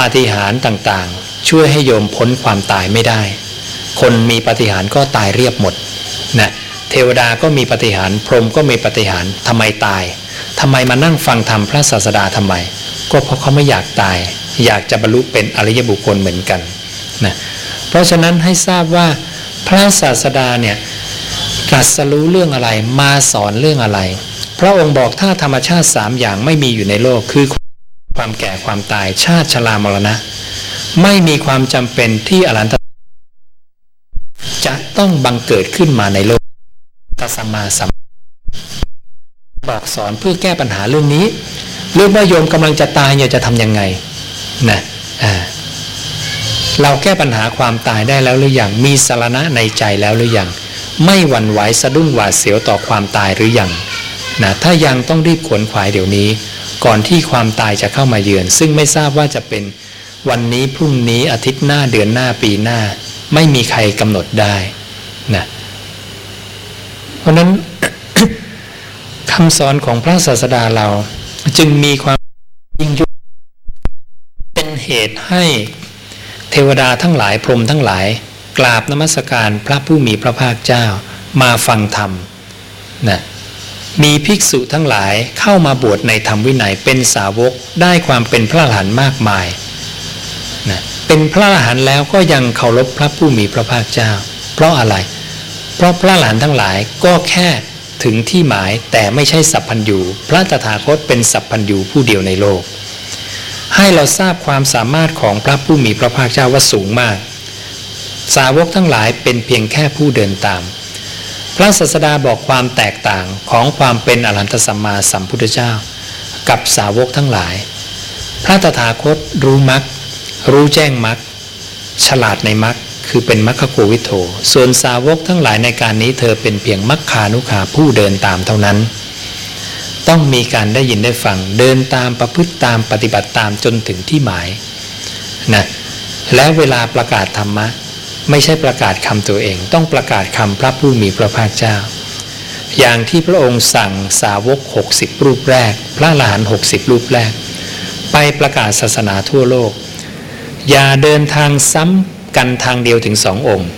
ปาฏิหาริย์ต่างๆ ช่วยให้โยมพ้นความตายไม่ได้ คนมีปาฏิหาริย์ก็ตายเรียบหมดนะเทวดาก็มีปาฏิหาริย์พรหมก็มีปาฏิหาริย์ทำไมตาย ทำไมมานั่งฟังธรรมพระศาสดาทำไม ก็เพราะเขาไม่อยากตาย อยากจะบรรลุเป็นอริยบุคคลเหมือนกันนะเพราะฉะนั้นให้ทราบว่าพระศาสดาเนี่ยตรัสรู้เรื่องอะไรมาสอนเรื่องอะไร พระองค์บอกถ้าธรรมชาติสามอย่างไม่มีอยู่ในโลกคือ ความแก่ความตายชาติชรามรณะ ไม่มีความจำเป็นที่อรันตจะต้องบังเกิดขึ้นมาในโลกตัสมาสัมบอกสอนเพื่อแก้ปัญหาเรื่องนี้ เรื่องว่าโยมกำลังจะตายเนี่ยจะทำยังไงนะอ่าเราแก้ปัญหาความตายได้แล้วหรืออยังมีสารณะในใจแล้วหรือยังไม่หวั่นไหวสะดุ้งหวาดเสียวต่อความตายหรือยังนะถ้ายังต้องรีบขวนขวายเดี๋ยวนี้ ก่อนที่ความตายจะเข้ามาเยือน ซึ่งไม่ทราบว่าจะเป็นวันนี้พรุ่งนี้อาทิตย์หน้าเดือนหน้าปีหน้า ไม่มีใครกำหนดได้นะเพราะนั้นคำสอนของพระศาสดาเราจึงมีความยิ่งยวเป็นเหตุให้เทวดาทั้งหลายพรหมทั้งหลาย กราบนมัสการพระผู้มีพระภาคเจ้ามาฟังธรรมนะ มีภิกษุทั้งหลายเข้ามาบวชในธรรมวินัยเป็นสาวกได้ความเป็นพระอรหันต์มากมายนะเป็นพระอรหันต์แล้วก็ยังเคารพพระผู้มีพระภาคเจ้า เพราะอะไร เพราะพระอรหันต์ทั้งหลายก็แค่ถึงที่หมายแต่ไม่ใช่สัพพัญญูพระตถาคตเป็นสัพพัญญูผู้เดียวในโลก ให้เราทราบความสามารถของพระผู้มีพระภาคเจ้าว่าสูงมาก สาวกทั้งหลายเป็นเพียงแค่ผู้เดินตาม พระศาสดาบอกความแตกต่างของความเป็นอรหันตสัมมาสัมพุทธเจ้า กับสาวกทั้งหลาย พระตถาคตรู้มรรครู้แจ้งมรรคฉลาดในมรรคคือเป็นมัคคโกวิโทส่วนสาวกทั้งหลายในการนี้เธอเป็นเพียงมัคคานุขาผู้เดินตามเท่านั้น ต้องมีการได้ยินได้ฟังเดินตามประพฤติตามปฏิบัติตามจนถึงที่หมายนะและเวลาประกาศธรรมะ ไม่ใช่ประกาศคำตัวเอง ต้องประกาศคำพระผู้มีพระภาคเจ้า อย่างที่พระองค์สั่งสาวก 60 รูปแรก พระลานหกสิบรูปแรก ไปประกาศศาสนาทั่วโลก อย่าเดินทางซ้ำกันทางเดียวถึงสององค์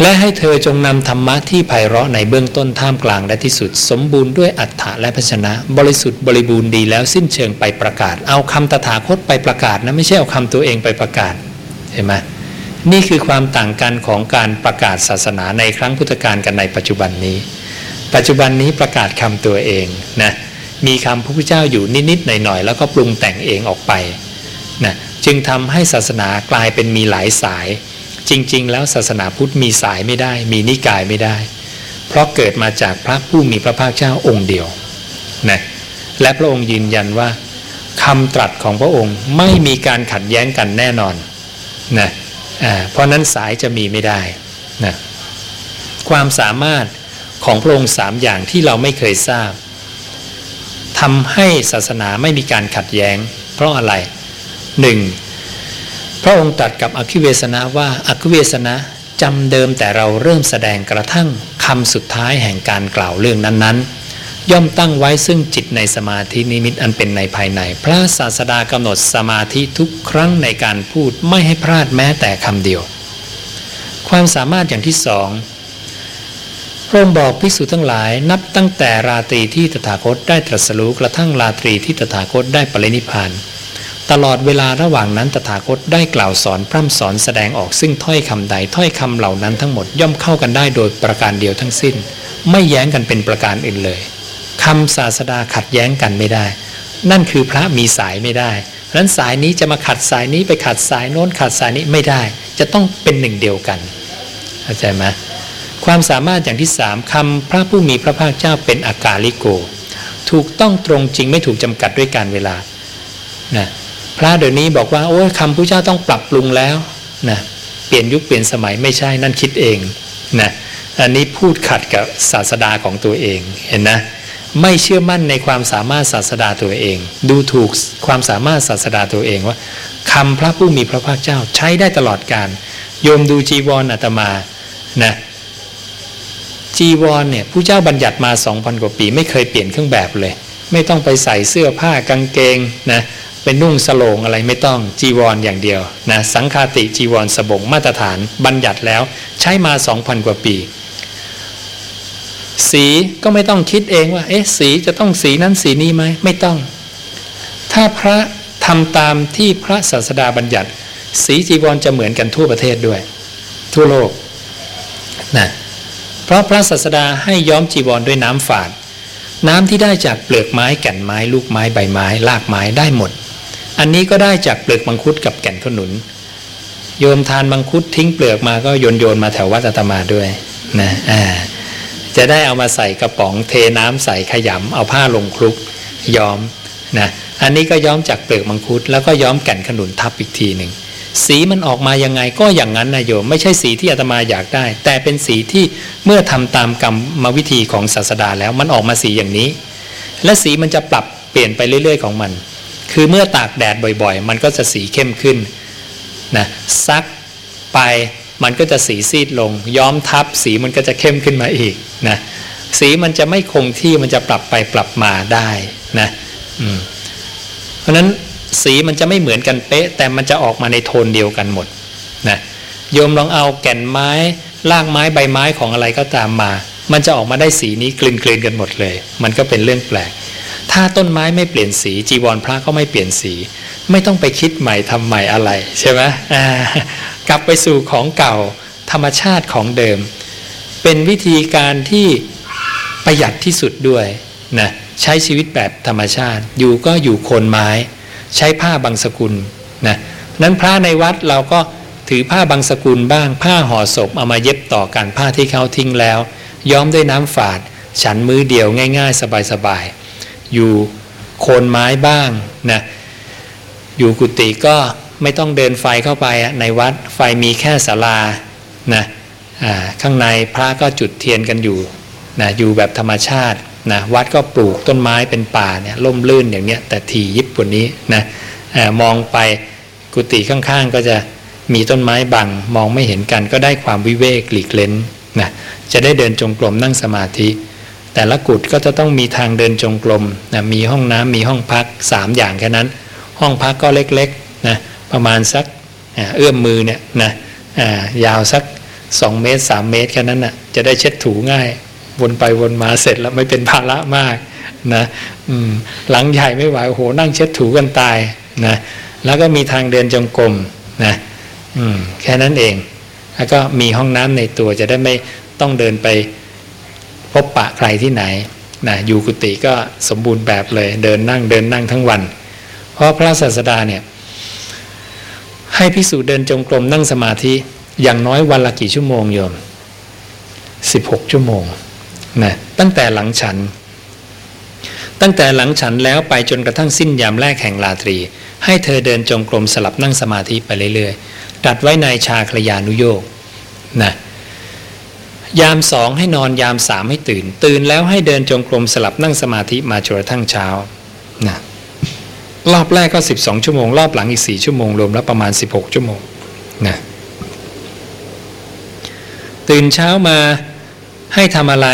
และให้เธอจงนำธรรมะที่ไพเราะในเบื้องต้นท่ามกลางและที่สุด สมบูรณ์ด้วยอัฏฐะและพชนะ บริสุทธิ์บริบูรณ์ดีแล้วสิ้นเชิงไปประกาศ เอาคำตถาคตไปประกาศนะไม่ใช่เอาคำตัวเองไปประกาศเห็นไหม นี่คือความต่างกันของการประกาศศาสนาในครั้งพุทธกาลกันในปัจจุบันนี้ ปัจจุบันนี้ประกาศคำตัวเองนะมีคำพระพุทธเจ้าอยู่นิดๆหน่อยๆแล้วก็ปรุงแต่งเองออกไปนะจึงทำให้ศาสนากลายเป็นมีหลายสาย จริง ๆ แล้วศาสนาพุทธมีสายไม่ได้ มีนิกายไม่ได้ เพราะเกิดมาจากพระผู้มีพระภาคเจ้าองค์เดียวนะและพระองค์ยืนยันว่าคำตรัสของพระองค์ไม่มีการขัดแย้งกันแน่นอนนะ เพราะนั้นสายจะมีไม่ได้นะความสามารถของพระองค์สามอย่างที่เราไม่เคยทราบทำให้ศาสนาไม่มีการขัดแย้ง เพราะอะไรหนึ่งพระองค์ตรัสกับอคิเวสนะว่าอคิเวสนะจำเดิมแต่เราเริ่มแสดงกระทั่งคำสุดท้ายแห่งการกล่าวเรื่องนั้นๆ ย่อมตั้งไว้ซึ่งจิตในสมาธินิมิตอันเป็นในภายใน พระศาสดากำหนดสมาธิทุกครั้งในการพูดไม่ให้พลาดแม้แต่คำเดียว ความสามารถอย่างที่สองพระองค์บอกภิกษุทั้งหลายนับตั้งแต่ราตรีที่ตถาคตได้ตรัสรู้กระทั่งราตรีที่ตถาคตได้ปรินิพาน ตลอดเวลาระหว่างนั้นตถาคตได้กล่าวสอนพร่ำสอนแสดงออกซึ่งถ้อยคำใดถ้อยคำเหล่านั้นทั้งหมดย่อมเข้ากันได้โดยประการเดียวทั้งสิ้น ไม่แย้งกันเป็นประการอื่นเลย คำศาสดาขัดแย้งกันไม่ได้ นั่นคือพระมีสายไม่ได้เพราะนั้นสายนี้จะมาขัดสายนี้ไปขัดสายโน้นขัดสายนี้ไม่ได้ จะต้องเป็นหนึ่งเดียวกันเข้าใจไหมความสามารถอย่างที่สามคำพระผู้มีพระภาคเจ้าเป็นอากาลิโก ถูกต้องตรงจริงไม่ถูกจำกัดด้วยการเวลานะพระเดี๋ยวนี้บอกว่าโอ้ยคำพระเจ้าต้องปรับปรุงแล้วนะเปลี่ยนยุคเปลี่ยนสมัยไม่ใช่นั่นคิดเองนะอันนี้พูดขัดกับศาสดาของตัวเองเห็นนะ ไม่เชื่อมั่นในความสามารถศาสดาตัวเอง ดูถูกความสามารถศาสดาตัวเองว่าคำพระผู้มีพระภาคเจ้าใช้ได้ตลอดการโยมดูจีวรออาตมานะจีวรเนี่ยผู้เจ้าบัญญัติมาสองพันกว่าปี ไม่เคยเปลี่ยนเครื่องแบบเลย ไม่ต้องไปใส่เสื้อผ้ากางเกงนะเป็นนุ่งสโลงอะไรไม่ต้องจีวรออย่างเดียวนะสังคาติจีวรสบงมาตรฐานบัญญัติแล้วใช้มา 2,000 กว่าปี สีก็ไม่ต้องคิดเองว่า เอ๊ะสีจะต้องสีนั้นสีนี้ไหมไม่ต้อง ถ้าพระทำตามที่พระศาสดาบัญญัติ สีจีวรจะเหมือนกันทั่วประเทศด้วย ทั่วโลกนะเพราะพระศาสดาให้ย้อมจีวรด้วยน้ำฝาด น้ำที่ได้จากเปลือกไม้แก่นไม้ลูกไม้ใบไม้รากไม้ได้หมด อันนี้ก็ได้จากเปลือกมังคุดกับแก่นขนุน โยมทานมังคุดทิ้งเปลือกมาก็โยนโยนมาแถววัดอาตมาด้วยนะอ่า จะได้เอามาใส่กระป๋องเทน้ำใส่ขยำเอาผ้าลงคลุกย้อมนะอันนี้ก็ย้อมจากเปลือกมังคุด แล้วก็ย้อมแก่นขนุนทับอีกทีหนึ่งสีมันออกมายังไงก็อย่างนั้นนะโยม ไม่ใช่สีที่อาตมาอยากได้ แต่เป็นสีที่เมื่อทำตามกรรมวิธีของศาสดาแล้วมันออกมาสีอย่างนี้ และสีมันจะปรับเปลี่ยนไปเรื่อย ๆ ของมัน คือเมื่อตากแดดบ่อยๆ มันก็จะสีเข้มขึ้นนะซักไป มันก็จะสีซีดลง ย้อมทับสีมันก็จะเข้มขึ้นมาอีกนะสีมันจะไม่คงที่มันจะปรับไปปรับมาได้นะเพราะนั้นสีมันจะไม่เหมือนกันเป๊ะ แต่มันจะออกมาในโทนเดียวกันหมดนะโยมลองเอาแก่นไม้รากไม้ใบไม้ของอะไรก็ตามมา มันจะออกมาได้สีนี้กลืนกลืนกันหมดเลย มันก็เป็นเรื่องแปลก ถ้าต้นไม้ไม่เปลี่ยนสี จีวรพระก็ไม่เปลี่ยนสี ไม่ต้องไปคิดใหม่ทำใหม่อะไรใช่ไหม กลับไปสู่ของเก่าธรรมชาติของเดิม เป็นวิธีการที่ประหยัดที่สุดด้วยนะใช้ชีวิตแบบธรรมชาติ อยู่ก็อยู่โคนไม้ ใช้ผ้าบางสกุลนะนั้นพระในวัดเราก็ถือผ้าบางสกุลบ้าง ผ้าห่อศพเอามาเย็บต่อกันผ้าที่เขาทิ้งแล้ว ย้อมด้วยน้ำฝาด ฉันมือเดียวง่าย ๆ สบายๆอยู่โคนไม้บ้างนะอยู่กุฏิก็ ไม่ต้องเดินไฟเข้าไปในวัดไฟมีแค่ศาลานะข้างในพระก็จุดเทียนกันอยู่นะอยู่แบบธรรมชาตินะวัดก็ปลูกต้นไม้เป็นป่าเนี่ยล่มลื่นอย่างเนี้ยแต่ทียิบกว่านี้นะอมองไปกุฏิข้างๆก็จะมีต้นไม้บังมองไม่เห็นกันก็ได้ความวิเวกหลีกเล้นนะจะได้เดินจงกรมนั่งสมาธิ แต่ละกุฏก็จะต้องมีทางเดินจงกรมนะมีห้องน้ำมีห้องพัก 3 อย่างแค่นั้น ห้องพักก็เล็กๆนะ ประมาณสักเอื้อมมือเนี่ยนะยาวสัก 2 เมตร 3 เมตรแค่นั้นนะ่ะจะได้เช็ดถูง่าย วนไปวนมาเสร็จแล้วไม่เป็นภาระมากนะหลังใหญ่ไม่ไหวโอ้โหนั่งเช็ดถูกันตายนะแล้วก็มีทางเดินจงกรมนะแค่นั้นเอง แล้วก็มีห้องน้ำในตัวจะได้ไม่ต้องเดินไปพบปะใครที่ไหนนะอยู่กุฏิก็สมบูรณ์แบบเลยเดินนั่งเดินนั่งทั้งวัน เพราะพระศาสดาเนี่ย ให้พิสูจน์เดินจงกรมนั่งสมาธิอย่างน้อยวันละกี่ชั่วโมงโยมสิบหกชั่วโมงนะตั้งแต่หลังฉัน ตั้งแต่หลังฉันแล้วไปจนกระทั่งสิ้นยามแรกแห่งราตรี ให้เธอเดินจงกรมสลับนั่งสมาธิไปเรื่อยๆตัดไว้ในชาคลยานุโยกนะยามสองให้นอนยามสามให้ตื่น ตื่นแล้วให้เดินจงกรมสลับนั่งสมาธิมาจนกระทั่งเช้านะ รอบแรกก็ 12 ชั่วโมง รอบหลังอีก 4 ชั่วโมง รวมแล้วประมาณ 16 ชั่วโมงนะตื่นเช้ามาให้ทำอะไร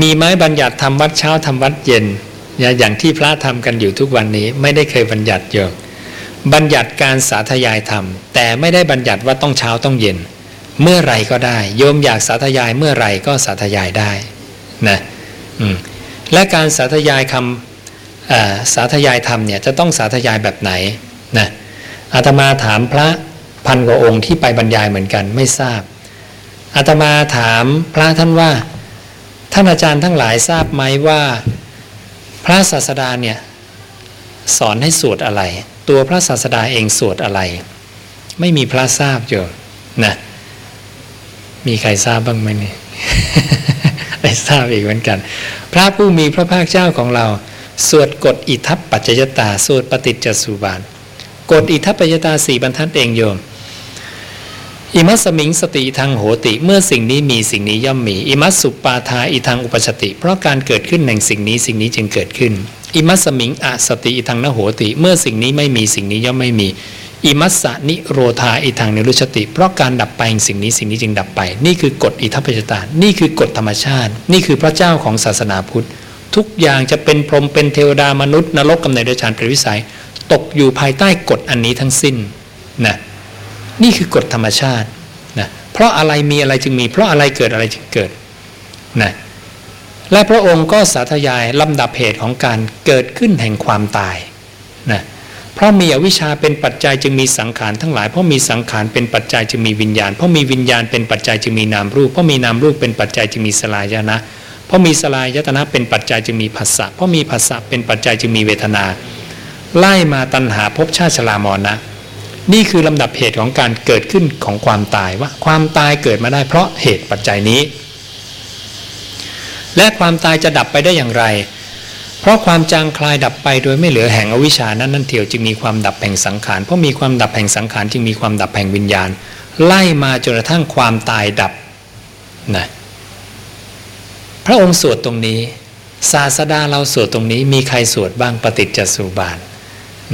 มีไม้บัญญัติทำวัดเช้าทำวัดเย็นอย่างที่พระทำกันอยู่ทุกวันนี้ไม่ได้เคยบัญญัติโยมบัญญัติการสาธยายธรรม แต่ไม่ได้บัญญัติว่าต้องเช้าต้องเย็น เมื่อไรก็ได้ โยมอยากสาธยายเมื่อไรก็สาธยายได้นะและการสาธยายคำ สาธยายธรรมเนี่ยจะต้องสาธยายแบบไหนนะอาตมาถามพระพันกว่าองค์ที่ไปบรรยายเหมือนกันไม่ทราบอาตมาถามพระท่านว่า ท่านอาจารย์ทั้งหลายทราบไหมว่าพระศาสดาเนี่ยสอนให้สวดอะไร ตัวพระศาสดาเองสวดอะไร ไม่มีพระทราบอยู่นะมีใครทราบบ้างไหมนี่ได้ทราบอีกเหมือนกัน พระผู้มีพระภาคเจ้าของเรา สวดกฎอิทัปปัจจยตาสวดปฏิจจสุบานกฎอิทัปปัจจยตาสี่บรรทัดเองโยมอิมัสมิงสติทางโหติเมื่อสิ่งนี้มีสิ่งนี้ย่อมมีอิมัสสุปาทาอิทางอุปชติ เพราะการเกิดขึ้นแห่งสิ่งนี้สิ่งนี้จึงเกิดขึ้นอิมัสมิงอสติอิทางนโหติเมื่อสิ่งนี้ไม่มีสิ่งนี้ย่อมไม่มีอิมัสสนิโรธาอิทางนิรุชติ เพราะการดับไปสิ่งนี้สิ่งนี้จึงดับไป นี่คือกฎอิทัปปจตานี่คือกฎธรรมชาติ นี่คือพระเจ้าของศาสนาพุทธ ทุกอย่างจะเป็นพรหมเป็นเทวดามนุษย์นรกกำเนิดเดชานเป็นวิสัยตตกอยู่ภายใต้กฎอันนี้ทั้งสิ้นนะนี่คือกฎธรรมชาตินะเพราะอะไรมีอะไรจึงมี เพราะอะไรเกิดอะไรจึงเกิดนะและพระองค์ก็สาธยายลำดับเหตุของการเกิดขึ้นแห่งความตายนะเพราะมีอวิชชาเป็นปัจจัยจึงมีสังขารทั้งหลาย เพราะมีสังขารเป็นปัจจัยจึงมีวิญญาณ เพราะมีวิญญาณเป็นปัจจัยจึงมีนามรูป เพราะมีนามรูปเป็นปัจจัยจึงมีสลายนะ เพราะมีสลายยตนะเป็นปัจจัยจึงมีผัสสะเพราะมีผัสสะเป็นปัจจัยจึงมีเวทนา ไล่มาตัณหาภพชาติชรามรณะนี่คือลำดับเหตุของการเกิดขึ้นของความตายว่าความตายเกิดมาได้เพราะเหตุปัจจัยนี้ และความตายจะดับไปได้อย่างไร เพราะความจางคลายดับไปโดยไม่เหลือแห่งอวิชานั้นนั่นเทียวจึงมีความดับแห่งสังขารเพราะมีความดับแห่งสังขารจึงมีความดับแห่งวิญญาณ ไล่มาจนกระทั่งความตายดับนะ พระองค์สวดตรงนี้ ศาสดาเราสวดตรงนี้ มีใครสวดบ้างปฏิจจสุบาท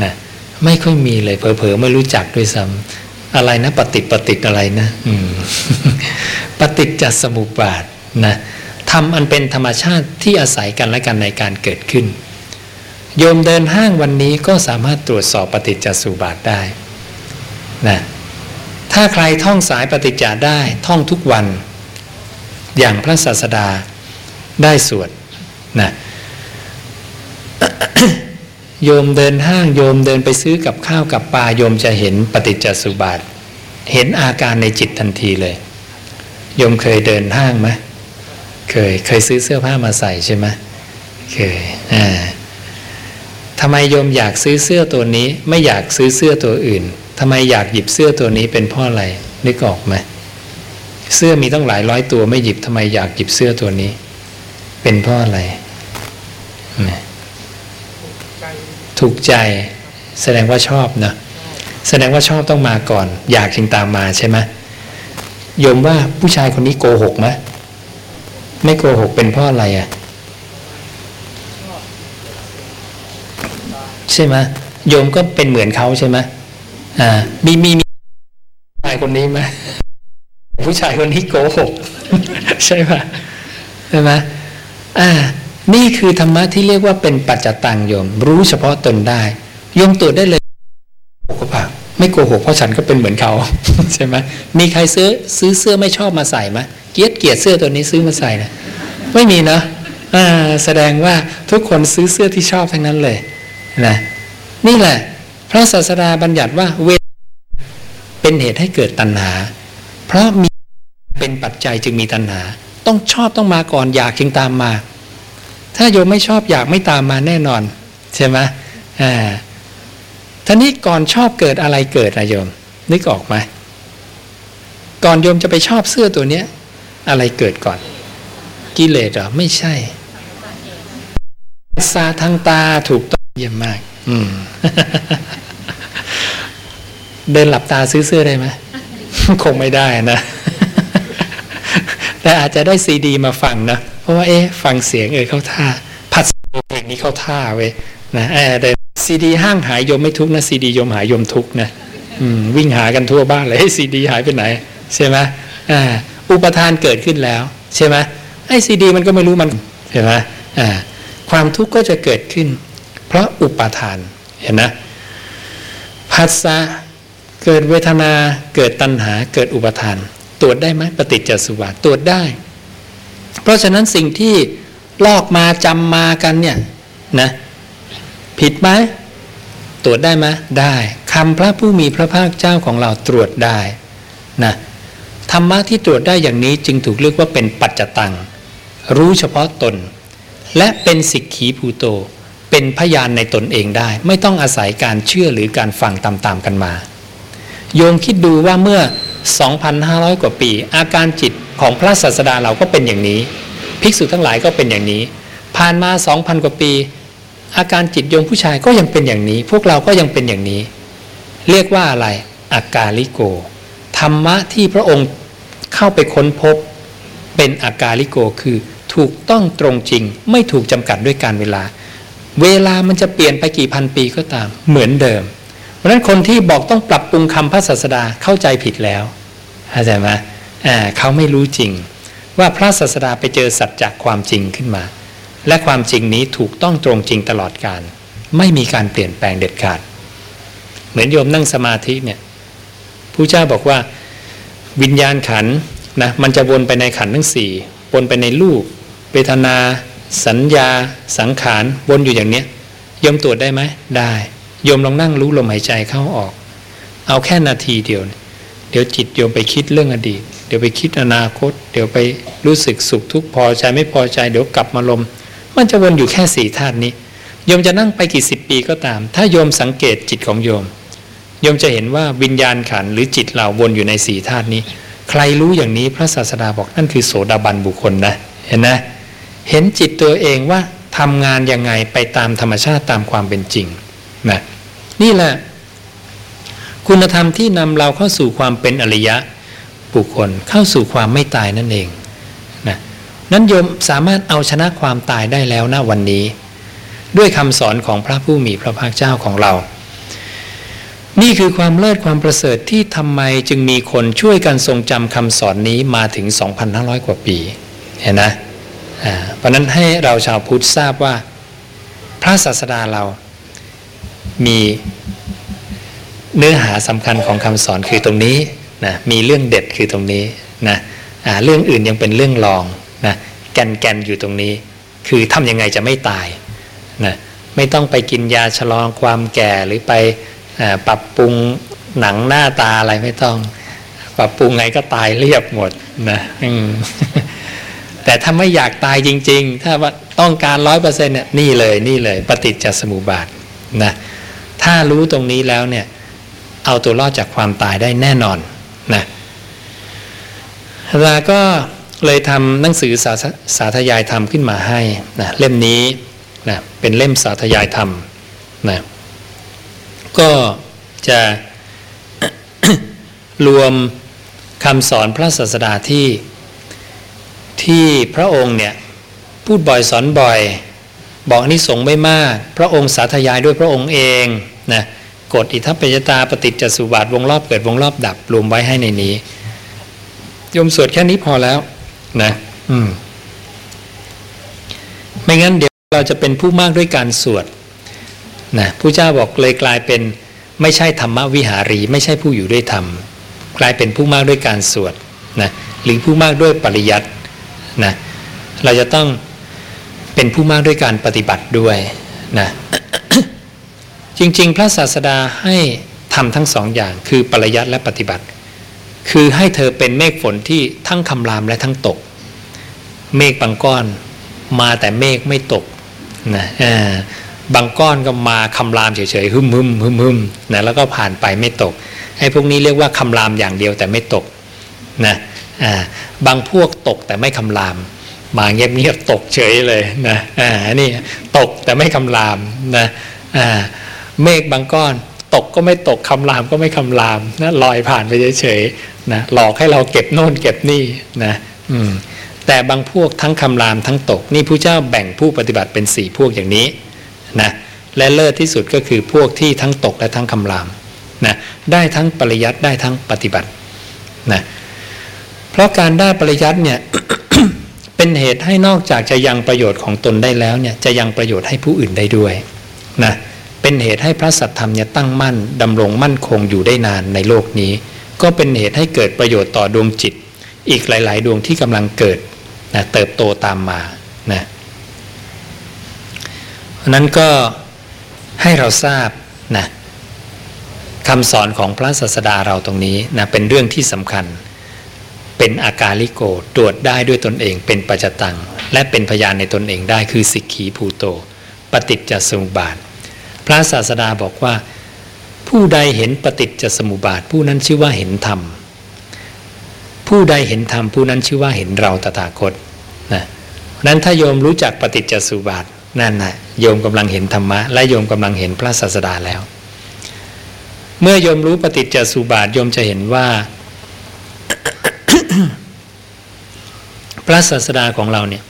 นะไม่ค่อยมีเลยเผลอๆไม่รู้จักด้วยซ้ำอะไรนะ ปฏิปฏิอะไรนะปฏิจจสมุปบาทนะทำอันเป็นธรรมชาติที่อาศัยกันและกันในการเกิดขึ้น โยมเดินห้างวันนี้ก็สามารถตรวจสอบปฏิจจสุบาทได้นะถ้าใครท่องสายปฏิจจาได้ท่องทุกวัน อย่างพระศาสดา ได้ส่วดนะโยมเดินห้างโยมเดินไปซื้อกับข้าวกับปลาโยมจะเห็นปฏิจจสุบาท เห็นอาการในจิตทันทีเลย โยมเคยเดินห้างไหมเคยเคยซื้อเสื้อผ้ามาใส่ใช่ไหมเคยอ่าทำไมโยมอยากซื้อเสื้อตัวนี้ ไม่อยากซื้อเสื้อตัวอื่นทำไมอยากหยิบเสื้อตัวนี้เป็นเพราะอะไรนึกออกไหมเสื้อมีต้องหลายร้อยตัวไม่หยิบทำไมอยากหยิบเสื้อตัวนี้ เป็นเพราะอะไรถูกใจ แสดงว่าชอบนะแสดงว่าชอบต้องมาก่อน อยากจึงตามมาใช่ไหมยมว่าผู้ชายคนนี้โกหกไหมไม่โกหกเป็นเพราะอะไรอะ ใช่ไหมโยมก็เป็นเหมือนเขาใช่ไหมอ่า มีมีมีผู้ชายคนนี้ไหมผู้ชายคนนี้โกหก ใช่ไหมใช่ไหม อ่านี่คือธรรมะที่เรียกว่าเป็นปัจจตังโยม รู้เฉพาะตนได้โยมตรวจได้เลยโกหกปะไม่โกหกเพราะฉันก็เป็นเหมือนเขาใช่ไหมมีใครซื้อซื้อเสื้อไม่ชอบมาใส่ไหมเกียดเกียดเสื้อตัวนี้ซื้อมาใส่นะไม่มีนะอ่าแสดงว่าทุกคนซื้อเสื้อที่ชอบทั้งนั้นเลยนะนี่แหละ พระศาสดาบัญญัติว่าเวเป็นเหตุให้เกิดตัณหา เพราะมีเป็นปัจจัยจึงมีตัณหา ต้องชอบต้องมาก่อนอยากจึงตามมา ถ้าโยมไม่ชอบอยากไม่ตามมาแน่นอน ใช่ไหมอ่าท่านี้ก่อนชอบเกิดอะไรเกิดอะโยม นึกออกไหมก่อนโยมจะไปชอบเสื้อตัวเนี้ย อะไรเกิดก่อน กิเลสเหรอไม่ใช่ซาทางตาถูกต้องเยี่ยมมาก อืม เดินหลับตาซื้อเสื้อได้ไหม คงไม่ได้นะ แต่อาจจะได้ซีดีมาฟังนะ เพราะว่าเอ๊ะฟังเสียงเออเข้าท่าพัดเพลงนี้เข้าท่าเว้ยนะแต่ซีดีห้างหายยมไม่ทุกนะซีดียมหายยมทุกนะวิ่งหากันทั่วบ้านเลยซีดีหายไปไหนใช่ไหมอุปทานเกิดขึ้นแล้ว ใช่ไหมไอ้ซีดีมันก็ไม่รู้มันใช่ไหมความทุกข์ก็จะเกิดขึ้น เพราะอุปทานเห็นนะภัสสะเกิดเวทนาเกิดตัณหาเกิดอุปทาน ตรวจได้ไหมปฏิจจสุบาทตรวจได้ เพราะฉะนั้นสิ่งที่ลอกมาจำมากันเนี่ยนะผิดไหมตรวจได้ไหมได้คำพระผู้มีพระภาคเจ้าของเราตรวจได้นะธรรมะที่ตรวจได้อย่างนี้จึงถูกเรียกว่าเป็นปัจจตัง รู้เฉพาะตน และเป็นสิกขีภูโต เป็นพยานในตนเองได้ ไม่ต้องอาศัยการเชื่อหรือการฟังตามๆกันมา โยมคิดดูว่าเมื่อ 2,500 กว่าปี อาการจิตของพระศาสดาเราก็เป็นอย่างนี้ ภิกษุทั้งหลายก็เป็นอย่างนี้ ผ่านมาสองพันกว่าปี อาการจิตโยมผู้ชายก็ยังเป็นอย่างนี้ พวกเราก็ยังเป็นอย่างนี้ เรียกว่าอะไรอากาลิโก ธรรมะที่พระองค์เข้าไปค้นพบ เป็นอากาลิโกคือถูกต้องตรงจริง ไม่ถูกจำกัดด้วยการเวลา เวลามันจะเปลี่ยนไปกี่พันปีก็ตาม เหมือนเดิม เพราะฉะนั้นคนที่บอกต้องปรับปรุงคำพระศาสดาเข้าใจผิดแล้วเข้าใจไหมเขาไม่รู้จริง ว่าพระศาสดาไปเจอสัจจะความจริงขึ้นมา และความจริงนี้ถูกต้องตรงจริงตลอดการ ไม่มีการเปลี่ยนแปลงเด็ดขาด เหมือนโยมนั่งสมาธิเนี่ยผู้เจ้าบอกว่าวิญญาณขันนะมันจะวนไปในขันทั้งสี่วนไปในรูปเวทนา สัญญา สังขารวนอยู่อย่างเนี้ยโยมตรวจได้ไหมได้ โยมลองนั่งรู้ลมหายใจเข้าออก เอาแค่นาทีเดียว เดี๋ยวจิตโยมไปคิดเรื่องอดีต เดี๋ยวไปคิดอนาคต เดี๋ยวไปรู้สึกสุขทุกข์พอใจไม่พอใจ เดี๋ยวกลับมาลม มันจะวนอยู่แค่สี่ธาตุนี้โยมจะนั่งไปกี่สิบปีก็ตาม ถ้าโยมสังเกตจิตของโยมโยมจะเห็นว่าวิญญาณขันหรือจิตเราวนอยู่ในสี่ธาตุนี้ ใครรู้อย่างนี้พระศาสดาบอกนั่นคือโสดาบันบุคคลนะ เห็นนะ เห็นจิตตัวเองว่าทำงานยังไงไปตามธรรมชาติตามความเป็นจริง นะนี่แหละ คุณธรรมที่นำเราเข้าสู่ความเป็นอริยะบุคคลเข้าสู่ความไม่ตายนั่นเองนะนั้นโยมสามารถเอาชนะความตายได้แล้วนะวันนี้ ด้วยคำสอนของพระผู้มีพระภาคเจ้าของเรา นี่คือความเลิศความประเสริฐที่ทำไมจึงมีคนช่วยกันทรงจำคำสอนนี้มาถึง 2,500 กว่าปีเห็นนะเพราะนั้นให้เราชาวพุทธทราบว่า พระศาสดาเรา มีเนื้อหาสำคัญของคำสอนคือตรงนี้นะมีเรื่องเด็ดคือตรงนี้นะเรื่องอื่นยังเป็นเรื่องรองนะแกนแกนอยู่ตรงนี้ คือทำยังไงจะไม่ตายนะไม่ต้องไปกินยาชะลอความแก่หรือไปปรับปรุงหนังหน้าตาอะไรไม่ต้อง ปรับปรุงไงก็ตายเรียบหมดนะแต่ถ้าไม่อยากตายจริง ๆ ถ้าว่าต้องการร้อยเปอร์เซ็นต์เนี่ยนี่เลยนี่เลย ปฏิจจสมุปบาทนะ ถ้ารู้ตรงนี้แล้วเนี่ย เอาตัวรอดจากความตายได้แน่นอนนะเราก็เลยทำหนังสือสาสาธยายธรรมขึ้นมาให้นะเล่มนี้นะเป็นเล่มสาธยายธรรมนะก็จะรวมคำสอนพระศาสดาที่ที่พระองค์เนี่ย พูดบ่อยสอนบ่อย บอกนิสงไม่มาก พระองค์สาธยายด้วยพระองค์เองนะกฎอิทัปปยตาปฏิจจสุบาทวงรอบเกิดวงรอบดับรวมไว้ให้ในนี้ยมสวดแค่นี้พอแล้วนะอืมไม่งั้นเดี๋ยวเราจะเป็นผู้มากด้วยการสวดนะผู้เจ้าบอกเลยกลายเป็นไม่ใช่ธรรมวิหารี ไม่ใช่ผู้อยู่ด้วยธรรม กลายเป็นผู้มากด้วยการสวดนะหรือผู้มากด้วยปริยัตินะเราจะต้อง เป็นผู้มากด้วยการปฏิบัติด้วยนะจริงๆ พระศาสดาให้ทำทั้งสองอย่างคือปริยัติและปฏิบัติ คือให้เธอเป็นเมฆฝนที่ทั้งคำรามและทั้งตก เมฆบางก้อนมาแต่เมฆไม่ตกนะบางก้อนก็มาคำรามเฉยๆฮึมฮึมฮึมฮึมนะแล้วก็ผ่านไปไม่ตกไอ้พวกนี้เรียกว่าคำรามอย่างเดียวแต่ไม่ตกนะบางพวกตกแต่ไม่คำราม มาเงียบๆตกเฉยเลยนะอ่านี่ตกแต่ไม่คำรามนะอ่าเมฆบางก้อนตกก็ไม่ตกคำรามก็ไม่คำรามนะลอยผ่านไปเฉยๆนะหลอกให้เราเก็บโน่นเก็บนี่นะอืมแต่บางพวกทั้งคำรามทั้งตก นี่ผู้เจ้าแบ่งผู้ปฏิบัติเป็นสี่พวกอย่างนี้นะและเลิศที่สุดก็คือพวกที่ทั้งตกและทั้งคำรามนะได้ทั้งปริยัติได้ทั้งปฏิบัตินะเพราะการได้ปริยัติเนี่ย เป็นเหตุให้นอกจากจะยังประโยชน์ของตนได้แล้วเนี่ยจะยังประโยชน์ให้ผู้อื่นได้ด้วยนะเป็นเหตุให้พระสัทธรรมเนี่ยตั้งมั่นดำรงมั่นคงอยู่ได้นานในโลกนี้ ก็เป็นเหตุให้เกิดประโยชน์ต่อดวงจิต อีกหลาย ๆ ดวงที่กำลังเกิดนะเติบโตตามมานะนั้นก็ให้เราทราบนะคำสอนของพระศาสดาเราตรงนี้นะเป็นเรื่องที่สำคัญ เป็นอาการลิโกตรวจได้ด้วยตนเองเป็นปัจจตัง และเป็นพยานในตนเองได้คือสิกขีภูโต ปฏิจจสมุปบาท พระศาสดาบอกว่า ผู้ใดเห็นปฏิจจสมุปบาท ผู้นั้นชื่อว่าเห็นธรรม ผู้ใดเห็นธรรมผู้นั้นชื่อว่าเห็นเราตถาคตนะนั้นถ้าโยมรู้จักปฏิจจสมุปบาทนั่นนะโยมกำลังเห็นธรรมะ และโยมกำลังเห็นพระศาสดาแล้ว เมื่อโยมรู้ปฏิจจสุบาทโยมจะเห็นว่า พระศาสดาของเราเนี่ย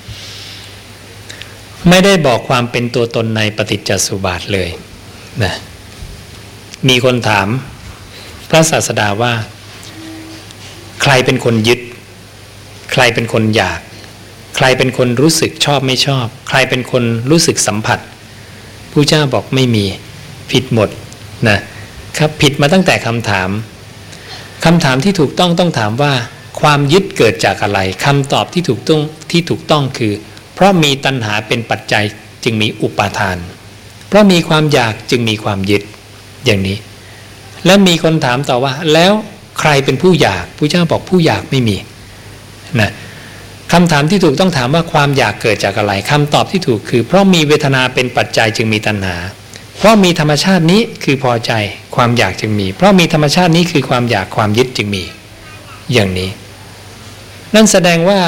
ไม่ได้บอกความเป็นตัวตนในปฏิจจสุบาทเลยนะมีคนถามพระศาสดาว่า ใครเป็นคนยึด ใครเป็นคนอยาก ใครเป็นคนรู้สึกชอบไม่ชอบ ใครเป็นคนรู้สึกสัมผัสผู้เจ้าบอกไม่มีผิดหมดนะครับผิดมาตั้งแต่คำถามคำถามที่ถูกต้องต้องถามว่า ความยึดเกิดจากอะไรคำตอบที่ถูกต้องที่ถูกต้องคือ เพราะมีตัณหาเป็นปัจจัยจึงมีอุปาทาน เพราะมีความอยากจึงมีความยึดอย่างนี้ และมีคนถามต่อว่า แล้วใครเป็นผู้อยากผู้เจ้าบอกผู้อยากไม่มีนะคำถามที่ถูกต้องถามว่าความอยากเกิดจากอะไรคำตอบที่ถูกคือ เพราะมีเวทนาเป็นปัจจัยจึงมีตัณหา เพราะมีธรรมชาตินี้คือพอใจความอยากจึงมี เพราะมีธรรมชาตินี้คือความอยากความยึดจึงมี อย่างนี้ นั่นแสดงว่า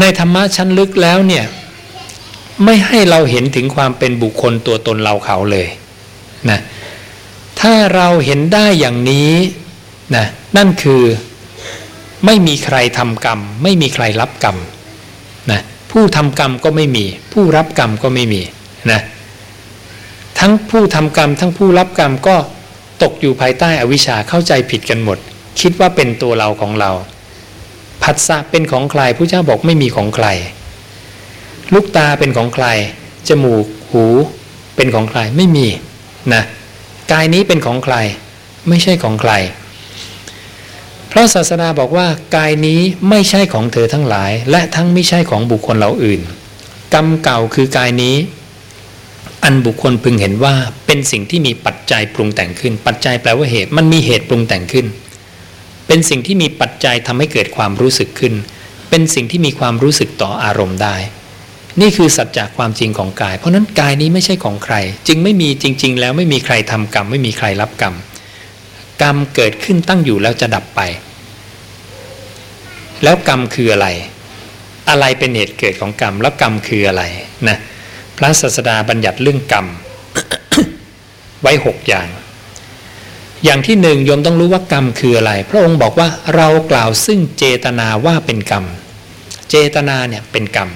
ในธรรมะชั้นลึกแล้วเนี่ย ไม่ให้เราเห็นถึงความเป็นบุคคลตัวตนเราเขาเลยนะถ้าเราเห็นได้อย่างนี้นะนั่นคือไม่มีใครทำกรรม ไม่มีใครรับกรรมนะผู้ทำกรรมก็ไม่มี ผู้รับกรรมก็ไม่มีนะทั้งผู้ทำกรรม ทั้งผู้รับกรรมก็ตกอยู่ภายใต้อวิชชาเข้าใจผิดกันหมด คิดว่าเป็นตัวเราของเรา ผัสสะเป็นของใครผู้เจ้าบอกไม่มีของใคร ลูกตาเป็นของใคร จมูก หูเป็นของใครไม่มีนะกายนี้เป็นของใคร ไม่ใช่ของใครเพราะศาสนาบอกว่ากายนี้ไม่ใช่ของเธอทั้งหลาย และทั้งไม่ใช่ของบุคคลเราอื่น กรรมเก่าคือกายนี้ อันบุคคลพึงเห็นว่าเป็นสิ่งที่มีปัจจัยปรุงแต่งขึ้น ปัจจัยแปลว่าเหตุมันมีเหตุปรุงแต่งขึ้น เป็นสิ่งที่มีปัจจัยทำให้เกิดความรู้สึกขึ้น เป็นสิ่งที่มีความรู้สึกต่ออารมณ์ได้ นี่คือสัจจะความจริงของกาย เพราะนั้นกายนี้ไม่ใช่ของใคร จึงไม่มีจริง ๆ แล้วไม่มีใครทำกรรม ไม่มีใครรับกรรม กรรมเกิดขึ้นตั้งอยู่แล้วจะดับไป แล้วกรรมคืออะไร อะไรเป็นเหตุเกิดของกรรม แล้วกรรมคืออะไรนะพระศาสดาบัญญัติเรื่องกรรม ไว้หกอย่าง อย่างที่หนึ่งโยมต้องรู้ว่ากรรมคืออะไร พระองค์บอกว่าเรากล่าวซึ่งเจตนาว่าเป็นกรรม เจตนาเนี่ยเป็นกรรม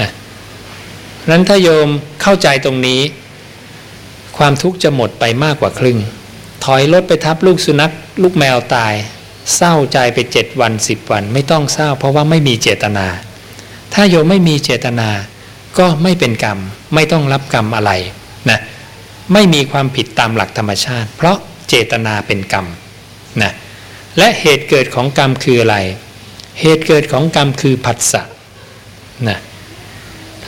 นะนั้นถ้าโยมเข้าใจตรงนี้ ความทุกข์จะหมดไปมากกว่าครึ่ง ถอยรถไปทับลูกสุนัขลูกแมวตาย เศร้าใจไปเจ็ดวันสิบวัน ไม่ต้องเศร้า เพราะว่าไม่มีเจตนา ถ้าโยมไม่มีเจตนา ก็ไม่เป็นกรรม ไม่ต้องรับกรรมอะไรนะไม่มีความผิดตามหลักธรรมชาติ เพราะ เจตนาเป็นกรรมนะและเหตุเกิดของกรรมคืออะไร เหตุเกิดของกรรมคือผัสสะนะ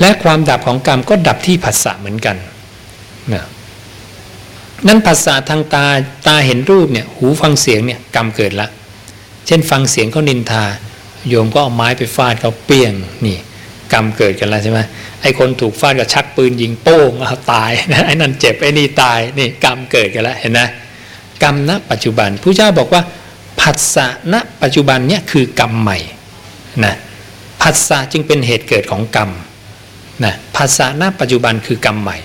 และความดับของกรรมก็ดับที่ผัสสะเหมือนกันนะนั้นภาษาทางตาตาเห็นรูปเนี่ยหูฟังเสียงเนี่ยกรรมเกิดละ เช่นฟังเสียงเขานินทา โยมก็เอาไม้ไปฟาดเขาเปี้ยงนี่กรรมเกิดกันแล้วใช่ไหมไอ้คนถูกฟาดก็ชักปืนยิงโป้งเอาตายไอ้นั่นเจ็บไอ้นี่ตายนี่กรรมเกิดกันแล้วเห็นไหม กรรมณปัจจุบันผู้เจ้าบอกว่าผัสสะณปัจจุบันเนี่ยคือกรรมใหม่นะผัสสะจึงเป็นเหตุเกิดของกรรมนะผัสสะณปัจจุบันคือกรรมใหม่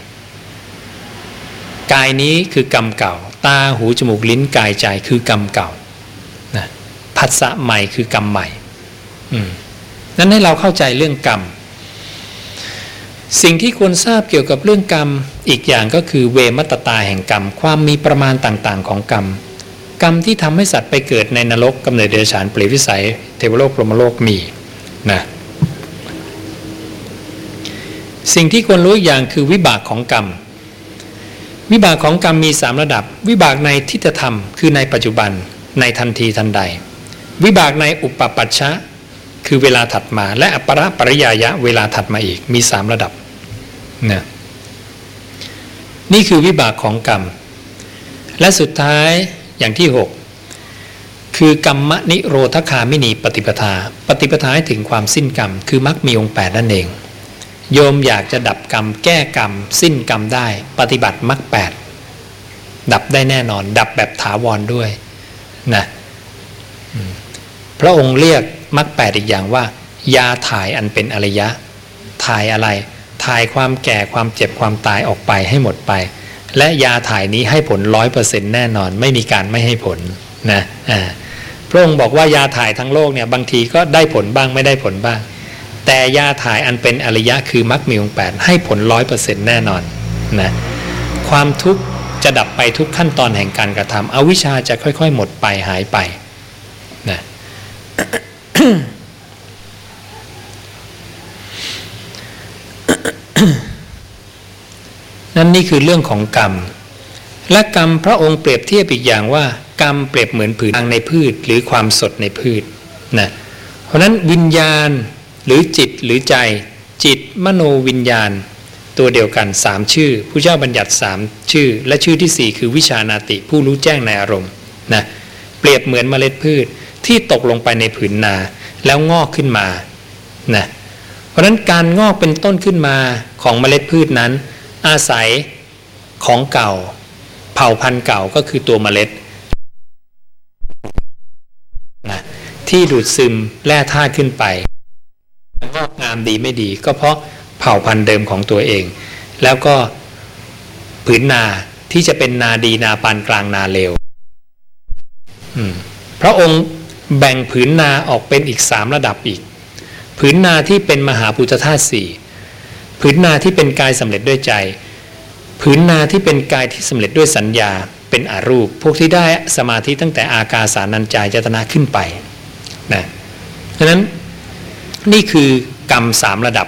กายนี้คือกรรมเก่า ตาหูจมูกลิ้นกายใจคือกรรมเก่านะผัสสะใหม่คือกรรมใหม่อืมนั้นให้เราเข้าใจเรื่องกรรม สิ่งที่ควรทราบเกี่ยวกับเรื่องกรรม อีกอย่างก็คือเวมัตตาแห่งกรรม ความมีประมาณต่างๆ ของกรรม กรรมที่ทำให้สัตว์ไปเกิดในนรกกำเนิดเดรัจฉานเปรตวิสัย เทวโลกพรหมโลกมีนะสิ่งที่ควรรู้อย่างคือวิบากของกรรม วิบากของกรรมมีสามระดับ วิบากในทิฏฐธรรม คือในปัจจุบันในทันทีทันใด วิบากในอุปปัชชะ คือเวลาถัดมา และอัปรปริยายะเวลาถัดมาอีกมีสามระดับ นะนี่คือวิบากของกรรม และสุดท้ายอย่างที่ 6 คือกรรมนิโรธคามินีปฏิปทา ปฏิปทาให้ถึงความสิ้นกรรม คือมรรคมีองค์แปดนั่นเอง โยมอยากจะดับกรรม แก้กรรม สิ้นกรรมได้ ปฏิบัติมรรคแปดดับได้แน่นอน ดับแบบถาวรด้วยนะพระองค์เรียกมรรคแปดอีกอย่างว่า ยาถ่ายอันเป็นอริยะ ถ่ายอะไร ถ่ายความแก่ความเจ็บความตายออกไปให้หมดไป และยาถ่ายนี้ให้ผลร้อยเปอร์เซ็นต์แน่นอน ไม่มีการไม่ให้ผลนะพระองค์บอกว่ายาถ่ายทั้งโลกเนี่ยบางทีก็ได้ผลบ้างไม่ได้ผลบ้าง แต่ยาถ่ายอันเป็นอริยะคือมรรคมีองแปดให้ผลร้อยเปอร์เซ็นต์แน่นอนนะความทุกข์จะดับไปทุกขั้นตอนแห่งการกระทำอวิชชาจะค่อย ๆ หมดไปหายไปนะ นั่นนี่คือเรื่องของกรรม และกรรมพระองค์เปรียบเทียบอีกอย่างว่า กรรมเปรียบเหมือนผืนทางในพืชหรือความสดในพืชนะเพราะนั้นวิญญาณหรือจิตหรือใจ จิตมโนวิญญาณ ตัวเดียวกันสามชื่อผู้เจ้าบัญญัติสามชื่อ และชื่อที่สี่คือวิชานาติผู้รู้แจ้งในอารมณ์นะเปรียบเหมือนเมล็ดพืชที่ตกลงไปในผืนนาแล้วงอกขึ้นมานะ ราะนั้นการงอกเป็นต้นขึ้นมาของเมล็ดพืชนั้น อาศัยของเก่า เผ่าพันธุ์เก่าก็คือตัวเมล็ดนะที่ดูดซึมแร่ธาตุขึ้นไปงอกงามดีไม่ดี ก็เพราะเผ่าพันธุ์เดิมของตัวเอง แล้วก็ผืนนาที่จะเป็นนาดีนาปานกลางนาเลวพระองค์แบ่งผืนนาออกเป็นอีกสามระดับอีก ผืนนาที่เป็นมหาพุทธธาตุสี่ผืนนาที่เป็นกายสำเร็จด้วยใจ ผืนนาที่เป็นกายที่สำเร็จด้วยสัญญาเป็นอารูป พวกที่ได้สมาธิตั้งแต่อากาสานัญจายจตนาขึ้นไปนะฉะนั้นนี่คือกรรมสามระดับ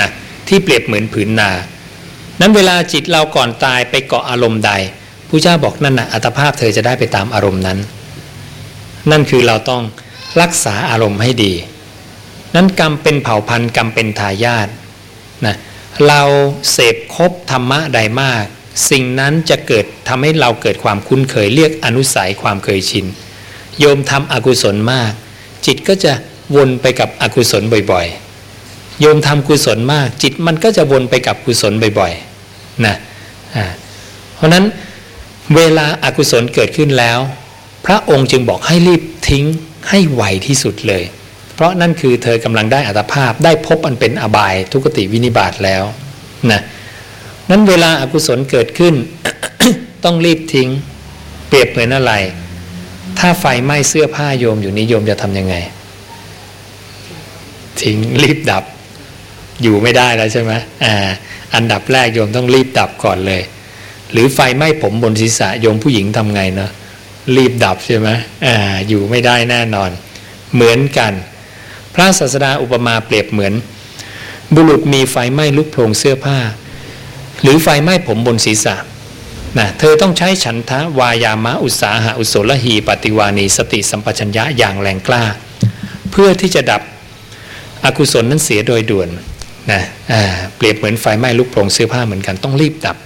นะที่เปรียบเหมือนผืนนา นั้นเวลาจิตเราก่อนตายไปเกาะอารมณ์ใดผู้เจ้าบอกนั่นนะอัตภาพเธอจะได้ไปตามอารมณ์นั้น นั่นคือเราต้องรักษาอารมณ์ให้ดี นั้นกรรมเป็นเผ่าพันธุ์กรรมเป็นทายาทนะเราเสพคบธรรมะใดมาก สิ่งนั้นจะเกิดทำให้เราเกิดความคุ้นเคยเรียกอนุสัยความเคยชิน โยมทำอกุศลมาก จิตก็จะวนไปกับอกุศลบ่อยๆ โยมทำกุศลมาก จิตมันก็จะวนไปกับกุศลบ่อยๆนะเพราะนั้นเวลาอากุศลเกิดขึ้นแล้ว พระองค์จึงบอกให้รีบทิ้งให้ไวที่สุดเลย เพราะนั่นคือเธอกำลังได้อัตภาพได้พบอันเป็นอบายทุกติวินิบาตแล้วนะนั้นเวลาอากุศลเกิดขึ้น ต้องรีบทิ้ง เปรียบเหมือนอะไร ถ้าไฟไหม้เสื้อผ้าโยมอยู่นี้โยมจะทำยังไง ทิ้งรีบดับ อยู่ไม่ได้แล้วใช่ไหมอ่าอันดับแรกโยมต้องรีบดับก่อนเลย หรือไฟไหม้ผมบนศีรษะโยมผู้หญิงทำไงเนาะรีบดับใช่ไหมอ่าอยู่ไม่ได้แน่นอน เหมือนกัน ระศาสดาอุปมาเปรียบเหมือน บุรุษมีไฟไหม้ลุกโพลงเสื้อผ้า หรือไฟไหม้ผมบนศีรษะนะเธอต้องใช้ฉันทะวายามะอุตสาหะอุโสลหีปฏิวานีสติสัมปชัญญะอย่างแรงกล้า เพื่อที่จะดับอกุศลนั้นเสียโดยด่วนนะเปรียบเหมือนไฟไหม้ลุกโพลงเสื้อผ้าเหมือนกันต้องรีบดับ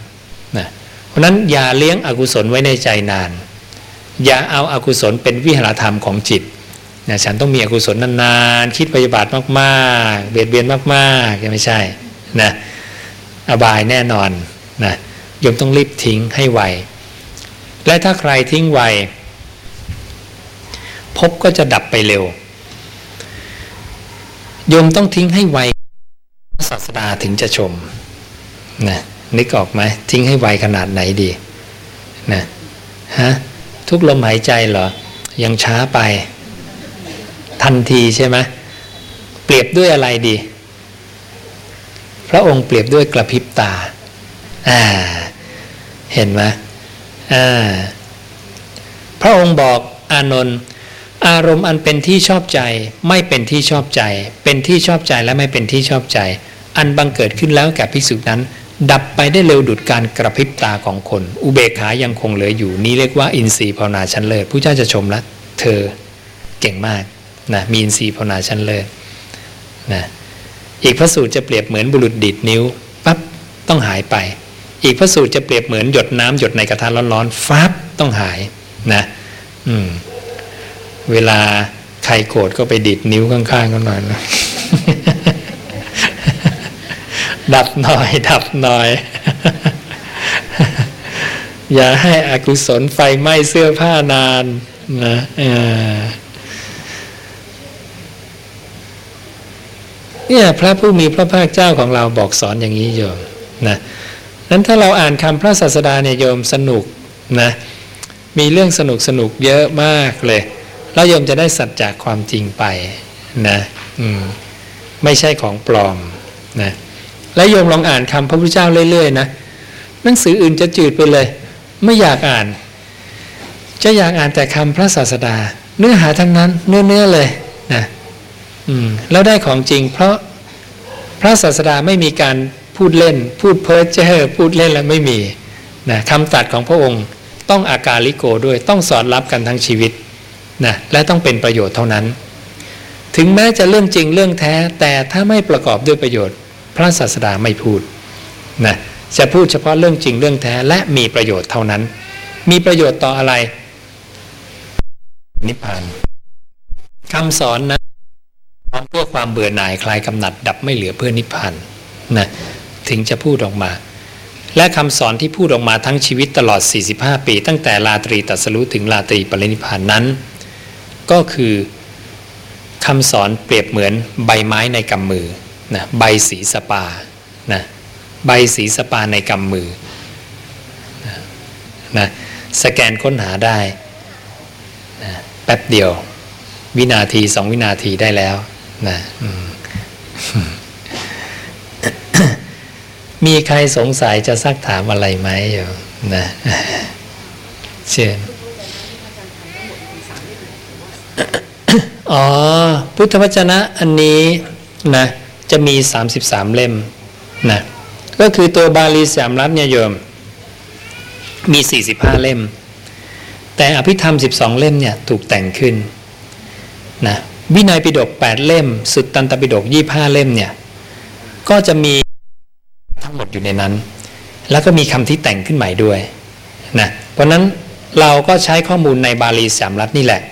นะเพราะนั้นอย่าเลี้ยงอกุศลไว้ในใจนาน อย่าเอาอากุศลเป็นวิหารธรรมของจิต นะฉันต้องมีอกุศลนานๆ คิดปฏิบัติมากๆ เบียดเบียนมากๆยังไม่ใช่นะอบายแน่นอนนะโยมต้องรีบทิ้งให้ไว และถ้าใครทิ้งไวพบก็จะดับไปเร็ว โยมต้องทิ้งให้ไวศาสดาถึงจะชมนะนึกออกไหมทิ้งให้ไวขนาดไหนดีนะฮะทุกลมหายใจเหรอ ยังช้าไป ทันทีใช่ไหมเปรียบด้วยอะไรดี พระองค์เปรียบด้วยกระพริบตาอ่าเห็นไหมอ่าพระองค์บอกอานนท์อารมณ์อันเป็นที่ชอบใจไม่เป็นที่ชอบใจ เป็นที่ชอบใจและไม่เป็นที่ชอบใจ อันบังเกิดขึ้นแล้วแก่ภิกษุนั้น ดับไปได้เร็วดุดการกระพริบตาของคน อุเบกขายังคงเหลืออยู่นี้เรียกว่าอินทรีย์ภาวนาชั้นเลิศผู้เจ้าจะชมล้วเธอเก่งมาก นะมีอินทรีย์ภาวนาชั้นเลิศนะอีกพระสูตรจะเปรียบเหมือนบุรุษดีดนิ้วปั๊บต้องหายไป อีกพระสูตรจะเปรียบเหมือนหยดน้ำหยดในกระทะร้อนๆฟับต้องหายนะอืมเวลาใครโกรธก็ไปดิดนิ้วข้างๆกันหน่อยนะดับหน่อย ดับหน่อย อย่าให้อกุศลไฟไหม้เสื้อผ้านานนะ เนี่ยพระผู้มีพระภาคเจ้าของเราบอกสอนอย่างนี้โยมนะนั้นถ้าเราอ่านคำพระศาสดาเนี่ยโยมสนุกนะมีเรื่องสนุกสนุกเยอะมากเลยแล้วโยมจะได้สัจจากความจริงไปนะอืมไม่ใช่ของปลอมนะและโยมลองอ่านคำพระพุทธเจ้าเรื่อยๆนะหนังสืออื่นจะจืดไปเลย ไม่อยากอ่าน จะอยากอ่านแต่คำพระศาสดา เนื้อหาทั้งนั้นเนื้อเนื้อเลย อืมแล้วได้ของจริง เพราะพระศาสดาไม่มีการพูดเล่น พูดเพ้อเจ้อพูดเล่นแล้วไม่มีนะคำตรัสของพระองค์ต้องอากาลิโกด้วยต้องสอดรับกันทั้งชีวิตนะและต้องเป็นประโยชน์เท่านั้น ถึงแม้จะเรื่องจริงเรื่องแท้ แต่ถ้าไม่ประกอบด้วยประโยชน์ พระศาสดาไม่พูดนะจะพูดเฉพาะเรื่องจริงเรื่องแท้และมีประโยชน์เท่านั้น มีประโยชน์ต่ออะไร นิพพานคำสอนนะ เพื่อความเบื่อหน่ายคลายกำหนัด ดับไม่เหลือเพื่อนิพพานนะถึงจะพูดออกมา และคำสอนที่พูดออกมาทั้งชีวิตตลอด 45 ปี ตั้งแต่ลาตรีตัสรู้ถึงลาตรีปรินิพพานนั้น ก็คือคำสอนเปรียบเหมือนใบไม้ในกำมือนะใบสีสปานะใบสีสปาในกำมือนะนะสแกนค้นหาได้นะแป๊บเดียว วินาทีสองวินาทีได้แล้ว นะมีใครสงสัยจะซักถามอะไรไหมอยู่นะเชิญอ๋อ พุทธวจนะอันนี้นะจะมี 33 เล่มนะก็คือตัวบาลีสามรัตเนี่ยโยม มี 45 เล่ม แต่อภิธรรม 12 เล่มเนี่ยถูกแต่งขึ้นนะ วินัยปิฎก8เล่ม สุดตันตปิฎก25 เล่มเนี่ยก็จะมีทั้งหมดอยู่ในนั้น แล้วก็มีคำที่แต่งขึ้นใหม่ด้วยนะเพราะนั้นเราก็ใช้ข้อมูลในบาลีสามรัตนี่แหละ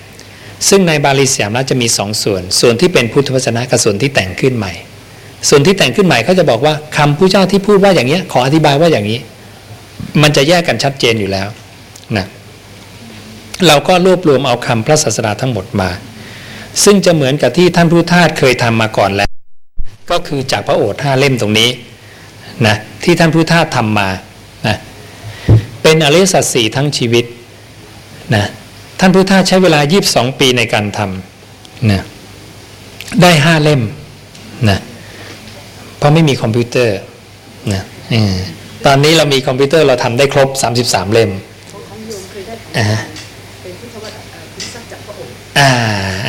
ซึ่งในบาลีสามรัตจะมีสองส่วน ส่วนที่เป็นพุทธวจนะกับส่วนที่แต่งขึ้นใหม่ ส่วนที่แต่งขึ้นใหม่เขาจะบอกว่าคำผู้เจ้าที่พูดว่าอย่างนี้ขออธิบายว่าอย่างนี้ มันจะแยกกันชัดเจนอยู่แล้วนะเราก็รวบรวมเอาคำพระศาสดาทั้งหมดมา ซึ่งจะเหมือนกับที่ท่านผู้ทาสเคยทำมาก่อนแล้ว ก็คือจากพระโอษฐ์ห้าเล่มตรงนี้นะที่ท่านผู้ทาสทำมานะเป็นอริยสัจสีทั้งชีวิตนะท่านผู้ทาสใช้เวลา 22 ปีในการทำนะได้ห้าเล่มนะเพราะไม่มีคอมพิวเตอร์นะตอนนี้เรามีคอมพิวเตอร์เราทำได้ครบ 33 เล่มอ่า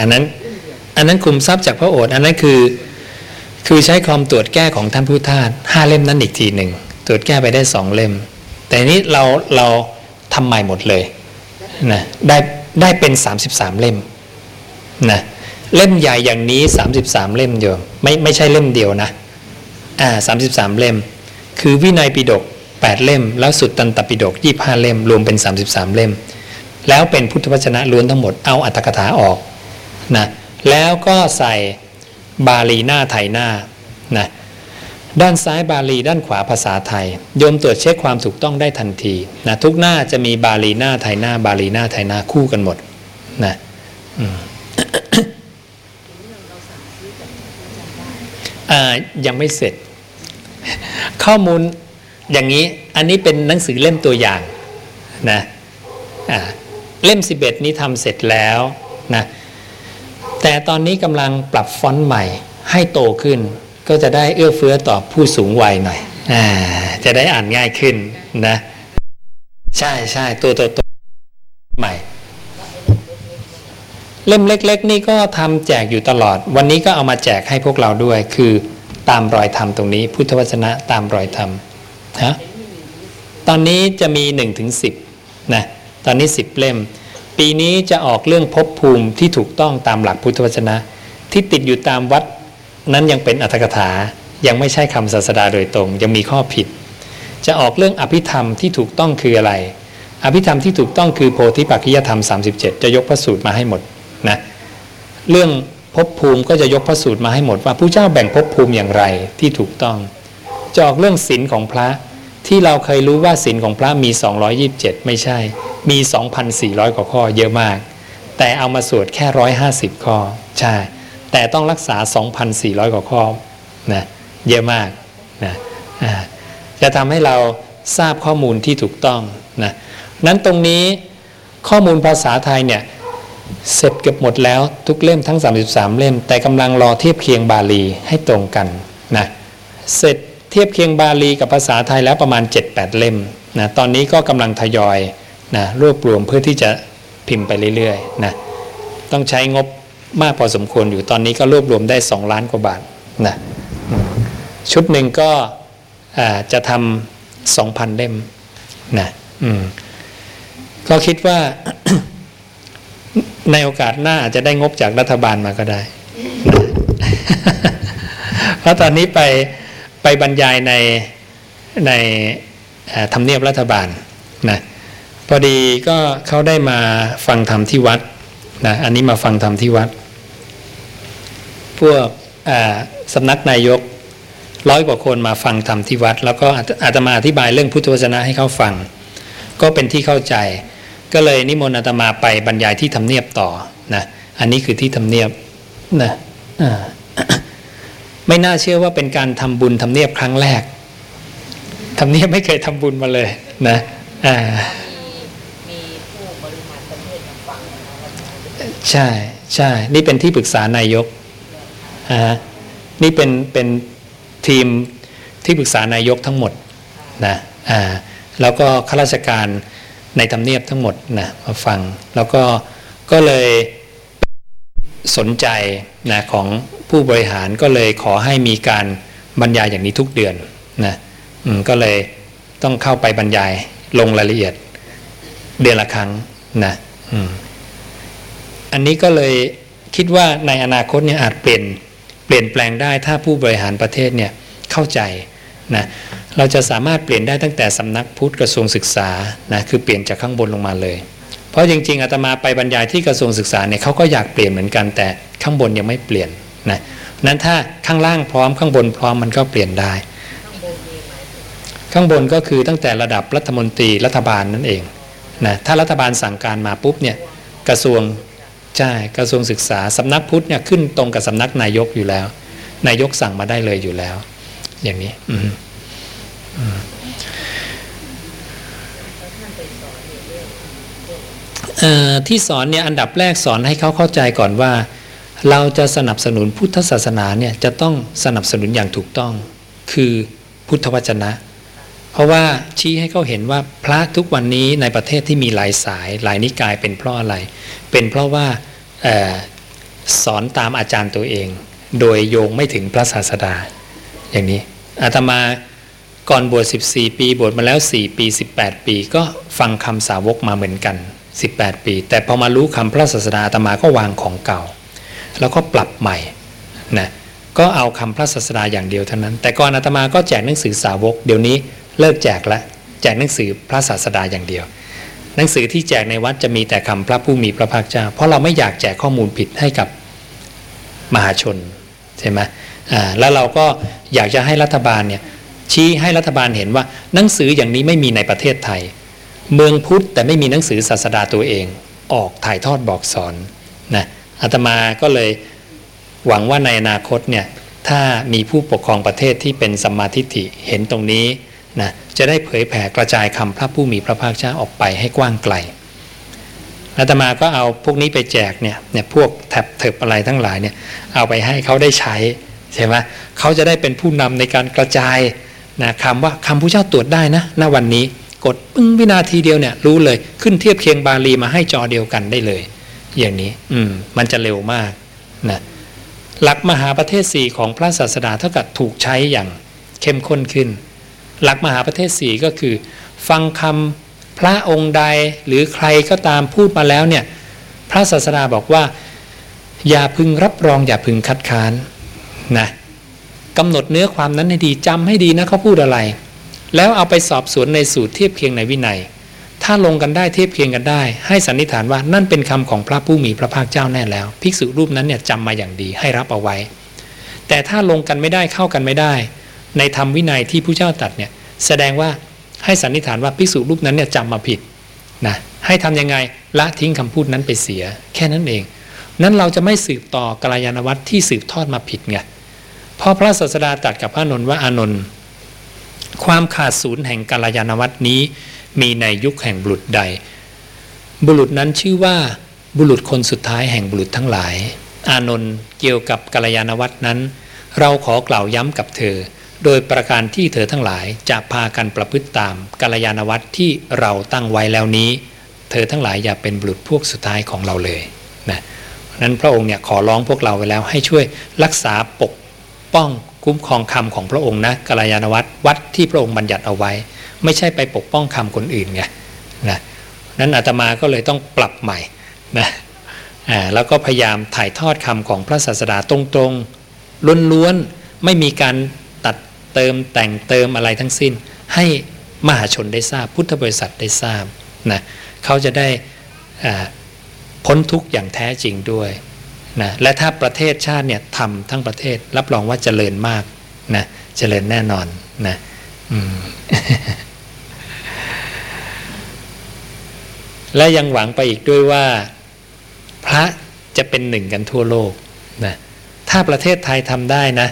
อันนั้นอันนั้นคุมทรัพย์จากพระโอษฐ์อันนั้นคือคือใช้ความตรวจแก้ของท่านผู้ทาสห้าเล่มนั้นอีกทีหนึ่งตรวจแก้ไปได้สองเล่ม แต่นี้เราเราทำใหม่หมดเลยนะได้ได้เป็น 33 เล่มนะเล่มใหญ่อย่างนี้ 33 เล่มโยมไม่ไม่ใช่เล่มเดียวนะอ่าสามสิบสามเล่ม คือวินัยปิฎก8 เล่ม แล้วสุดตันตปิฎก25 เล่ม รวมเป็น 33 เล่ม แล้วเป็นพุทธวจนะล้วนทั้งหมดเอาอัตถกถาออก นะแล้วก็ใส่บาลีหน้าไทยหน้านะด้านซ้ายบาลีด้านขวาภาษาไทย โยมตรวจเช็คความถูกต้องได้ทันทีนะทุกหน้าจะมีบาลีหน้าไทยหน้า บาลีหน้าไทยหน้าคู่กันหมดนะยังไม่เสร็จ ข้อมูลอย่างนี้อันนี้เป็นหนังสือเล่มตัวอย่างนะเล่ม 11 นี้ทำเสร็จแล้วนะ แต่ตอนนี้กำลังปรับฟอนต์ใหม่ให้โตขึ้น ก็จะได้เอื้อเฟื้อต่อผู้สูงวัยหน่อยอจะได้อ่านง่ายขึ้นนะ ใช่ใช่ตัวตัวตัวใหม่ เล่มเล็ก ๆ นี่ก็ทำแจกอยู่ตลอด วันนี้ก็เอามาแจกให้พวกเราด้วย คือตามรอยธรรมตรงนี้ พุทธวจนะตามรอยธรรมฮะตอนนี้จะมี1นถึงสินะตอนนี้ 10 เล่ม ปีนี้จะออกเรื่องภพภูมิที่ถูกต้องตามหลักพุทธวจนะ ที่ติดอยู่ตามวัดนั้นยังเป็นอัตถกถา ยังไม่ใช่คำศาสดาโดยตรง ยังมีข้อผิด จะออกเรื่องอภิธรรมที่ถูกต้องคืออะไร อภิธรรมที่ถูกต้องคือโพธิปัจจยธรรม 37 จะยกพระสูตรมาให้หมดนะเรื่องภพภูมิก็จะยกพระสูตรมาให้หมดว่าผู้เจ้าแบ่งภพภูมิอย่างไรที่ถูกต้องจะออกเรื่องศีลของพระ ที่เราเคยรู้ว่าศีลของพระมี 227 ไม่ใช่ มี 2,400 กว่าข้อเยอะมาก แต่เอามาสวดแค่ 150 ข้อ ใช่ แต่ต้องรักษา 2,400 กว่าข้อนะเยอะมากนะจะทำให้เราทราบข้อมูลที่ถูกต้องนะนั้นตรงนี้ข้อมูลภาษาไทยเนี่ยเสร็จเกือบหมดแล้วทุกเล่มทั้ง 33 เล่ม แต่กำลังรอเทียบเคียงบาลีให้ตรงกันนะเสร็จ เทียบเคียงบาลีกับภาษาไทยแล้วประมาณ 7-8 เล่มนะตอนนี้ก็กำลังทยอยนะรวบรวมเพื่อที่จะพิมพ์ไปเรื่อยๆนะต้องใช้งบมากพอสมควรอยู่ตอนนี้ก็รวบรวมได้ 2 ล้านกว่าบาทนะชุดหนึ่งก็จะทำสองพันเล่มนะอืมก็คิดว่า ในโอกาสหน้าอาจจะได้งบจากรัฐบาลมาก็ได้ เพราะตอนนี้ไป ไปบรรยายในในทำเนียบรัฐบาลนะพอดีก็เขาได้มาฟังธรรมที่วัดนะอันนี้มาฟังธรรมที่วัด พวกสำนักนายกร้อยกว่าคนมาฟังธรรมที่วัด แล้วก็อาตมาอธิบายเรื่องพุทธวจนะให้เขาฟัง ก็เป็นที่เข้าใจ ก็เลยนิมนต์อาตมาไปบรรยายที่ทำเนียบต่อนะอันนี้คือที่ทำเนียบนะ ไม่น่าเชื่อว่าเป็นการทำบุญทำเนียบครั้งแรกทำเนียบไม่เคยทำบุญมาเลยนะอ่าใช่ใช่นี่เป็นที่ปรึกษานายกอ่านี่เป็นเป็นทีมที่ปรึกษานายกทั้งหมดนะอ่าแล้วก็ข้าราชการในทำเนียบทั้งหมดนะมาฟัง แล้วก็ก็เลย สนใจนะของผู้บริหารก็เลยขอให้มีการบรรยายอย่างนี้ทุกเดือนนะก็เลยต้องเข้าไปบรรยายลงรายละเอียดเดือนละครั้งนะอันนี้ก็เลยคิดว่าในอนาคตเนี่ยอาจเปลี่ยนเปลี่ยนแปลงได้ถ้าผู้บริหารประเทศเนี่ยเข้าใจนะเราจะสามารถเปลี่ยนได้ตั้งแต่สำนักพุทธกระทรวงศึกษานะคือเปลี่ยนจากข้างบนลงมาเลย เพราะจริง ๆอาตมาไปบรรยายที่กระทรวงศึกษาเนี่ยเขาก็อยากเปลี่ยนเหมือนกันแต่ข้างบนยังไม่เปลี่ยนนะนั้นถ้าข้างล่างพร้อมข้างบนพร้อมมันก็เปลี่ยนได้ ข้างบนก็คือตั้งแต่ระดับรัฐมนตรีรัฐบาลนั่นเองนะถ้ารัฐบาลสั่งการมาปุ๊บเนี่ยกระทรวงใช่กระทรวงศึกษาสำนักพุทธเนี่ยขึ้นตรงกับสำนักนายกอยู่แล้ว นายกสั่งมาได้เลยอยู่แล้ว อย่างนี้ อืม ที่สอนเนี่ยอันดับแรกสอนให้เขาเข้าใจก่อนว่า เราจะสนับสนุนพุทธศาสนาเนี่ยจะต้องสนับสนุนอย่างถูกต้อง คือพุทธวจนะ เพราะว่าชี้ให้เขาเห็นว่าพระทุกวันนี้ในประเทศที่มีหลายสายหลายนิกายเป็นเพราะอะไร เป็นเพราะว่าออสอนตามอาจารย์ตัวเอง โดยโยงไม่ถึงพระศาสดา อย่างนี้อาตมาก่อนบวช 14 ปี บวชมาแล้ว 4 ปี 18 ปี ก็ฟังคำสาวกมาเหมือนกัน 18 ปี แต่พอมารู้คำพระศาสดาอาตมาก็วางของเก่า แล้วก็ปรับใหม่นะก็เอาคำพระศาสดาอย่างเดียวเท่านั้น แต่ก่อนอาตมาก็แจกหนังสือสาวก เดี๋ยวนี้เลิกแจกละแจกหนังสือพระศาสดาอย่างเดียว หนังสือที่แจกในวัดจะมีแต่คำพระผู้มีพระภาคเจ้า เพราะเราไม่อยากแจกข้อมูลผิดให้กับมหาชนใช่ไหมอ่าแล้วเราก็อยากจะให้รัฐบาลเนี่ยชี้ให้รัฐบาลเห็นว่าหนังสืออย่างนี้ไม่มีในประเทศไทย เมืองพุทธแต่ไม่มีหนังสือศาสดาตัวเอง ออกถ่ายทอดบอกสอนนะอาตมาก็เลยหวังว่าในอนาคตเนี่ยถ้ามีผู้ปกครองประเทศที่เป็นสัมมาทิฏฐิเห็นตรงนี้นะจะได้เผยแผ่กระจายคำพระผู้มีพระภาคเจ้าออกไปให้กว้างไกลอาตมาก็เอาพวกนี้ไปแจกเนี่ยเนี่ยพวกแท็บเถิบอะไรทั้งหลายเนี่ยเอาไปให้เขาได้ใช้ใช่ไหมเขาจะได้เป็นผู้นำในการกระจายนะคำว่าคำพระเจ้าตรวจได้นะณวันนี้ กดปึ้งวินาทีเดียวเนี่ยรู้เลยขึ้นเทียบเคียงบาลีมาให้จอเดียวกันได้เลย อย่างนี้อืมมันจะเร็วมากนะหลักมหาประเทศสี่ของพระศาสดาเท่ากับถูกใช้อย่างเข้มข้นขึ้น หลักมหาประเทศสี่ก็คือ ฟังคำพระองค์ใดหรือใครก็ตามพูดมาแล้วเนี่ยพระศาสดาบอกว่า อย่าพึงรับรองอย่าพึงคัดค้านนะกำหนดเนื้อความนั้นให้ดีจำให้ดีนะเขาพูดอะไร แล้วเอาไปสอบสวนในสูตรเทียบเคียงในวินัย ถ้าลงกันได้เทียบเคียงกันได้ ให้สันนิษฐานว่านั่นเป็นคำของพระผู้มีพระภาคเจ้าแน่แล้ว ภิกษุรูปนั้นเนี่ยจำมาอย่างดีให้รับเอาไว้ แต่ถ้าลงกันไม่ได้เข้ากันไม่ได้ ในธรรมวินัยที่ผู้เจ้าตัดเนี่ยแสดงว่าให้สันนิษฐานว่าภิกษุรูปนั้นเนี่ยจำมาผิดนะให้ทํำยังไงละทิ้งคำพูดนั้นไปเสีย แค่นั้นเอง นั้นเราจะไม่สืบต่อกลายานวัตรที่สืบทอดมาผิดไงพราะพระศาสดาตรัสกับพระนนท์ว่าอานนท์ ความขาดศูนย์แห่งกาลยานวัตนี้ มีในยุคแห่งบุรุษใด บุรุษนั้นชื่อว่าบุรุษคนสุดท้ายแห่งบุรุษทั้งหลาย อานนท์เกี่ยวกับกาลยานวัตนั้น เราขอกล่าวย้ำกับเธอ โดยประการที่เธอทั้งหลายจะพากันประพฤติตามกาลยานวัตที่เราตั้งไว้แล้วนี้ เธอทั้งหลายอย่าเป็นบุรุษพวกสุดท้ายของเราเลยนะนั้นพระองค์เนี่ยขอร้องพวกเราไว้แล้วให้ช่วยรักษาปกป้อง คุ้มครองคำของพระองค์นะกัลยาณวัตรวัดที่พระองค์บัญญัติเอาไว้ ไม่ใช่ไปปกป้องคำคนอื่นไงนะนั้นอาตมาก็เลยต้องปรับใหม่นะแล้วก็พยายามถ่ายทอดคำของพระศาสดาตรงๆล้วนๆไม่มีการตัดเติมแต่งเติมอะไรทั้งสิ้น ให้มหาชนได้ทราบ พุทธบริษัทได้ทราบนะเขาจะได้พ้นทุกข์อย่างแท้จริงด้วย นะและถ้าประเทศชาติเนี่ยทำทั้งประเทศ รับรองว่าเจริญมากนะเจริญแน่นอนนะและยังหวังไปอีกด้วยว่า พระจะเป็นหนึ่งกันทั่วโลกนะถ้าประเทศไทยทำได้นะ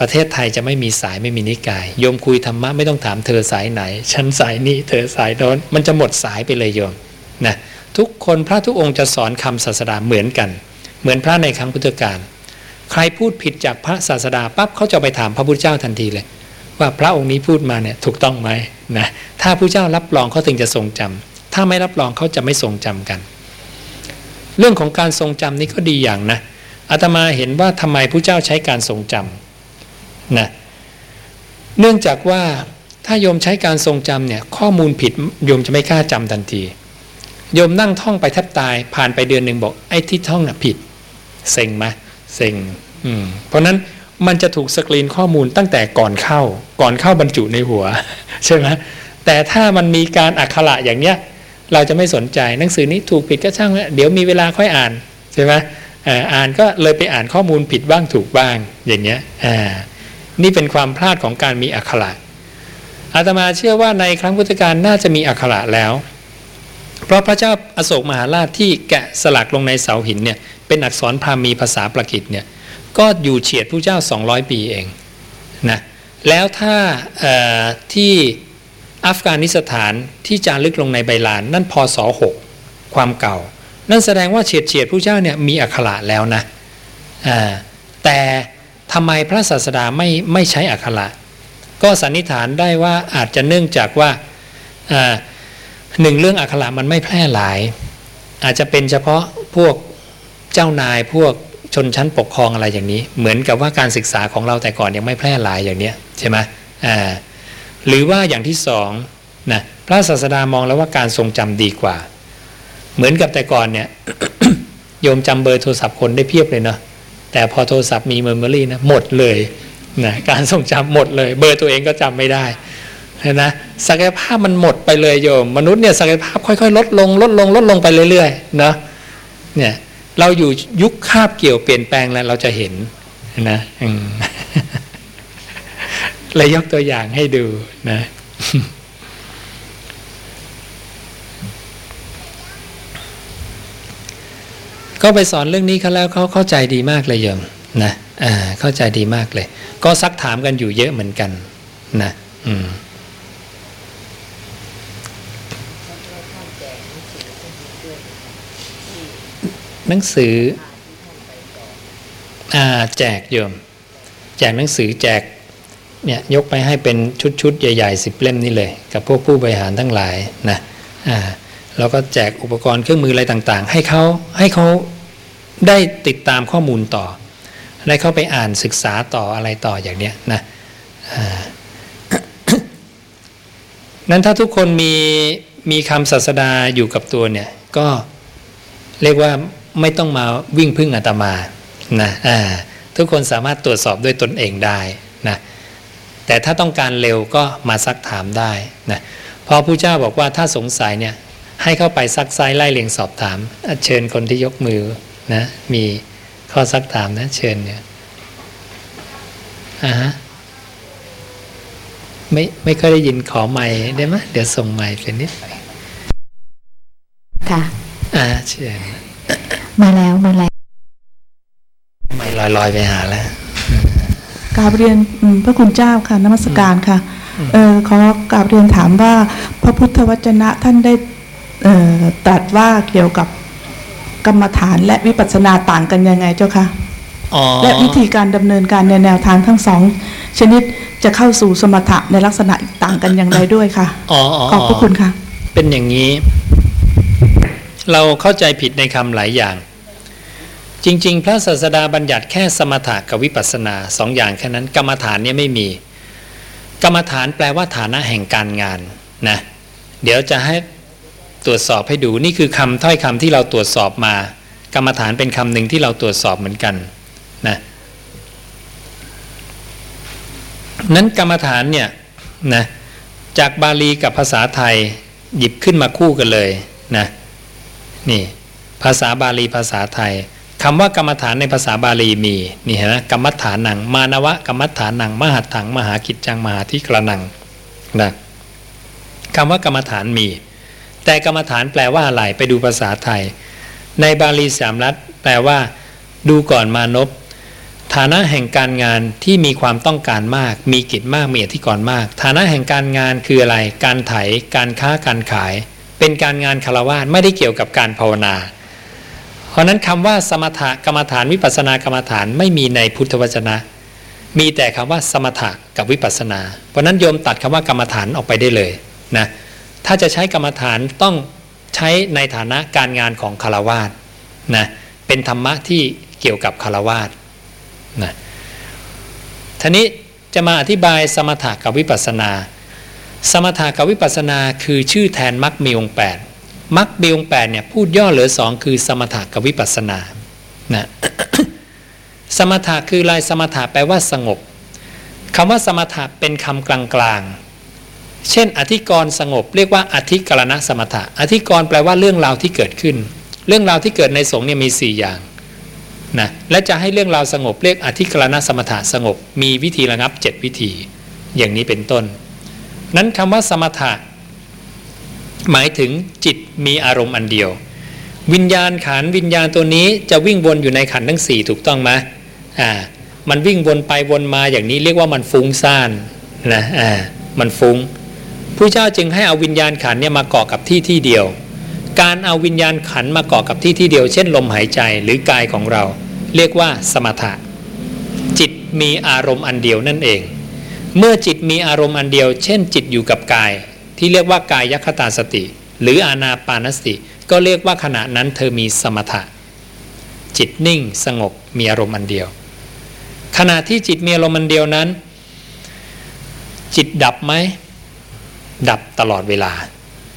ประเทศไทยจะไม่มีสายไม่มีนิกาย โยมคุยธรรมะไม่ต้องถามเธอสายไหน ฉันสายนี้ เธอสายโน้นมันจะหมดสายไปเลยโยมนะทุกคนพระทุกองค์จะสอนคำศาสดาเหมือนกัน เหมือนพระในครั้งพุทธกาลใครพูดผิดจากพระศาสดาปั๊บเขาจะไปถามพระพุทธเจ้าทันทีเลย ว่าพระองค์นี้พูดมาเนี่ยถูกต้องไหมนะถ้าพระเจ้ารับรองเขาถึงจะทรงจำถ้าไม่รับรองเขาจะไม่ทรงจำกัน เรื่องของการทรงจำนี่ก็ดีอย่างนะอาตมาเห็นว่าทำไมพระเจ้าใช้การทรงจำนะเนื่องจากว่าถ้าโยมใช้การทรงจำเนี่ยข้อมูลผิดโยมจะไม่กล้าจำทันทีโยมนั่งท่องไปแทบตายผ่านไปเดือนหนึ่งบอกไอ้ที่ท่องน่ะผิด เซ็งไหมเซ็งเพราะนั้นมันจะถูกสกรีนข้อมูลตั้งแต่ก่อนเข้า ก่อนเข้าบรรจุในหัว ใช่ไหมแต่ถ้ามันมีการอักขระอย่างเนี้ย เราจะไม่สนใจหนังสือนี้ถูกผิดก็ช่างเดี๋ยวมีเวลาค่อยอ่านใช่ไหมอ่านก็เลยไปอ่านข้อมูลผิดบ้างถูกบ้างอย่างเงี้ยนี่เป็นความพลาดของการมีอักขระอาตมาเชื่อว่าในครั้งพุทธกาลน่าจะมีอักขระแล้ว เพราะพระเจ้าอโศกมหาราชที่แกะสลักลงในเสาหินเนี่ย เป็นอักษรพรามีภาษาปรกิตเนี่ยก็อยู่เฉียดพระเจ้า 200 ปีเองนะแล้วถ้าที่อัฟกานิสถานที่จารึกลงในใบลานนั่นพศ6ความเก่า นั่นแสดงว่าเฉียดเฉียดพระเจ้าเนี่ยมีอักขระแล้วนะแต่ทำไมพระศาสดาไม่ไม่ใช้อักขระก็สันนิษฐานได้ว่าอาจจะเนื่องจากว่าหนึ่งเรื่องอักขระมันไม่แพร่หลาย อาจจะเป็นเฉพาะพวก เจ้านายพวกชนชั้นปกครองอะไรอย่างนี้ เหมือนกับว่าการศึกษาของเราแต่ก่อนยังไม่แพร่หลายอย่างนี้ใช่ไหมอ่าหรือว่าอย่างที่สองนะพระศาสดามองแล้วว่าการทรงจำดีกว่า เหมือนกับแต่ก่อนเนี่ยโยมจำเบอร์โทรศัพท์คนได้เพียบเลยเนาะแต่พอโทรศัพท์มีเมมโมรี่นะหมดเลยนะการทรงจำหมดเลย เบอร์ตัวเองก็จำไม่ได้นะศักยภาพมันหมดไปเลยโยม มนุษย์เนี่ยศักยภาพค่อยๆ ลดลงลดลงลดลงไปเรื่อยๆเนาะเนี่ย เราอยู่ยุคคาบเกี่ยวเปลี่ยนแปลงแล้วเราจะเห็นนะเลยยกตัวอย่างให้ดูนะ ก็ไปสอนเรื่องนี้เขาแล้วเขาเข้าใจดีมากเลยโยมนะอ่าเข้าใจดีมากเลย ก็ซักถามกันอยู่เยอะเหมือนกัน นะ อืม หนังสืออแจกโยม แจกหนังสือแจกเนี่ยยกไปให้เป็นชุดๆ ใหญ่ๆสิบเล่มนี่เลย กับพวกผู้บริหารทั้งหลายนะอ่าแล้วก็แจกอุปกรณ์เครื่องมืออะไรต่างๆ ให้เขาให้เขาได้ติดตามข้อมูลต่อ ได้เข้าไปอ่านศึกษาต่ออะไรต่ออย่างเนี้ยนะนั้นถ้าทุกคนมีมีคำศาสดาอยู่กับตัวเนี่ย ก็เรียกว่า ไม่ต้องมาวิ่งพึ่งอาตมานะทุกคนสามารถตรวจสอบด้วยตนเองได้นะแต่ถ้าต้องการเร็วก็มาซักถามได้นะพอผู้เจ้าบอกว่าถ้าสงสัยเนี่ยให้เข้าไปซักไซไล่เลียงสอบถาม เชิญคนที่ยกมือนะมีข้อซักถามนะเชิญเนี่ยอ่าฮะไม่ไม่ค่อยได้ยินขอไม่ได้ไหมเดี๋ยวส่งไม่เป็นนิดไปค่ะอ่าเชิญ มาแล้วมาแล้วไม่ลอยลอยไปหาแล้วกราบเรียนพระคุณเจ้าค่ะนมัสการค่ะเออขอกราบเรียนถามว่า พระพุทธวจนะท่านได้ตรัสว่าเกี่ยวกับกรรมฐานและวิปัสสนาต่างกันยังไงเจ้าคะและวิธีการดำเนินการในแนวทางทั้งสองชนิดจะเข้าสู่สมถะในลักษณะต่างกันอย่างไรด้วยค่ะ ขอบพระคุณค่ะ เป็นอย่างนี้ เราเข้าใจผิดในคำหลายอย่าง จริง ๆ พระศาสดาบัญญัติแค่สมถะกับวิปัสสนาสองอย่างแค่นั้น กรรมฐานเนี่ยไม่มี กรรมฐานแปลว่าฐานะแห่งการงานนะเดี๋ยวจะให้ตรวจสอบให้ดูนี่คือคำถ้อยคำที่เราตรวจสอบมา กรรมฐานเป็นคำหนึ่งที่เราตรวจสอบเหมือนกันนะนั้นกรรมฐานเนี่ยนะจากบาลีกับภาษาไทยหยิบขึ้นมาคู่กันเลยนะ นี่ภาษาบาลีภาษาไทยคำว่ากรรมฐานในภาษาบาลีมีนี่เห็นไหมกรรมฐานนัง มานวะกรรมฐานนัง มหัตถัง มหากิจจังมหาทิกระนังนะคำว่ากรรมฐานมี แต่กรรมฐานแปลว่าอะไรไปดูภาษาไทย ในบาลีสามรัฐแปลว่า ดูก่อนมานพฐานะแห่งการงานที่มีความต้องการมาก มีกิจมากมีอธิกรณ์มาก ฐานะแห่งการงานคืออะไร การไถ การค้าการขาย เป็นการงานคารวะไม่ได้เกี่ยวกับการภาวนา เพราะนั้นคำว่าสมถกรรมฐานวิปัสสนากรรมฐานไม่มีในพุทธวจนะ มีแต่คำว่าสมถะกับวิปัสสนา เพราะนั้นโยมตัดคำว่ากรรมฐานออกไปได้เลยนะถ้าจะใช้กรรมฐานต้องใช้ในฐานะการงานของคารวาสนะเป็นธรรมะที่เกี่ยวกับคารวาสนะทีนี้จะมาอธิบายสมถะกับวิปัสสนา สมถะกับวิปัสสนาคือชื่อแทนมรรคมีองค์แปดมรรคมีองค์แปดเนี่ยพูดย่อเหลือสองคือสมถะกับวิปัสสนานะสมถะคือลายสมถะแปลว่าสงบคำว่าสมถะเป็นคำกลางๆ เช่น อธิกรณ์สงบ เรียกว่าอธิกรณสมถะ อธิกรณ์แปลว่าเรื่องราวที่เกิดขึ้น เรื่องราวที่เกิดในสงฆ์เนี่ยมี 4 อย่างนะและจะให้เรื่องราวสงบเรียกอธิกรณสมถะสงบ มีวิธีระงับ 7 วิธี อย่างนี้เป็นต้น นั้นคำว่าสมถะ หมายถึงจิตมีอารมณ์อันเดียว วิญญาณขันวิญญาณตัวนี้จะวิ่งวนอยู่ในขันทั้ง4ถูกต้องไหมอ่า มันวิ่งวนไปวนมาอย่างนี้เรียกว่ามันฟุ้งซ่านนะอ่ามันฟุ้งผู้เจ้าจึงให้เอาวิญญาณขันเนี่ยมาเกาะกับที่ที่เดียว การเอาวิญญาณขันมาเกาะกับที่ที่เดียว เช่นลมหายใจหรือกายของเรา เรียกว่าสมถะ จิตมีอารมณ์อันเดียวนั่นเอง เมื่อจิตมีอารมณ์อันเดียว เช่น จิตอยู่กับกาย ที่เรียกว่ากายยคตาสติ หรืออานาปานสติ ก็เรียกว่าขณะนั้นเธอมีสมถะ จิตนิ่งสงบมีอารมณ์อันเดียว ขณะที่จิตมีอารมณ์อันเดียวนั้น จิตดับไหม ดับตลอดเวลา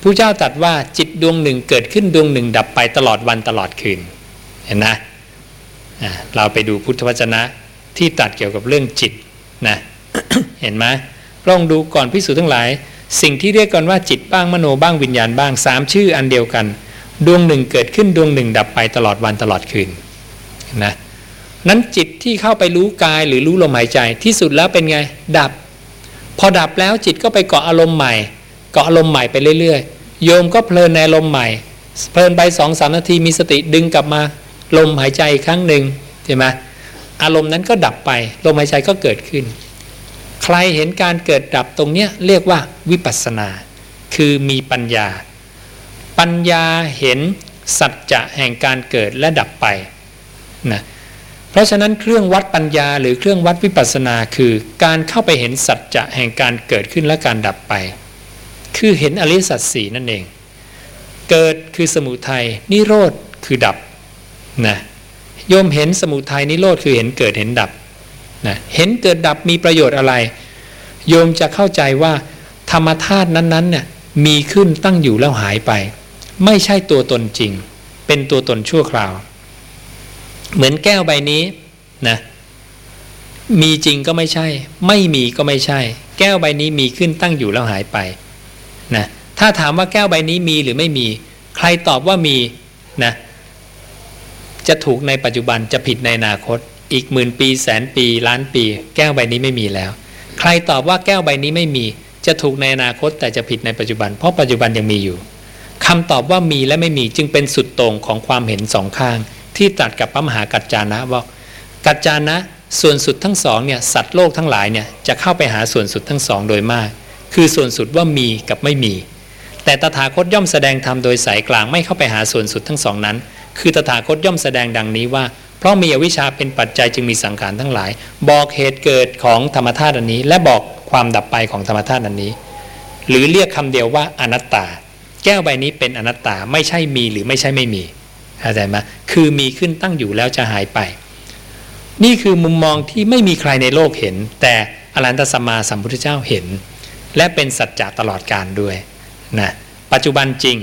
ผู้เจ้าตรัสว่าจิตดวงหนึ่งเกิดขึ้นดวงหนึ่ง ดับไปตลอดวันตลอดคืน เห็นนะเราไปดูพุทธวจนะที่ตัดเกี่ยวกับเรื่องจิตนะ เห็นไหมลองดูก่อนพิสูจน์ทั้งหลาย สิ่งที่เรียกกันว่าจิตบ้างมโนบ้างวิญญาณบ้างสามชื่ออันเดียวกัน ดวงหนึ่งเกิดขึ้นดวงหนึ่ง ดับไปตลอดวันตลอดคืนนะนั้นจิตที่เข้าไปรู้กายหรือรู้ลมหายใจที่สุดแล้วเป็นไง ดับ พอดับแล้วจิตก็ไปเกาะอารมณ์ใหม่ เกาะอารมณ์ใหม่ไปเรื่อยๆ โยมก็เพลินในอารมณ์ใหม่ เพลินไปสองสามนาทีมีสติดึงกลับมา ลมหายใจอีกครั้งหนึ่งใช่ไหมอารมณ์นั้นก็ดับไป ลมหายใจก็เกิดขึ้น ใครเห็นการเกิดดับตรงเนี้ยเรียกว่าวิปัสสนา คือมีปัญญา ปัญญาเห็นสัจจะแห่งการเกิดและดับไปนะเพราะฉะนั้นเครื่องวัดปัญญาหรือเครื่องวัดวิปัสสนาคือการเข้าไปเห็นสัจจะแห่งการเกิดขึ้นและการดับไป คือเห็นอริสัจสี่นั่นเอง เกิดคือสมุทัยนิโรธคือดับนะโยมเห็นสมุทัยนิโรธคือเห็นเกิดเห็นดับ นะเห็นเกิดดับมีประโยชน์อะไร โยมจะเข้าใจว่า ธรรมธาตุนั้นๆเนี่ยมีขึ้นตั้งอยู่แล้วหายไป ไม่ใช่ตัวตนจริง เป็นตัวตนชั่วคราว เหมือนแก้วใบนี้นะมีจริงก็ไม่ใช่ ไม่มีก็ไม่ใช่ แก้วใบนี้มีขึ้นตั้งอยู่แล้วหายไปนะถ้าถามว่าแก้วใบนี้มีหรือไม่มี ใครตอบว่ามีนะจะถูกในปัจจุบันจะผิดในอนาคต อีกหมื่นปีแสนปีล้านปี แก้วใบนี้ไม่มีแล้ว ใครตอบว่าแก้วใบนี้ไม่มีจะถูกในอนาคตแต่จะผิดในปัจจุบัน เพราะปัจจุบันยังมีอยู่คำตอบว่ามีและไม่มีจึงเป็นสุดตรงของความเห็นสองข้าง ที่ตัดกับพระมหากัจจานะว่ากัจจานะส่วนสุดทั้งสองเนี่ยสัตว์โลกทั้งหลายเนี่ยจะเข้าไปหาส่วนสุดทั้งสองโดยมาก คือส่วนสุดว่ามีกับไม่มี แต่ตถาคตย่อมแสดงธรรมโดยสายกลางไม่เข้าไปหาส่วนสุดทั้งสองนั้น คือตถาคตย่อมแสดงดังนี้ว่า เพราะมีอวิชชาเป็นปัจจัยจึงมีสังขารทั้งหลาย บอกเหตุเกิดของธรรมธาตุอันนี้ และบอกความดับไปของธรรมธาตุอันนี้ หรือเรียกคำเดียวว่าอนัตตา แก้วใบนี้เป็นอนัตตาไม่ใช่มีหรือไม่ใช่ไม่มีเข้าใจไหมคือมีขึ้นตั้งอยู่แล้วจะหายไป นี่คือมุมมองที่ไม่มีใครในโลกเห็น แต่อรันตสัมมาสัมพุทธเจ้าเห็น และเป็นสัจจะตลอดการด้วยนะปัจจุบันจริง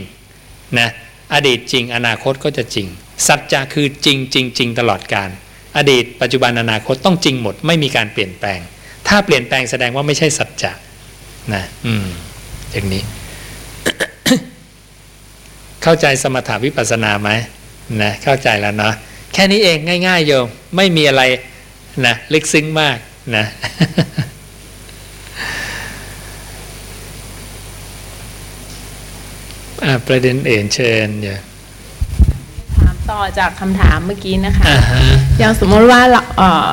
นะอดีตจริงอนาคตก็จะจริง สัจจะคือจริงจริงจริงตลอดการ อดีต ปัจจุบันอนาคตต้องจริงหมด ไม่มีการเปลี่ยนแปลง ถ้าเปลี่ยนแปลงแสดงว่าไม่ใช่สัจจะนะอืมอย่างนี้ เข้าใจสมถาวิปัสสนาไหมนะเข้าใจแล้วเนาะแค่นี้เองง่าย ๆ โยมไม่มีอะไรนะลึกซึ้งมากนะประเด็นเอื่นเชิญอย่า ต่อจากคำถามเมื่อกี้นะคะอ่าฮะอย่างสมมติว่าเราเอ่อ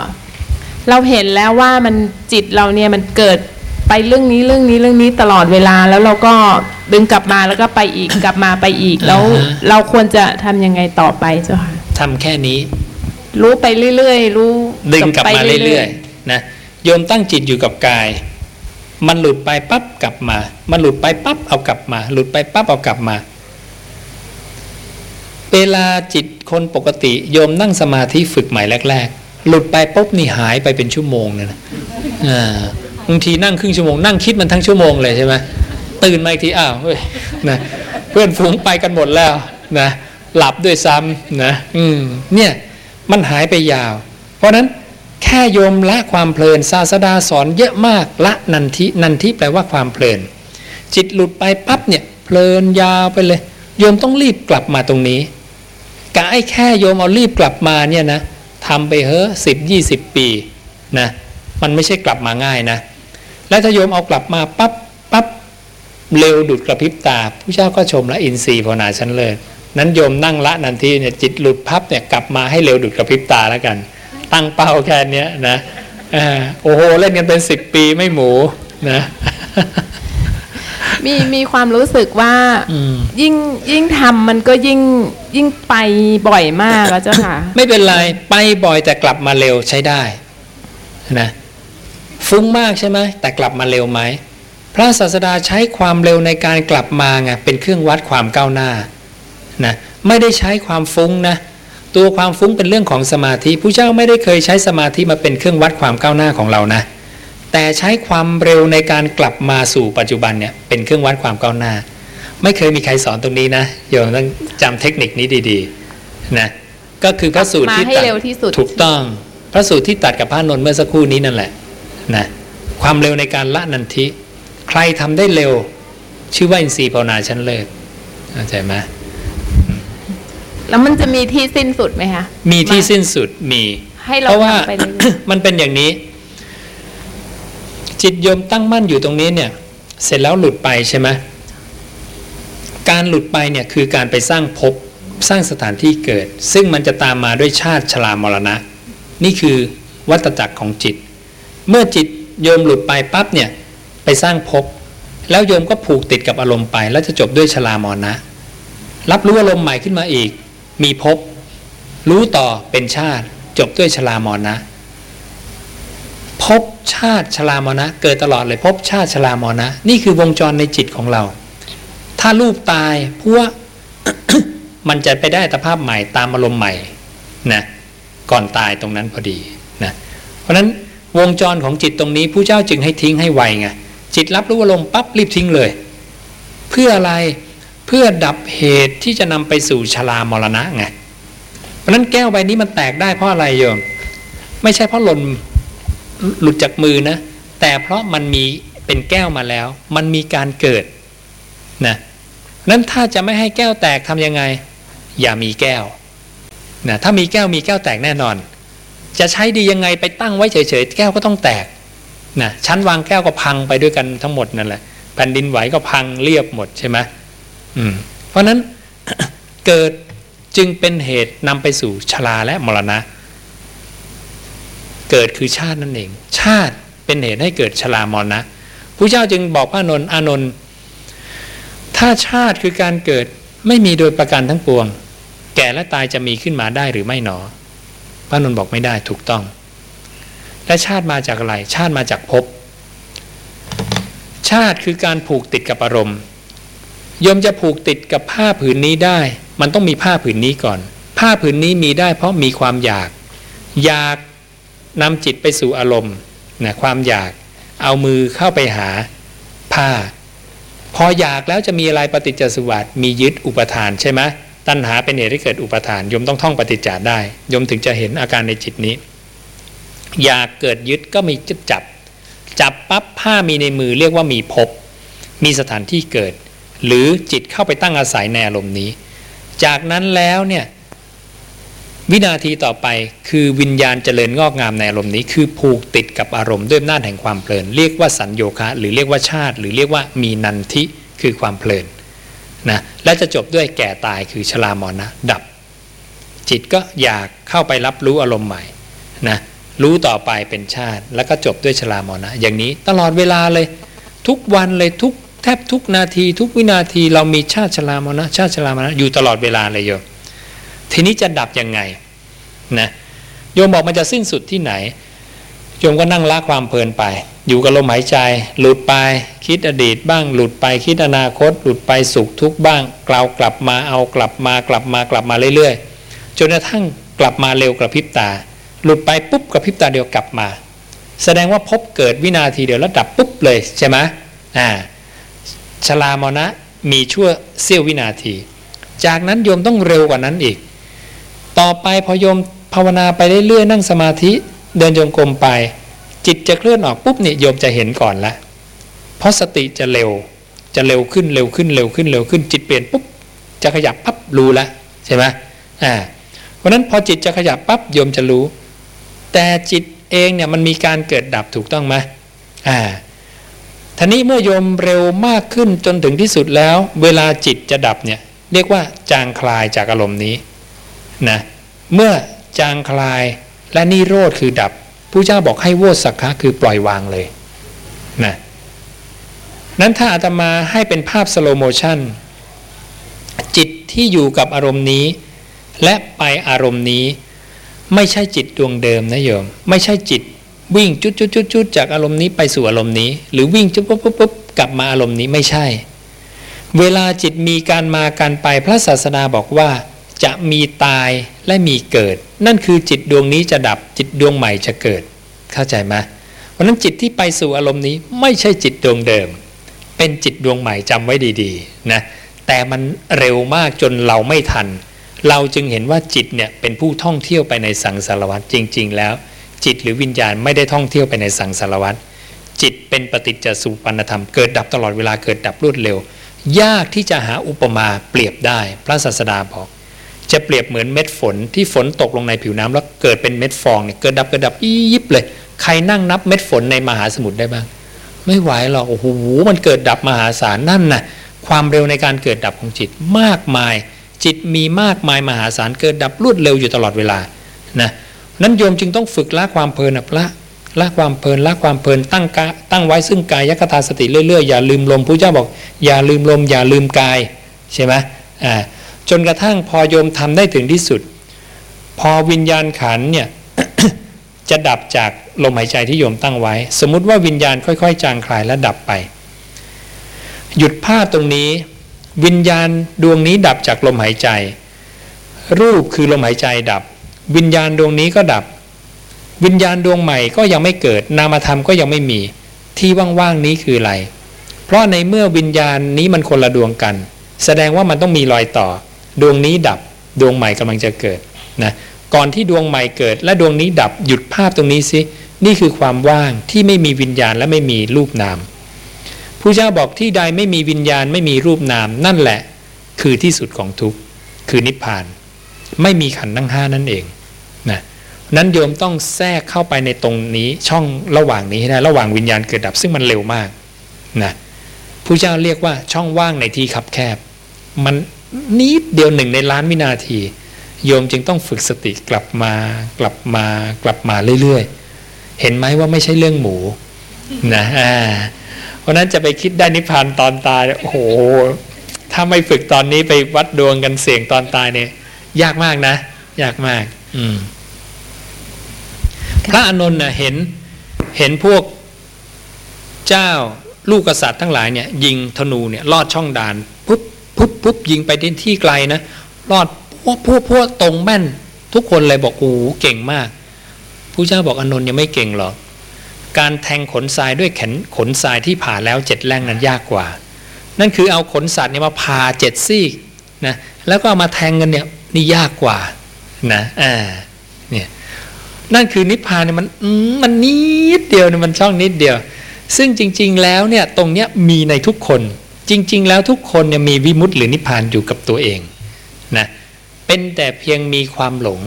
เราเห็นแล้วว่ามันจิตเราเนี่ยมันเกิดไปเรื่องนี้เรื่องนี้เรื่องนี้ตลอดเวลาแล้วเราก็ดึงกลับมาแล้วก็ไปอีกกลับมาไปอีกแล้วเราควรจะทำยังไงต่อไปเจ้าค่ะทำแค่นี้ รู้ไปเรื่อยๆ รู้ดึงกลับมาเรื่อยๆนะโยมตั้งจิตอยู่กับกาย มันหลุดไปปั๊บกลับมา มันหลุดไปปั๊บเอากลับมา หลุดไปปั๊บเอากลับมา เวลาจิตคนปกติโยมนั่งสมาธิฝึกใหม่แรก ๆ หลุดไปปุ๊บนี่หายไปเป็นชั่วโมงเลยนะบางทีนั่งครึ่งชั่วโมงนั่งคิดมันทั้งชั่วโมงเลยใช่ไหมตื่นมาอีกทีอ้าวเฮ้ยนะเพื่อนฝูงไปกันหมดแล้วนะหลับด้วยซ้ำนะอืมเนี่ยมันหายไปยาว เพราะฉะนั้นแค่โยมละความเพลินศาสดาสอนเยอะมากละนันทินันทิแปลว่าความเพลิน จิตหลุดไปปั๊บเนี่ยเพลินยาวไปเลย โยมต้องรีบกลับมาตรงนี้ กะไอ้แค่โยมเอารีบกลับมาเนี่ยนะทำไปเฮ้สิบยี่สิบปีนะมันไม่ใช่กลับมาง่ายนะ แล้วถ้าโยมเอากลับมาปั๊บปั๊บเร็วดุดกระพริบตาผู้เจ้าก็ชมละอินทรีย์ภาวนาชั้นเลิศนั้นโยมนั่งละนันทีเนี่ยจิตหลุดพับเนี่ยกลับมาให้เร็วดุดกระพริบตาแล้วกัน ตั้งเป้าแค่นี้นะอโอ้โหเล่นกันเป็นสิบปีไม่หมูนะ มีมีความรู้สึกว่าอืมยิ่งยิ่งทำมันก็ยิ่งยิ่งไปบ่อยมากแล้วเจ้าค่ะ ไม่เป็นไร ไปบ่อยแต่กลับมาเร็วใช้ได้นะฟุ้งมากใช่ไหมแต่กลับมาเร็วไหมพระศาสดาใช้ความเร็วในการกลับมาไงเป็นเครื่องวัดความก้าวหน้านะไม่ได้ใช้ความฟุ้งนะตัวความฟุ้งเป็นเรื่องของสมาธิผู้เจ้าไม่ได้เคยใช้สมาธิมาเป็นเครื่องวัดความก้าวหน้าของเรานะ แต่ใช้ความเร็วในการกลับมาสู่ปัจจุบันเนี่ยเป็นเครื่องวัดความก้าวหน้า ไม่เคยมีใครสอนตรงนี้นะโยมต้องจำเทคนิคนี้ดีๆนะก็คือพระสูตรที่มาให้ตัดเร็วที่สุดถูกต้อง พระสูตรที่ตัดกับพระนนท์เมื่อสักครู่นี้นั่นแหละนะความเร็วในการละนันทิใครทำได้เร็ว ชื่อว่าอินทรีย์ภาวนาชั้นเลิศเข้าใจไหมแล้วมันจะมีที่สิ้นสุดไหมคะมีที่สิ้นสุดมีให้เราเพราะว่าทำไปเรื่อยมันเป็นอย่างนี้ จิตโยมตั้งมั่นอยู่ตรงนี้เนี่ย เสร็จแล้วหลุดไปใช่ไหมการหลุดไปเนี่ยคือการไปสร้างภพสร้างสถานที่เกิด ซึ่งมันจะตามมาด้วยชาติชรามรณะ นี่คือวัตจักรของจิต เมื่อจิตโยมหลุดไปปั๊บเนี่ยไปสร้างภพแล้วโยมก็ผูกติดกับอารมณ์ไป แล้วจะจบด้วยชรามรณะ รับรู้อารมณ์ใหม่ขึ้นมาอีก มีภพรู้ต่อเป็นชาติ จบด้วยชรามรณะ ภพชาติชรามรณะเกิดตลอดเลยภพชาติชรามรณะนี่คือวงจรในจิตของเรา ถ้ารูปตายพวกมันจะไปได้ตภาพใหม่ตามอารมณ์ใหม่นะก่อนตายตรงนั้นพอดีนะเพราะฉะนั้นวงจรของจิตตรงนี้ผู้เจ้าจึงให้ทิ้งให้ไวไงจิตรับรู้อารมณ์ปั๊บรีบทิ้งเลย เพื่ออะไรเพื่อดับเหตุที่จะนำไปสู่ชรามรณะไงเพราะฉะนั้นแก้วใบนี้มันแตกได้เพราะอะไรโยมไม่ใช่เพราะหล่น หลุดจากมือนะ แต่เพราะมันมีเป็นแก้วมาแล้ว มันมีการเกิดนะนั้นถ้าจะไม่ให้แก้วแตกทำยังไง อย่ามีแก้วนะถ้ามีแก้วมีแก้วแตกแน่นอน จะใช้ดียังไงไปตั้งไว้เฉยๆแก้วก็ต้องแตกนะชั้นวางแก้วก็พังไปด้วยกันทั้งหมดนั่นแหละแผ่นดินไหวก็พังเรียบหมดใช่ไหมอืมเพราะนั้นเกิดจึงเป็นเหตุนำไปสู่ชราและมรณะ เกิดคือชาตินั่นเอง ชาติเป็นเหตุให้เกิดชรามรณะผู้เจ้าจึงบอกพระนนท์อานนท์ถ้าชาติคือการเกิดไม่มีโดยประการทั้งปวง แก่และตายจะมีขึ้นมาได้หรือไม่หนอ พระนนท์บอกไม่ได้ถูกต้อง และชาติมาจากอะไร ชาติมาจากภพชาติคือการผูกติดกับอารมณ์ยมจะผูกติดกับผ้าผืนนี้ได้ มันต้องมีผ้าผืนนี้ก่อน ผ้าผืนนี้มีได้เพราะมีความอยาก อยาก นำจิตไปสู่อารมณ์นะความอยากเอามือเข้าไปหาผ้า พออยากแล้วจะมีอะไรปฏิจจสุบัติมียึดอุปทานใช่ไหมตัณหาเป็นเหตุให้เกิดอุปทานยมต้องท่องปฏิจจาได้ยมถึงจะเห็นอาการในจิตนี้ อยากเกิดยึดก็มีจุดจับจับปั๊บผ้ามีในมือเรียกว่ามีภพมีสถานที่เกิด หรือจิตเข้าไปตั้งอาศัยในอารมณ์นี้ จากนั้นแล้วเนี่ย วินาทีต่อไปคือวิญญาณเจริญงอกงามในอารมณ์นี้ คือผูกติดกับอารมณ์ด้วยอำนาจแห่งความเพลิน เรียกว่าสัญโยคะ หรือเรียกว่าชาติ หรือเรียกว่ามีนันทิคือความเพลินนะและจะจบด้วยแก่ตายคือชรามรณะดับ จิตก็อยากเข้าไปรับรู้อารมณ์ใหม่นะรู้ต่อไปเป็นชาติ แล้วก็จบด้วยชรามรณะอย่างนี้ตลอดเวลาเลยทุกวันเลยทุกแทบทุกนาที ทุกวินาทีเรามีชาติชรามรณะชาติชรามรณะอยู่ตลอดเวลาเลยโยม ทีนี้จะดับยังไงนะโยมบอกมันจะสิ้นสุดที่ไหน โยมก็นั่งละความเพลินไป อยู่กับลมหายใจ หลุดไป คิดอดีตบ้าง หลุดไปคิดอนาคต หลุดไปสุขทุกข์บ้าง กล่าวกลับมาเอากลับมากลับมากลับมาเรื่อยๆจนกระทั่งกลับมาเร็วกระพริบตา หลุดไปปุ๊บกระพริบตาเดียวกลับมา แสดงว่าพบเกิดวินาทีเดียวแล้วดับปุ๊บเลยใช่ไหมอ่าชลามนะมีชั่วเสี้ยววินาที จากนั้นโยมต้องเร็วกว่านั้นอีก ต่อไปพอโยมภาวนาไปเรื่อยๆนั่งสมาธิเดินโยมกลมไป จิตจะเคลื่อนออกปุ๊บเนี่ยโยมจะเห็นก่อนละเพราะสติจะเร็ว จะเร็วขึ้นเร็วขึ้นเร็วขึ้นเร็วขึ้น จิตเปลี่ยนปุ๊บจะขยับปั๊บรู้ละใช่ไหมอ่าเพราะนั้นพอจิตจะขยับปั๊บโยมจะรู้ แต่จิตเองเนี่ยมันมีการเกิดดับถูกต้องไหมอ่าทีนี้เมื่อโยมเร็วมากขึ้นจนถึงที่สุดแล้ว เวลาจิตจะดับเนี่ยเรียกว่าจางคลายจากอารมณ์นี้ นะเมื่อจางคลายและนิโรธคือดับผู้เจ้าบอกให้โวสักคะคือปล่อยวางเลยนะนั้นถ้าอาตมาให้เป็นภาพสโลโมชันจิตที่อยู่กับอารมณ์นี้ และไปอารมณ์นี้ ไม่ใช่จิตดวงเดิมนะโยม ไม่ใช่จิตวิ่งจุดจุดจุดจุดจากอารมณ์นี้ไปสู่อารมณ์นี้ หรือวิ่งจุดปุ๊บปุ๊บปุ๊บกลับมาอารมณ์นี้ไม่ใช่ เวลาจิตมีการมาการไปพระศาสนาบอกว่า จะมีตายและมีเกิด นั่นคือจิตดวงนี้จะดับจิตดวงใหม่จะเกิด เข้าใจไหมเพราะนั้นจิตที่ไปสู่อารมณ์นี้ไม่ใช่จิตดวงเดิม เป็นจิตดวงใหม่จำไว้ดีๆนะแต่มันเร็วมากจนเราไม่ทัน เราจึงเห็นว่าจิตเนี่ยเป็นผู้ท่องเที่ยวไปในสังสารวัฏจริง ๆ แล้ว จิตหรือวิญญาณไม่ได้ท่องเที่ยวไปในสังสารวัฏจิตเป็นปฏิจจสุปันธรรมเกิดดับตลอดเวลาเกิดดับรวดเร็ว ยากที่จะหาอุปมาเปรียบได้ พระศาสดาบอก จะเปรียบเหมือนเม็ดฝนที่ฝนตกลงในผิวน้ำแล้วเกิดเป็นเม็ดฟองเนี่ยเกิดดับเกิดดับอียิบเลย ใครนั่งนับเม็ดฝนในมหาสมุทรได้บ้าง ไม่ไหวหรอกโอ้โหมันเกิดดับมหาศาลนั่นน่ะความเร็วในการเกิดดับของจิตมากมาย จิตมีมากมายมหาศาลเกิดดับรวดเร็วอยู่ตลอดเวลานะนั้นโยมจึงต้องฝึกละความเพลินละละความเพลินละความเพลินตั้งกะตั้งไว้ซึ่งกายยคตาสติเรื่อยๆอย่าลืมลมพระเจ้าบอก อย่าลืมลม อย่าลืมกายใช่ไหมอ่า จนกระทั่งพอโยมทำได้ถึงที่สุด พอวิญญาณขันเนี่ยจะดับจากลมหายใจที่โยมตั้งไว้ สมมุติว่าวิญญาณค่อย ๆ จางคลายและดับไป หยุดภาพตรงนี้ วิญญาณดวงนี้ดับจากลมหายใจ รูปคือลมหายใจดับ วิญญาณดวงนี้ก็ดับ วิญญาณดวงใหม่ก็ยังไม่เกิด นามธรรมก็ยังไม่มีที่ว่างๆนี้คืออะไร เพราะในเมื่อวิญญาณนี้มันคนละดวงกัน แสดงว่ามันต้องมีรอยต่อ ดวงนี้ดับดวงใหม่กำลังจะเกิดนะก่อนที่ดวงใหม่เกิด และดวงนี้ดับหยุดภาพตรงนี้สินี่คือความว่างที่ไม่มีวิญญาณและไม่มีรูปนามผู้เจ้าบอกที่ใดไม่มีวิญญาณไม่มีรูปนาม นั่นแหละ คือที่สุดของทุกข์คือนิพพาน ไม่มีขันธ์ทั้งห้านั่นเองนะนั้นโยมต้องแทรกเข้าไปในตรงนี้ช่องระหว่างนี้ให้ได้ระหว่างวิญญาณเกิดดับซึ่งมันเร็วมากนะผู้เจ้าเรียกว่าช่องว่างในที่คับแคบ มัน นิดเดียวหนึ่งในล้านวินาที โยมจึงต้องฝึกสติกลับมากลับมากลับมาเรื่อยๆ เห็นไหมว่าไม่ใช่เรื่องหมูนะอ่าเพราะนั้นจะไปคิดได้นิพพานตอนตายโอ้โหถ้าไม่ฝึกตอนนี้ไปวัดดวงกันเสี่ยงตอนตายเนี่ย ยากมากนะ ยากมาก อืมพระอานนท์น่ะเห็นเห็นพวกเจ้าลูกกษัตริย์ทั้งหลายเนี่ย ยิงธนูเนี่ยลอดช่องด่าน ปุ๊บปุ๊บยิงไปที่ที่ไกลนะรอดพวกพวกพวกตรงแม่น ทุกคนเลยบอกโอ้เก่งมากผู้เจ้าบอกอนนท์ยังไม่เก่งหรอกการแทงขนทรายด้วยแขนขนทรายที่ผ่าแล้วเจ็ดแล่งนั้นยากกว่า นั่นคือเอาขนสัตว์เนี่ยมาผ่าเจ็ดซี่นะแล้วก็เอามาแทงกันเนี่ยนี่ยากกว่านะอ่าเนี่ยนั่นคือนิพพานเนี่ยมันมันนิดเดียวเนี่ยมันช่องนิดเดียว ซึ่งจริง ๆ แล้วเนี่ยตรงเนี้ยมีในทุกคน จริง ๆ แล้วทุกคนเนี่ยมีวิมุตติหรือนิพพานอยู่กับตัวเองนะเป็นแต่เพียงมีความหลง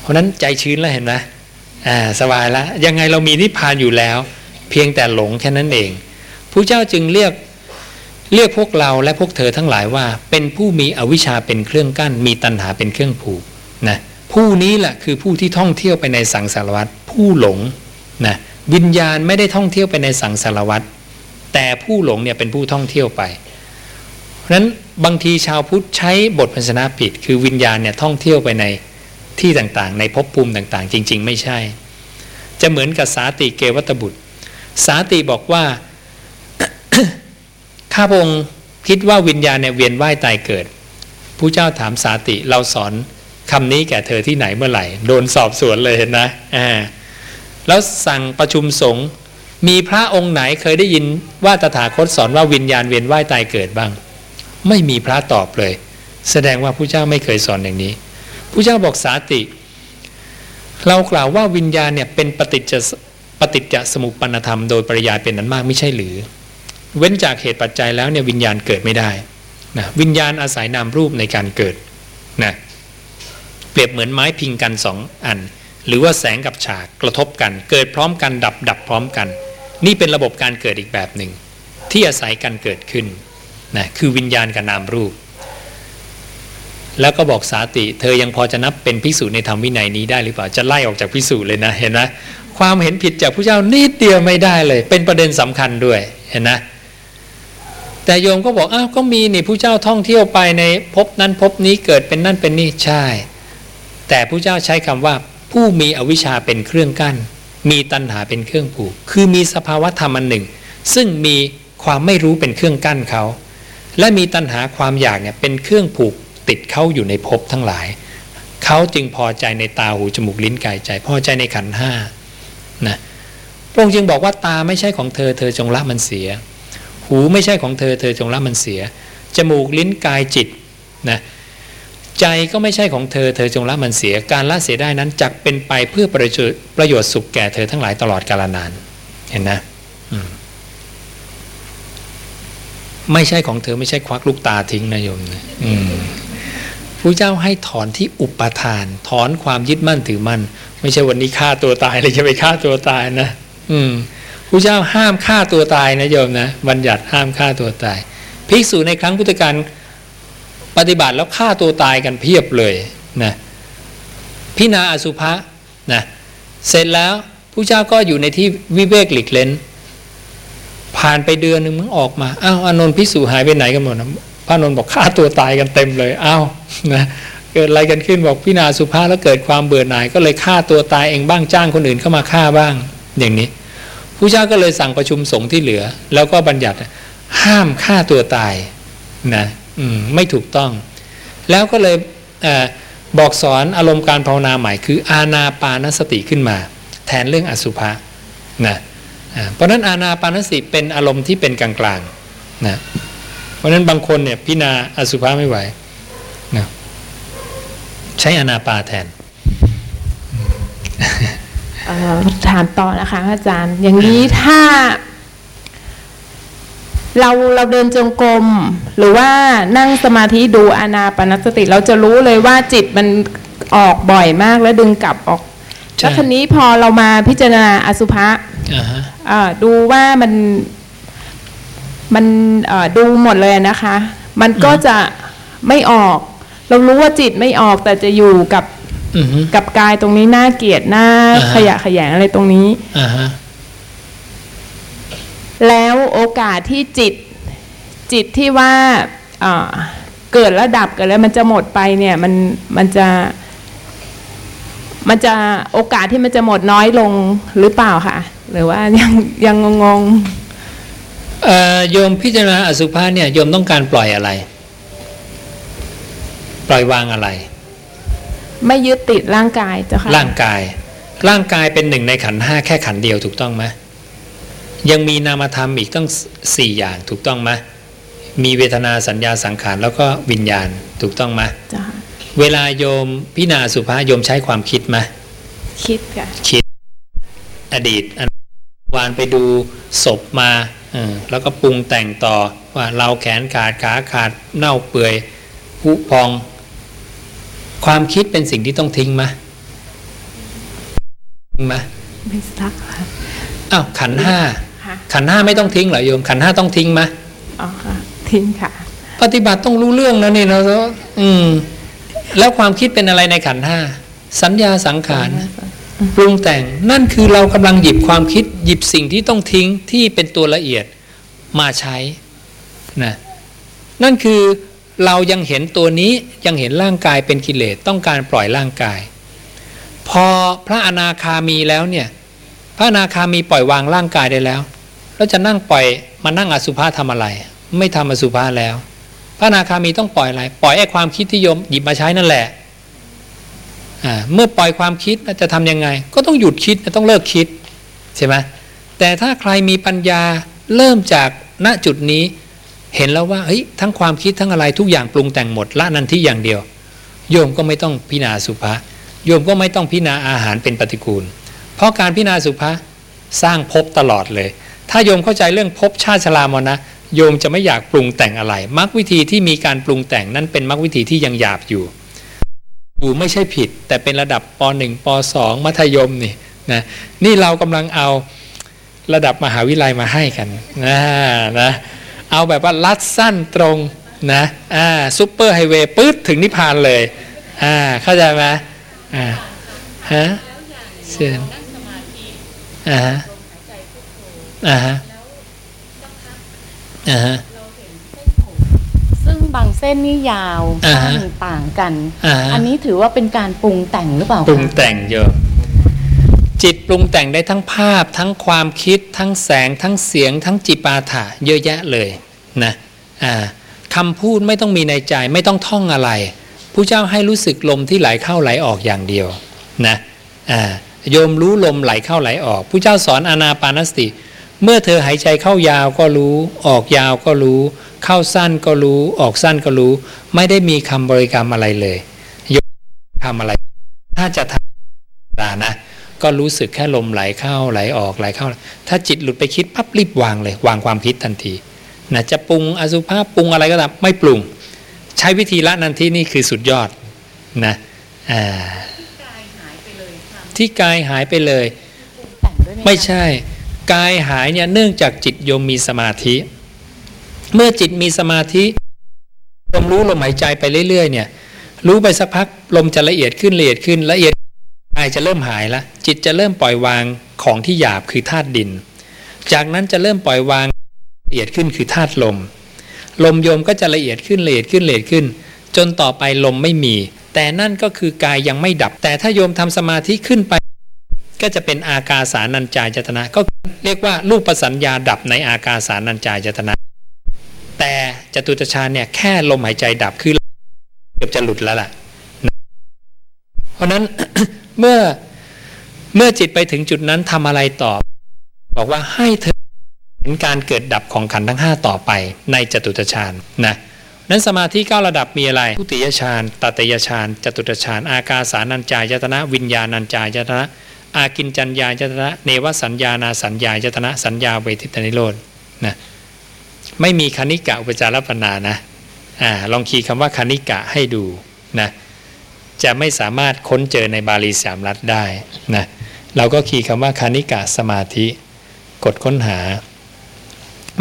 เพราะนั้นใจชื้นแล้วเห็นไหมอ่าสบายแล้วยังไงเรามีนิพพานอยู่แล้ว เพียงแต่หลงแค่นั้นเองผู้เจ้าจึงเรียกเรียกพวกเราและพวกเธอทั้งหลายว่า เป็นผู้มีอวิชชาเป็นเครื่องกั้น มีตัณหาเป็นเครื่องผูกนะผู้นี้แหละคือผู้ที่ท่องเที่ยวไปในสังสารวัฏผู้หลงนะวิญญาณไม่ได้ท่องเที่ยวไปในสังสารวัฏ แต่ผู้หลงเนี่ยเป็นผู้ท่องเที่ยวไปเพราะนั้นบางทีชาวพุทธใช้บทพันชนะผิด คือวิญญาณเนี่ยท่องเที่ยวไปในที่ต่างๆ ในภพภูมิต่างๆ จริง ๆ ไม่ใช่ จะเหมือนกับสาติเกวัตบุตร สาติบอกว่าข้าพงศ์คิดว่าวิญญาณเนี่ยเวียนว่ายตายเกิดผู้เจ้าถามสาติเราสอนคำนี้แก่เธอที่ไหนเมื่อไหร่ โดนสอบสวนเลยเห็นนะอ่าแล้วสั่งประชุมสงฆ์ มีพระองค์ไหนเคยได้ยินว่าตถาคตสอนว่าวิญญาณเวียนว่ายตายเกิดบ้าง ไม่มีพระตอบเลย แสดงว่าผู้เจ้าไม่เคยสอนอย่างนี้ผู้เจ้าบอกสาติ เรากล่าวว่าวิญญาณเนี่ยเป็นปฏิจจปฏิจจสมุปปนธรรมโดยปริยายเป็นนั้นมากไม่ใช่หรือ เว้นจากเหตุปัจจัยแล้วเนี่ยวิญญาณเกิดไม่ได้นะวิญญาณอาศัยนามรูปในการเกิดนะเปรียบเหมือนไม้พิงกันสองอัน หรือว่าแสงกับฉากกระทบกัน เกิดพร้อมกันดับดับพร้อมกัน นี่เป็นระบบการเกิดอีกแบบหนึ่ง ที่อาศัยกันเกิดขึ้นนะคือวิญญาณกับนามรูป แล้วก็บอกสาติ เธอยังพอจะนับเป็นพิสูจน์ในธรรมวินัยนี้ได้หรือเปล่าจะไล่ออกจากพิสูจน์เลยนะเห็นไหมความเห็นผิดจากผู้เจ้านิดเดียวไม่ได้เลย เป็นประเด็นสำคัญด้วยเห็นนะแต่โยมก็บอกอ้าวก็มีนี่ผู้เจ้าท่องเที่ยวไปในภพนั้นภพนี้เกิดเป็นนั่นเป็นนี่ใช่ แต่ผู้เจ้าใช้คำว่าผู้มีอวิชชาเป็นเครื่องกั้น มีตัณหาเป็นเครื่องผูก คือมีสภาวะธรรมอันหนึ่ง ซึ่งมีความไม่รู้เป็นเครื่องกั้นเขา และมีตัณหาความอยากเนี่ยเป็นเครื่องผูกติดเขาอยู่ในภพทั้งหลาย เขาจึงพอใจในตาหูจมูกลิ้นกายใจ พอใจในขันห้านะพระองค์จึงบอกว่าตาไม่ใช่ของเธอเธอจงละมันเสีย หูไม่ใช่ของเธอเธอจงละมันเสีย จมูกลิ้นกายจิตนะ ใจก็ไม่ใช่ของเธอ เธอจงละมันเสีย การละเสียได้นั้นจักเป็นไปเพื่อประโยชน์ประโยชน์สุขแก่เธอทั้งหลายตลอดกาลนาน เห็นนะอืมไม่ใช่ของเธอไม่ใช่ควักลูกตาทิ้งนะโยมนะพระเจ้าให้ถอนที่อุปทาน ถอนความยึดมั่นถือมั่นไม่ใช่วันนี้ฆ่าตัวตายเลยจะไปฆ่าตัวตายนะ อืมพระเจ้าห้ามฆ่าตัวตายนะโยมนะบัญญัติห้ามฆ่าตัวตายภิกษุในครั้งพุทธกาล ปฏิบัติแล้วฆ่าตัวตายกันเพียบเลยนะพินาอสุภะนะเสร็จแล้วผู้เจ้าก็อยู่ในที่วิเวกหลีกเล้น ผ่านไปเดือนหนึ่งมึงออกมาอ้าวอนนท์พิสูหายไปไหนกันหมดนะพระนนท์บอกฆ่าตัวตายกันเต็มเลยอ้าวนะเกิดอะไรกันขึ้นบอกพินาสุภาแล้วเกิดความเบื่อหน่ายก็เลยฆ่าตัวตายเองบ้างจ้างคนอื่นเข้ามาฆ่าบ้างอย่างนี้ผู้เจ้าก็เลยสั่งประชุมสงฆ์ที่เหลือ แล้วก็บัญญัติห้ามฆ่าตัวตายนะอืมไม่ถูกต้อง แล้วก็เลยเอบอกสอนอารมณ์การภาวนาใหม่คือ อาณาปานสติขึ้นมา แทนเรื่องอสุภะนะเพราะนั้นอาณาปานสติเป็นอารมณ์ที่เป็นกลางๆนะเพราะนั้นบางคนเนี่ยพินาอสุภะไม่ไหวนะใช้อนาปาแทนถามต่อนะคะอาจารย์ อย่างนี้ถ้า เราเราเดินจงกรมหรือว่านั่งสมาธิดูอานาปานสติ เราจะรู้เลยว่าจิตมันออกบ่อยมากแล้วดึงกลับออกใช่แล้วคันนี้พอเรามาพิจารณาอสุภะอ่าฮะอ่าดูว่ามันมันเอ่อดูหมดเลยนะคะ มันก็จะไม่ออก เรารู้ว่าจิตไม่ออกแต่จะอยู่กับอือฮึกับกายตรงนี้น่าเกลียดหน้าอ่าฮะขยะแขยงอะไรตรงนี้อ่าฮะ แล้วโอกาสที่จิตจิตที่ว่าเอ่อเกิดแล้วดับเกิดแล้วมันจะหมดไปเนี่ยมันมันจะมันจะโอกาสที่มันจะหมดน้อยลงหรือเปล่าคะหรือว่ายังยังงงเอ่อโยมพิจารณาอสุภะเนี่ยโยมต้องการปล่อยอะไร ปล่อยวางอะไรๆไม่ยึดติดร่างกายเจ้าค่ะร่างกาย ร่างกายเป็นหนึ่งในขันธ์ห้าแค่ขันธ์เดียวถูกต้องไหม ยังมีนามธรรมอีกต้องสี่อย่างถูกต้องไหมมีเวทนาสัญญาสังขารแล้วก็วิญญาณถูกต้องไหมจ้ะเวลาโยมพิจารณาสุภาษณ์โยมใช้ความคิดไหมคิดค่ะคิด อดีตอันวานไปดูศพมาเออแล้วก็ปรุงแต่งต่อว่าเราแขนขาดขาขาดเน่าเปื่อยผุพอง ความคิดเป็นสิ่งที่ต้องทิ้งไหมทิ้งไหมไม่สักค่ะอ้าวขันธ์ห้าค่ะ ขันธ์ห้าไม่ต้องทิ้งเหรอโยมขันธ์ห้าต้องทิ้งไหมอ๋อค่ะทิ้งค่ะ ปฏิบัติต้องรู้เรื่องนะนี่เราอืม แล้วความคิดเป็นอะไรในขันธ์ห้าสัญญาสังขารปรุงแต่งนั่นคือเรากำลังหยิบความคิด หยิบสิ่งที่ต้องทิ้งที่เป็นตัวละเอียดมาใช้นะนั่นคือเรายังเห็นตัวนี้ยังเห็นร่างกายเป็นกิเลสต้องการปล่อยร่างกาย พอพระอนาคามีแล้วเนี่ย พระอนาคามีปล่อยวางร่างกายได้แล้ว แล้วจะนั่งปล่อยมานั่งอสุภะทำอะไร ไม่ทำอสุภะแล้ว พระนาคามีต้องปล่อยอะไร ปล่อยไอ้ความคิดที่โยมหยิบมาใช้นั่นแหละเมื่อปล่อยความคิดจะทำยังไง ก็ต้องหยุดคิดต้องเลิกคิดใช่ไหมแต่ถ้าใครมีปัญญาเริ่มจากณจุดนี้ เห็นแล้วว่าเฮ้ยทั้งความคิดทั้งอะไรทุกอย่างปรุงแต่งหมดละนันที่อย่างเดียว โยมก็ไม่ต้องพิจารณาสุภาโยมก็ไม่ต้องพิจารณาอาหารเป็นปฏิกูล เพราะการพิจารณาสุภาสร้างภพตลอดเลย ถ้าโยมเข้าใจเรื่องภพชาติชรามรณะโยมจะไม่อยากปรุงแต่งอะไรมรรควิธีที่มีการปรุงแต่งนั้นเป็นมรรควิธีที่ยังหยาบอยู่อยู่ไม่ใช่ผิด แต่เป็นระดับป .1 ป .2 มัธยมนี่นะนี่เรากำลังเอาระดับมหาวิทยาลัยมาให้กันนะนะเอาแบบว่าลัดสั้นตรงนะอ่าซุปเปอร์ไฮเวย์ปื๊ดถึงนิพพานเลยอ่าเข้าใจไหมอ่าฮะเชิญอ่า อ่าฮะอ่าฮะซึ่งบางเส้นนี่ยาวอ่าฮะสั้นต่างกันอ่าฮะอันนี้ถือว่าเป็นการปรุงแต่งหรือเปล่าคะปรุงแต่งโยมจิตปรุงแต่งได้ทั้งภาพ ทั้งความคิด ทั้งแสง ทั้งเสียง ทั้งจิปาถะเยอะแยะเลยนะอ่าคำพูดไม่ต้องมีในใจไม่ต้องท่องอะไรผู้เจ้าให้รู้สึกลมที่ไหลเข้าไหลออกอย่างเดียวนะอ่าโยมรู้ลมไหลเข้าไหลออกผู้เจ้าสอนอานาปานสติ เมื่อเธอหายใจเข้ายาวก็รู้ ออกยาวก็รู้ เข้าสั้นก็รู้ ออกสั้นก็รู้ ไม่ได้มีคำบริกรรมอะไรเลยโยมทำอะไร ถ้าจะทำตานะ ก็รู้สึกแค่ลมไหลเข้าไหลออกไหลเข้า ถ้าจิตหลุดไปคิดปั๊บรีบวางเลย วางความคิดทันทีนะจะปรุงอสุภาพปรุงอะไรก็ตามไม่ปรุง ใช้วิธีละนันทีนี่คือสุดยอดนะอ่าที่กายหายไปเลยแต่งด้วยไหมคะไม่ใช่ กายหายเนี่ยเนื่องจากจิตโยมมีสมาธิ เมื่อจิตมีสมาธิโยมรู้ลมหายใจไปเรื่อยๆเนี่ยรู้ไปสักพักลมจะละเอียดขึ้นละเอียดขึ้นละเอียดกายจะเริ่มหายละจิตจะเริ่มปล่อยวางของที่หยาบคือธาตุดิน จากนั้นจะเริ่มปล่อยวางละเอียดขึ้นคือธาตุลม ลมโยมก็จะละเอียดขึ้นละเอียดขึ้นละเอียดขึ้น จนต่อไปลมไม่มี แต่นั่นก็คือกายยังไม่ดับ แต่ถ้าโยมทำสมาธิขึ้นไป ก็จะเป็นอากาสานัญจายจตนะ ก็เรียกว่ารูปประสัญญาดับในอากาสานัญจายจตนะ แต่จตุตฌานเนี่ยแค่ลมหายใจดับคือเกือบจะหลุดแล้วล่ะ เพราะนั้นเมื่อเมื่อจิตไปถึงจุดนั้นทำอะไรต่อ บอกว่าให้เธอเห็นการเกิดดับของขันธ์ทั้ง 5 ต่อไปในจตุตฌานนะนั้นสมาธิเก้าระดับมีอะไรทุติยฌานตติยฌานจตุตฌาน อากาสานัญจายตนะ วิญญาณัญจายตนะ อากินจัญญายตนะ เนวสัญญานาสัญญายตนะสัญญาเวทิตนิโรธนะไม่มีคณิกะอุปจารปนานะอ่าลองคีย์คำว่าคณิกะให้ดูนะจะไม่สามารถค้นเจอในบาลีสามรัฐได้นะเราก็คีย์คำว่าคณิกะสมาธิ กดค้นหา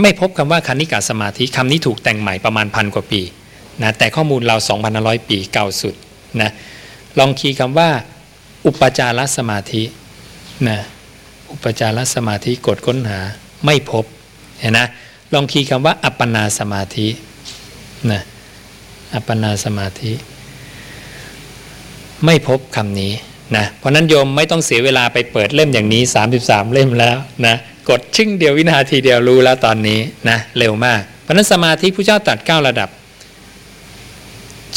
ไม่พบคำว่าคณิกะสมาธิคำนี้ถูกแต่งใหม่ประมาณพันกว่าปีนะแต่ข้อมูลเรา 2,500 ปีเก่าสุดนะลองคีย์คำว่า อุปจารสมาธิ นะอุปจารสมาธิกดค้นหาไม่พบเห็นนะลองคีย์คำว่า อัปปนาสมาธินะอัปปนาสมาธิ ไม่พบคำนี้นะเพราะนั้นโยมไม่ต้องเสียเวลาไปเปิดเล่มอย่างนี้ 33 เล่มแล้วนะกดชึ่งเดียววินาทีเดียวรู้แล้วตอนนี้นะเร็วมาก เพราะนั้นสมาธิผู้เจ้าตรัด 9 ระดับ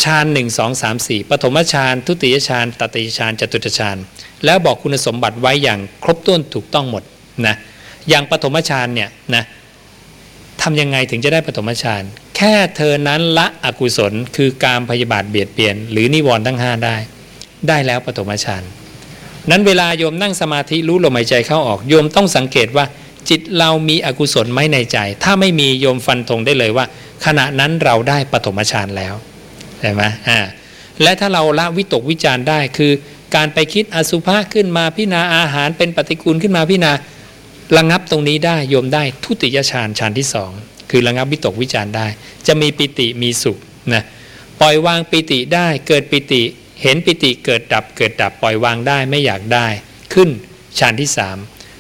ฌานหนึ่งสองสามสี่ปฐมฌานทุติยฌานตติยฌานจตุตฌานแล้วบอกคุณสมบัติไว้อย่างครบถ้วนถูกต้องหมดนะอย่างปฐมฌานเนี่ยนะทำยังไงถึงจะได้ปฐมฌานแค่เธอนั้นละอกุศลคือการพยาบาทเบียดเบียน หรือนิวรณ์ทั้งห้าได้ ได้แล้วปฐมฌานนั้นเวลาโยมนั่งสมาธิรู้ลมหายใจเข้าออกโยมต้องสังเกตว่าจิตเรามีอกุศลไหมในใจ ถ้าไม่มีโยมฟันธงได้เลยว่า ขณะนั้นเราได้ปฐมฌานแล้ว ใช่ไหมอ่าและถ้าเราละวิตกวิจารณ์ได้คือการไปคิดอสุภะขึ้นมาพิจารณาอาหารเป็นปฏิกูลขึ้นมาพิจารณาระงับตรงนี้ได้โยมได้ทุติยฌานฌานที่สองคือระงับวิตกวิจารณ์ได้ จะมีปิติมีสุขนะปล่อยวางปิติได้เกิดปิติ เห็นปิติเกิดดับเกิดดับปล่อยวางได้ไม่อยากได้ ขึ้นฌานที่สาม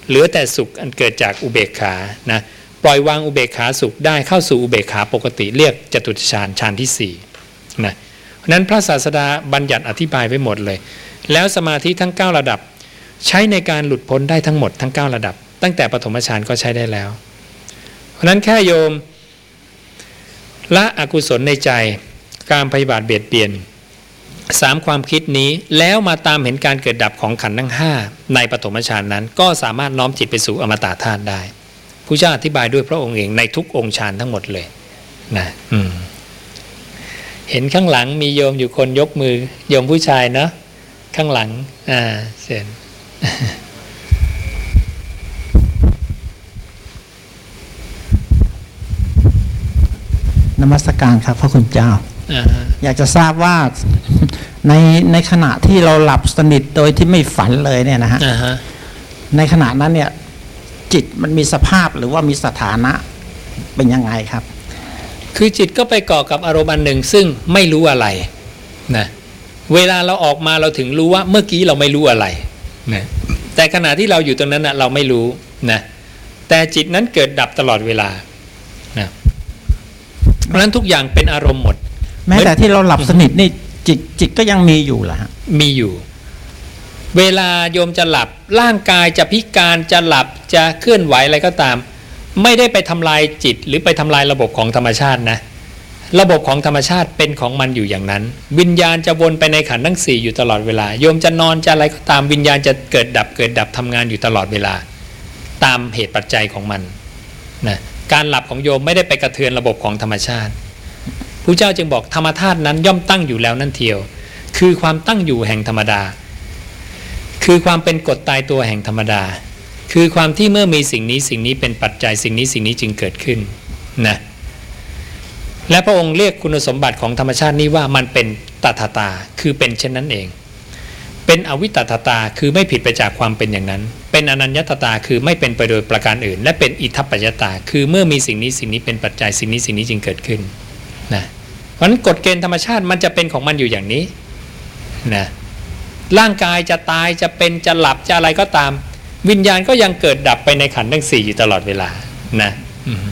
เหลือแต่สุขอันเกิดจากอุเบกขานะปล่อยวางอุเบกขาสุขได้เข้าสู่อุเบกขาปกติเรียกจตุฌานฌานที่สี่ นะเพราะนั้นพระศาสดาบัญญัติอธิบายไว้หมดเลย แล้วสมาธิทั้ง 9 ระดับ ใช้ในการหลุดพ้นได้ทั้งหมดทั้ง 9 ระดับ ตั้งแต่ปฐมฌานก็ใช้ได้แล้ว เพราะนั้นแค่โยมละอกุศลในใจการพยาบาทเบียดเบียนสามความคิดนี้แล้วมาตามเห็นการเกิดดับของขันธ์ทั้ง 5 ในปฐมฌานนั้น ก็สามารถน้อมจิตไปสู่อมตะธาตุได้ผู้เจ้าอธิบายด้วยพระองค์เองในทุกองค์ฌานทั้งหมดเลยนะอืม เห็นข้างหลังมีโยมอยู่คนยกมือ โยมผู้ชายเนาะข้างหลัง อ่าเสียนนมัสการครับพระคุณเจ้าอ่าฮะอยากจะทราบว่าในในขณะที่เราหลับสนิทโดยที่ไม่ฝันเลยเนี่ยนะฮะอ่าฮะในขณะนั้นเนี่ย จิตมันมีสภาพหรือว่ามีสถานะเป็นยังไงครับ คือจิตก็ไปเกาะกับอารมณ์อันหนึ่งซึ่งไม่รู้อะไรนะเวลาเราออกมาเราถึงรู้ว่าเมื่อกี้เราไม่รู้อะไรนะแต่ขณะที่เราอยู่ตรงนั้นนะเราไม่รู้นะแต่จิตนั้นเกิดดับตลอดเวลานะเพราะฉะนั้นทุกอย่างเป็นอารมณ์หมด แม้แต่ที่เราหลับสนิทนี่จิตจิตก็ยังมีอยู่ล่ะฮะมีอยู่ เวลาโยมจะหลับร่างกายจะพิการจะหลับจะเคลื่อนไหวอะไรก็ตาม ไม่ได้ไปทำลายจิตหรือไปทำลายระบบของธรรมชาตินะ ระบบของธรรมชาติเป็นของมันอยู่อย่างนั้น วิญญาณจะวนไปในขันธ์ทั้งสี่อยู่ตลอดเวลาโยมจะนอนจะอะไรก็ตามวิญญาณจะเกิดดับเกิดดับทำงานอยู่ตลอดเวลา ตามเหตุปัจจัยของมันนะการหลับของโยมไม่ได้ไปกระเทือนระบบของธรรมชาติพระเจ้าจึงบอกธรรมธาตุนั้นย่อมตั้งอยู่แล้วนั่นเทียว คือความตั้งอยู่แห่งธรรมดา คือความเป็นกฎตายตัวแห่งธรรมดา คือความที่เมื่อมีสิ่งนี้สิ่งนี้เป็นปัจจัยสิ่งนี้สิ่งนี้จึงเกิดขึ้นนะและพระองค์เรียกคุณสมบัติของธรรมชาตินี้ว่ามันเป็นตถาตาคือเป็นเช่นนั้นเอง เป็นอวิตตตาคือไม่ผิดไปจากความเป็นอย่างนั้น เป็นอนัญญตตาคือไม่เป็นไปโดยประการอื่น และเป็นอิทัปปัจจตา คือเมื่อมีสิ่งนี้สิ่งนี้เป็นปัจจัยสิ่งนี้สิ่งนี้จึงเกิดขึ้นนะเพราะฉะนั้นกฎเกณฑ์ธรรมชาติมันจะเป็นของมันอยู่อย่างนี้นะร่างกายจะตายจะเป็นจะหลับจะอะไรก็ตาม วิญญาณก็ยังเกิดดับไปในขันธ์ทั้งสี่อยู่ตลอดเวลานะอืม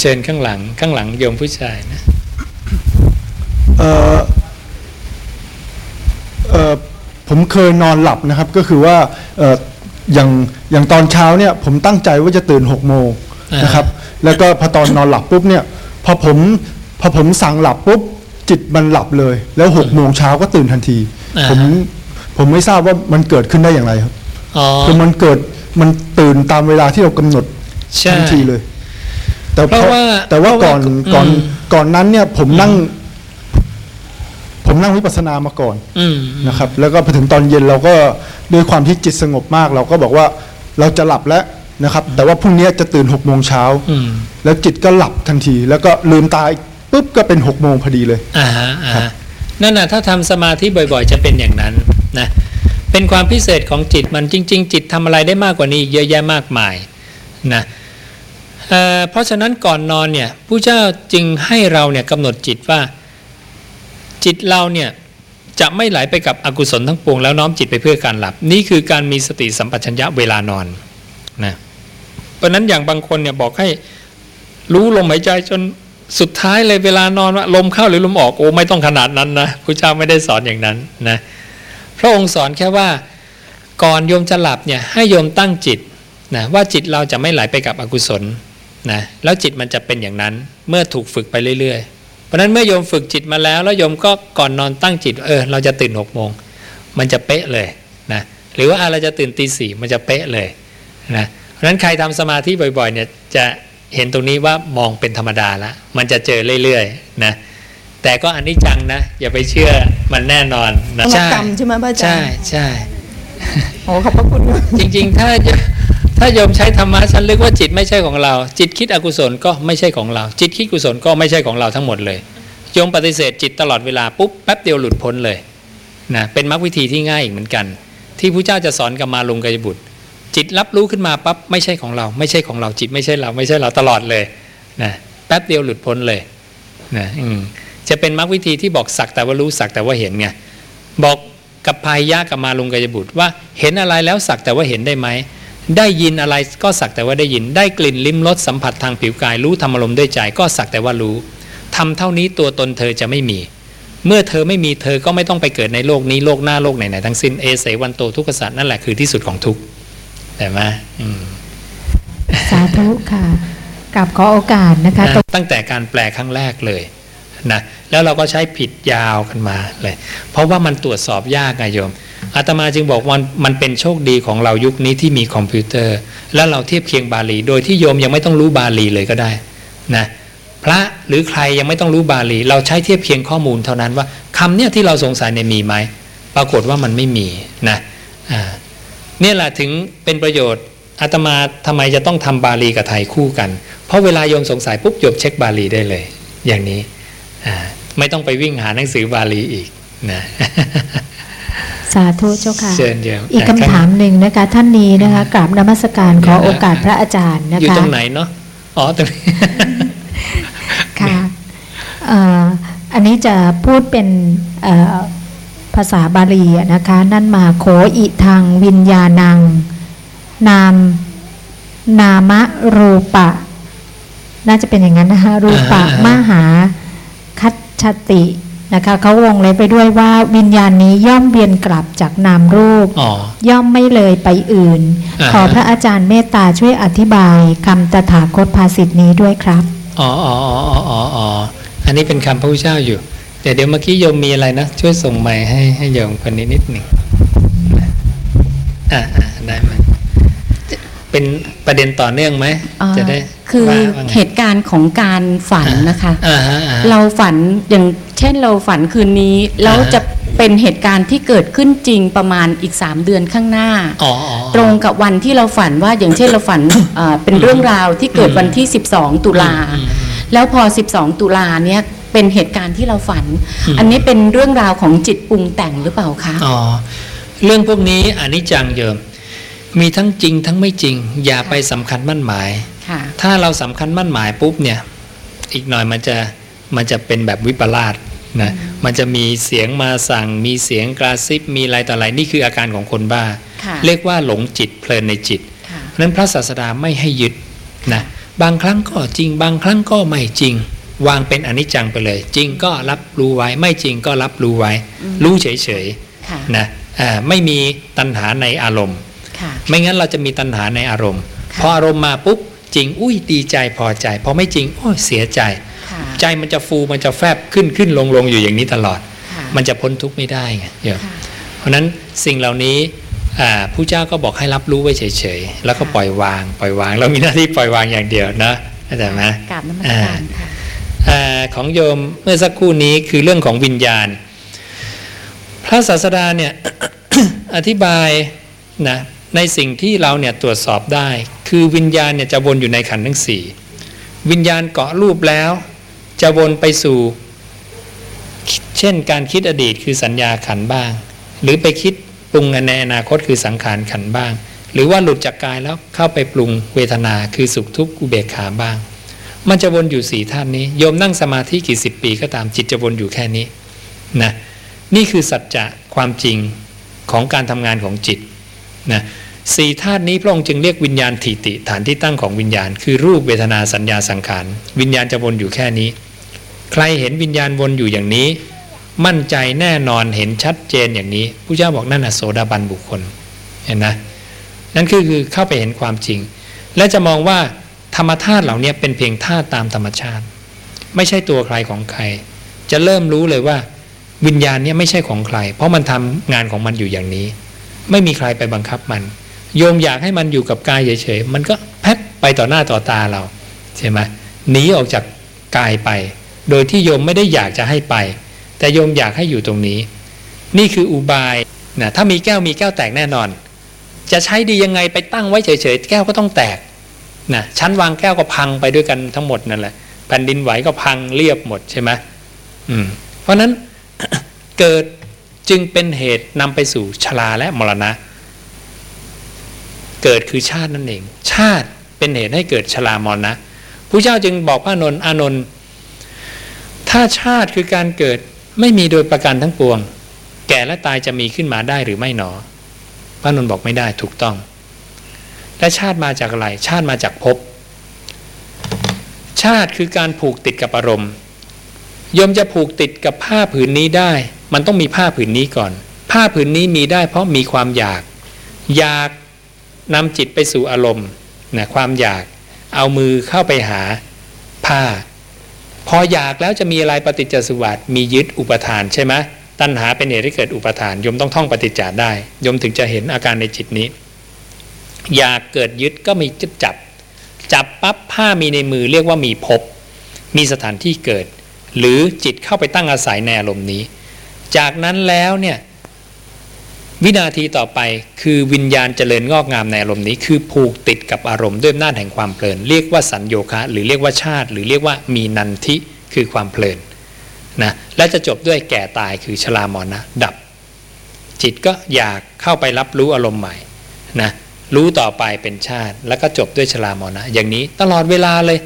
เชิญข้างหลังข้างหลังโยมผู้ชายนะเอ่อเอ่อผมเคยนอนหลับนะครับ ก็คือว่าเอ่ออย่างอย่างตอนเช้าเนี่ย ผมตั้งใจว่าจะตื่นหกโมงนะครับ แล้วก็พอตอนนอนหลับปุ๊บเนี่ยพอผมพอผมสั่งหลับปุ๊บจิตมันหลับเลย แล้วหกโมงเช้าก็ตื่นทันทีอ่าผม ผมไม่ทราบว่ามันเกิดขึ้นได้อย่างไรครับอ๋อคือมันเกิดมันตื่นตามเวลาที่เรากำหนดใช่ทันทีเลย แต่เพราะว่าแต่ว่าเพราะว่าก่อนก่อนอืมก่อนนั้นเนี่ยผมนั่ง ผมนั่งวิปัสสนามาก่อนอืมนะครับ แล้วก็พอถึงตอนเย็นเราก็ด้วยความที่จิตสงบมาก เราก็บอกว่าเราจะหลับแล้วนะครับ แต่ว่าพรุ่งนี้จะตื่นหกโมงเช้าอืมแล้วจิตก็หลับทันที แล้วก็ลืมตาอีกปุ๊บก็เป็นหกโมงพอดีเลยอ่าฮะอ่าครัฮะบนั่นน่ะถ้าทำสมาธิบ่อย ๆ จะเป็นอย่างนั้น นะเป็นความพิเศษของจิตมันจริง ๆ จิตทำอะไรได้มากกว่านี้อีกเยอะแยะมากมายนะเเพราะฉะนั้นก่อนนอนเนี่ยผู้เจ้าจึงให้เราเนี่ยกำหนดจิตว่า จิตเราเนี่ยจะไม่ไหลไปกับอกุศลทั้งปวงแล้วน้อมจิตไปเพื่อการหลับ นี่คือการมีสติสัมปชัญญะเวลานอนนะเพราะนั้นอย่างบางคนเนี่ยบอกให้รู้ลมหายใจจนสุดท้ายเลยเวลานอนว่าลมเข้าหรือลมออกโอ้ไม่ต้องขนาดนั้นนะพระเจ้าไม่ได้สอนอย่างนั้นนะ พระองค์สอนแค่ว่าก่อนโยมจะหลับเนี่ยให้โยมตั้งจิตนะว่าจิตเราจะไม่ไหลไปกับอกุศลนะแล้วจิตมันจะเป็นอย่างนั้นเมื่อถูกฝึกไปเรื่อยๆ เพราะนั้นเมื่อโยมฝึกจิตมาแล้ว แล้วโยมก็ก่อนนอนตั้งจิตเออเราจะตื่นหกโมงมันจะเป๊ะเลยนะหรือว่าเราจะตื่นตีสี่มันจะเป๊ะเลยนะเพราะฉะนั้นใครทำสมาธิบ่อยๆเนี่ยจะเห็นตรงนี้ว่ามองเป็นธรรมดาละมันจะเจอเรื่อยๆนะ แต่ก็อันนี้จังนะ อย่าไปเชื่อมันแน่นอนนะกรรมใช่ไหมพระอาจารย์ใช่ใช่โอ้ขอบพระคุณค่ะจริง ๆ ถ้าถ้าโยมใช้ธรรมะฉันลึกว่าจิตไม่ใช่ของเรา จิตคิดอกุศลก็ไม่ใช่ของเรา จิตคิดกุศลก็ไม่ใช่ของเราทั้งหมดเลยโยมปฏิเสธจิตตลอดเวลาปุ๊บแป๊บเดียวหลุดพ้นเลยนะเป็นมรรควิธีที่ง่ายอีกเหมือนกัน ที่พระเจ้าจะสอนกับมาลุงกายบุตร จิตรับรู้ขึ้นมาปั๊บไม่ใช่ของเรา ไม่ใช่ของเราจิตไม่ใช่เรา ไม่ใช่เราตลอดเลยนะแป๊บเดียวหลุดพ้นเลยนะอืม จะเป็นมรรควิธีที่บอกสักแต่ว่ารู้สักแต่ว่าเห็นไงบอกกับพายยะกับมาลุงกายบุตรว่าเห็นอะไรแล้วสักแต่ว่าเห็นได้ไหมได้ยินอะไรก็สักแต่ว่าได้ยิน ได้กลิ่นลิ้มรสสัมผัสทางผิวกาย รู้ธรรมอารมณ์ด้วยใจก็สักแต่ว่ารู้ทำเท่านี้ตัวตนเธอจะไม่มี เมื่อเธอไม่มีเธอก็ไม่ต้องไปเกิดในโลกนี้โลกหน้าโลกไหนๆทั้งสิ้นเอเสวันโตทุกขสัตว์นั่นแหละคือที่สุดของทุกข์แต่ไหมอืมสาธุค่ะกับขอโอกาสนะคะนะตั้งแต่การแปลครั้งแรกเลย นะแล้วเราก็ใช้ผิดยาวกันมาเลยเพราะว่ามันตรวจสอบยากไงโยมอาตมาจึงบอกว่ามันเป็นโชคดีของเรายุคนี้ที่มีคอมพิวเตอร์ แล้วเราเทียบเคียงบาลี โดยที่โยมยังไม่ต้องรู้บาลีเลยก็ได้นะพระหรือใครยังไม่ต้องรู้บาลี เราใช้เทียบเคียงข้อมูลเท่านั้นว่าคำเนี่ยที่เราสงสัยเนี่ยมีไหมปรากฏว่ามันไม่มีนะเนี่ยแหละถึงเป็นประโยชน์อาตมาทำไมจะต้องทำบาลีกับไทยคู่กัน เพราะเวลาโยมสงสัยปุ๊บโยมเช็คบาลีได้เลย อย่างนี้ ไม่ต้องไปวิ่งหาหนังสือบาลีอีกนะสาธุเจ้าค่ะเชิญโยมอีกคำถามหนึ่งนะคะท่านนี้นะคะกราบนมัสการขอโอกาสพระอาจารย์นะอยู่คะตรงไหนเนาะอ๋อตรงนี้ค่ะเอ่ออันนี้จะพูดเป็นเอ่อภาษาบาลีอะนะคะ นั่นมาโขอิทางวิญญาณัง นาม นามะรูปะ น่าจะเป็นอย่างนั้นนะคะรูปะอ่าฮะมหา คัจฉตินะคะเขาวงเล็บไปด้วยว่าวิญญาณนี้ย่อมเวียนกลับจากนามรูปอ๋อย่อมไม่เลยไปอื่นอ่าฮะขอพระอาจารย์เมตตาช่วยอธิบายคำตถาคตภาษิตนี้ด้วยครับอ๋ออ๋ออ๋ออ๋ออ๋ออันนี้เป็นคำพระพุทธเจ้าอยู่เดี๋ยวเดี๋ยวเมื่อกี้โยมมีอะไรนะ ช่วยส่งไมค์ให้ให้โยมคนนี้นิดหนึ่งอ่าอ่าได้ไหมจะ เป็นประเด็นต่อเนื่องไหมเอ่อจะได้คือว่าว่าไงเหตุการณ์ของการฝันนะคะอ่าฮะอ่าฮะเราฝันอย่างเช่นเราฝันคืนนี้แล้วอ่าฮะจะเป็นเหตุการณ์ที่เกิดขึ้นจริงประมาณอีก 3 เดือนข้างหน้าอ๋ออ๋อตรงกับวันที่เราฝันว่าอย่างเช่นเราฝันเอ่อเป็นเรื่องราวที่เกิดวันที่ 12 ตุลาอืมอืมแล้วพอ 12 ตุลาเนี่ยเป็นเหตุการณ์ที่เราฝันอืมอันนี้เป็นเรื่องราวของจิตปรุงแต่งหรือเปล่าคะอ๋อเรื่องพวกนี้อนิจจังโยม มีทั้งจริงทั้งไม่จริง อย่าไปสำคัญมั่นหมายค่ะถ้าเราสำคัญมั่นหมายปุ๊บเนี่ย อีกหน่อยมันจะมันจะเป็นแบบวิปลาสนะมันจะมีเสียงมาสั่ง มีเสียงกระซิบมีอะไรต่ออะไรนี่คืออาการของคนบ้าค่ะเรียกว่าหลงจิตเพลินในจิตค่ะเพราะฉะนั้นพระศาสดาไม่ให้ยึดนะบางครั้งก็จริง บางครั้งก็ไม่จริง วางเป็นอนิจจังไปเลย จริงก็รับรู้ไว้ ไม่จริงก็รับรู้ไว้ รู้เฉยค่ะๆนะอ่าไม่มีตัณหาในอารมณ์ค่ะ ไม่งั้นเราจะมีตัณหาในอารมณ์ค่ะพออารมณ์มาปุ๊บจริง อุ้ยดีใจพอใจ พอไม่จริงโอ้ยเสียใจค่ะใจมันจะฟูมันจะแฟบขึ้นขึ้นลงลงอยู่อย่างนี้ตลอดค่ะมันจะพ้นทุกข์ไม่ได้ไงโยมค่ะเพราะฉะนั้นสิ่งเหล่านี้อ่าผู้เจ้าก็บอกให้รับรู้ไว้เฉยๆ แล้วก็ค่ะปล่อยวาง ปล่อยวาง เรามีหน้าที่ปล่อยวางอย่างเดียวนะเข้าใจไหมกราบนมัสการค่ะอ่าของโยมเมื่อสักครู่นี้คือเรื่องของวิญญาณ พระศาสดาเนี่ยอธิบายนะ ในสิ่งที่เราเนี่ยตรวจสอบได้ คือวิญญาณเนี่ยจะวนอยู่ในขันธ์ทั้งสี่วิญญาณเกาะรูปแล้ว จะวนไปสู่ เช่นการคิดอดีตคือสัญญาขันบ้าง หรือไปคิดปรุงในอนาคตคือสังขารขันบ้าง หรือว่าหลุดจากกายแล้วเข้าไปปรุงเวทนาคือสุขทุกข์อุเบกขาบ้าง มันจะวนอยู่สี่ท่านนี้โยมนั่งสมาธิกี่สิบปีก็ตามจิตจะวนอยู่แค่นี้นะนี่คือสัจจะความจริงของการทำงานของจิตนะ สี่ธาตุนี้พระองค์จึงเรียกวิญญาณถิติฐานที่ตั้งของวิญญาณ คือรูปเวทนาสัญญาสังขารวิญญาณจะวนอยู่แค่นี้ ใครเห็นวิญญาณวนอยู่อย่างนี้ มั่นใจแน่นอนเห็นชัดเจนอย่างนี้ผู้เจ้าบอกนั่นนะโสดาบันบุคคลเห็นนะนั่นคือคือเข้าไปเห็นความจริง และจะมองว่าธรรมธาตุเหล่านี้เป็นเพียงธาตุตามธรรมชาติ ไม่ใช่ตัวใครของใคร จะเริ่มรู้เลยว่า วิญญาณเนี่ยไม่ใช่ของใคร เพราะมันทำงานของมันอยู่อย่างนี้ ไม่มีใครไปบังคับมัน โยมอยากให้มันอยู่กับกายเฉยๆมันก็แพบไปต่อหน้าต่อตาเราใช่ไหมหนีออกจากกายไป โดยที่โยมไม่ได้อยากจะให้ไป แต่โยมอยากให้อยู่ตรงนี้ นี่คืออุบายนะถ้ามีแก้วมีแก้วแตกแน่นอน จะใช้ดียังไงไปตั้งไว้เฉยๆแก้วก็ต้องแตกนะชั้นวางแก้วก็พังไปด้วยกันทั้งหมดนั่นแหละแผ่นดินไหวก็พังเรียบหมดใช่ไหมอืมเพราะฉะนั้นเกิดจึงเป็นเหตุนำไปสู่ชราและมรณะ เกิดคือชาตินั่นเอง ชาติเป็นเหตุให้เกิดชรามรณะผู้เจ้าจึงบอกพระนนท์อานนท์ถ้าชาติคือการเกิดไม่มีโดยประการทั้งปวง แก่และตายจะมีขึ้นมาได้หรือไม่หนอ พระนนท์บอกไม่ได้ถูกต้อง และชาติมาจากอะไร ชาติมาจากภพชาติคือการผูกติดกับอารมณ์ยมจะผูกติดกับผ้าผืนนี้ได้ มันต้องมีผ้าผืนนี้ก่อน ผ้าผืนนี้มีได้เพราะมีความอยาก อยาก นำจิตไปสู่อารมณ์นะความอยากเอามือเข้าไปหาผ้า พออยากแล้วจะมีอะไรปฏิจจสุบัติมียึดอุปทานใช่ไหมตัณหาเป็นเหตุให้เกิดอุปทานยมต้องท่องปฏิจจาได้ยมถึงจะเห็นอาการในจิตนี้ อยากเกิดยึดก็มีจับจับจับปั๊บผ้ามีในมือเรียกว่ามีภพมีสถานที่เกิด หรือจิตเข้าไปตั้งอาศัยในอารมณ์นี้ จากนั้นแล้วเนี่ย วินาทีต่อไปคือวิญญาณเจริญงอกงามในอารมณ์นี้ คือผูกติดกับอารมณ์ด้วยอำนาจแห่งความเพลิน เรียกว่าสัญโยคะ หรือเรียกว่าชาติ หรือเรียกว่ามีนันทิคือความเพลินนะและจะจบด้วยแก่ตายคือชรามรณะดับ จิตก็อยากเข้าไปรับรู้อารมณ์ใหม่นะรู้ต่อไปเป็นชาติ แล้วก็จบด้วยชรามรณะอย่างนี้ตลอดเวลาเลย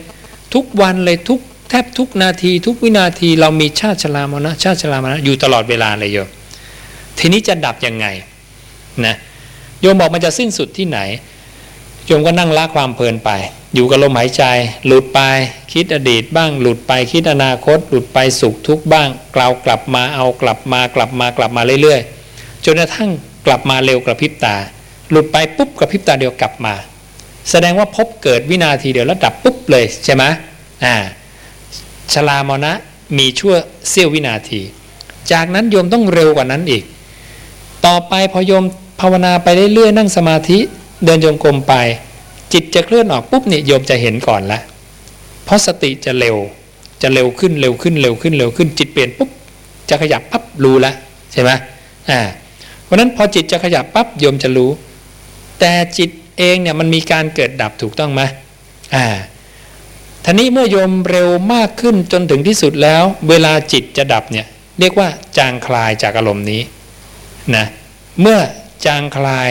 ทุกวันเลยทุกแทบทุกนาที ทุกวินาทีเรามีชาติชรามรณะชาติชรามรณะอยู่ตลอดเวลาเลยโยม ทีนี้จะดับยังไงนะโยมบอกมันจะสิ้นสุดที่ไหน โยมก็นั่งละความเพลินไป อยู่กับลมหายใจ หลุดไป คิดอดีตบ้าง หลุดไปคิดอนาคต หลุดไปสุขทุกข์บ้าง กล่าวกลับมาเอากลับมากลับมากลับมาเรื่อยๆจนกระทั่งกลับมาเร็วกระพริบตา หลุดไปปุ๊บกระพริบตาเดียวกลับมา แสดงว่าพบเกิดวินาทีเดียวแล้วดับปุ๊บเลยใช่ไหมอ่าชลามรณะมีชั่วเสี้ยววินาที จากนั้นโยมต้องเร็วกว่านั้นอีก ต่อไปพอโยมภาวนาไปเรื่อยๆนั่งสมาธิเดินจงกรมไป จิตจะเคลื่อนออกปุ๊บเนี่ยโยมจะเห็นก่อนละเพราะสติจะเร็ว จะเร็วขึ้นเร็วขึ้นเร็วขึ้นเร็วขึ้น จิตเปลี่ยนปุ๊บจะขยับปั๊บรู้ละใช่ไหมอ่าเพราะนั้นพอจิตจะขยับปั๊บโยมจะรู้ แต่จิตเองเนี่ยมันมีการเกิดดับถูกต้องไหมอ่าทีนี้เมื่อโยมเร็วมากขึ้นจนถึงที่สุดแล้ว เวลาจิตจะดับเนี่ยเรียกว่าจางคลายจากอารมณ์นี้ นะเมื่อจางคลาย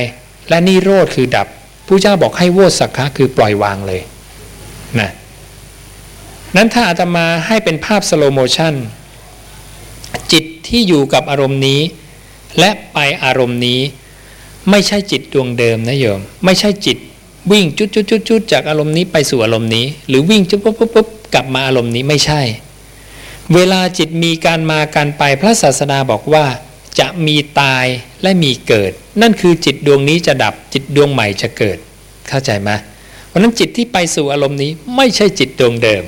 และนิโรธคือดับพุทธเจ้าบอกให้โวสสัคคะคือปล่อยวางเลยนะนั้นถ้าอาตมาให้เป็นภาพ slow motionจิตที่อยู่กับอารมณ์นี้ และไปอารมณ์นี้ ไม่ใช่จิตดวงเดิมนะโยม ไม่ใช่จิตวิ่งจุดจุดจุดจุดจากอารมณ์นี้ไปสู่อารมณ์นี้ หรือวิ่งจุดปุ๊บปุ๊บปุ๊บกลับมาอารมณ์นี้ไม่ใช่ เวลาจิตมีการมาการไปพระศาสดาบอกว่า จะมีตายและมีเกิด นั่นคือจิตดวงนี้จะดับจิตดวงใหม่จะเกิด เข้าใจไหมเพราะนั้นจิตที่ไปสู่อารมณ์นี้ไม่ใช่จิตดวงเดิม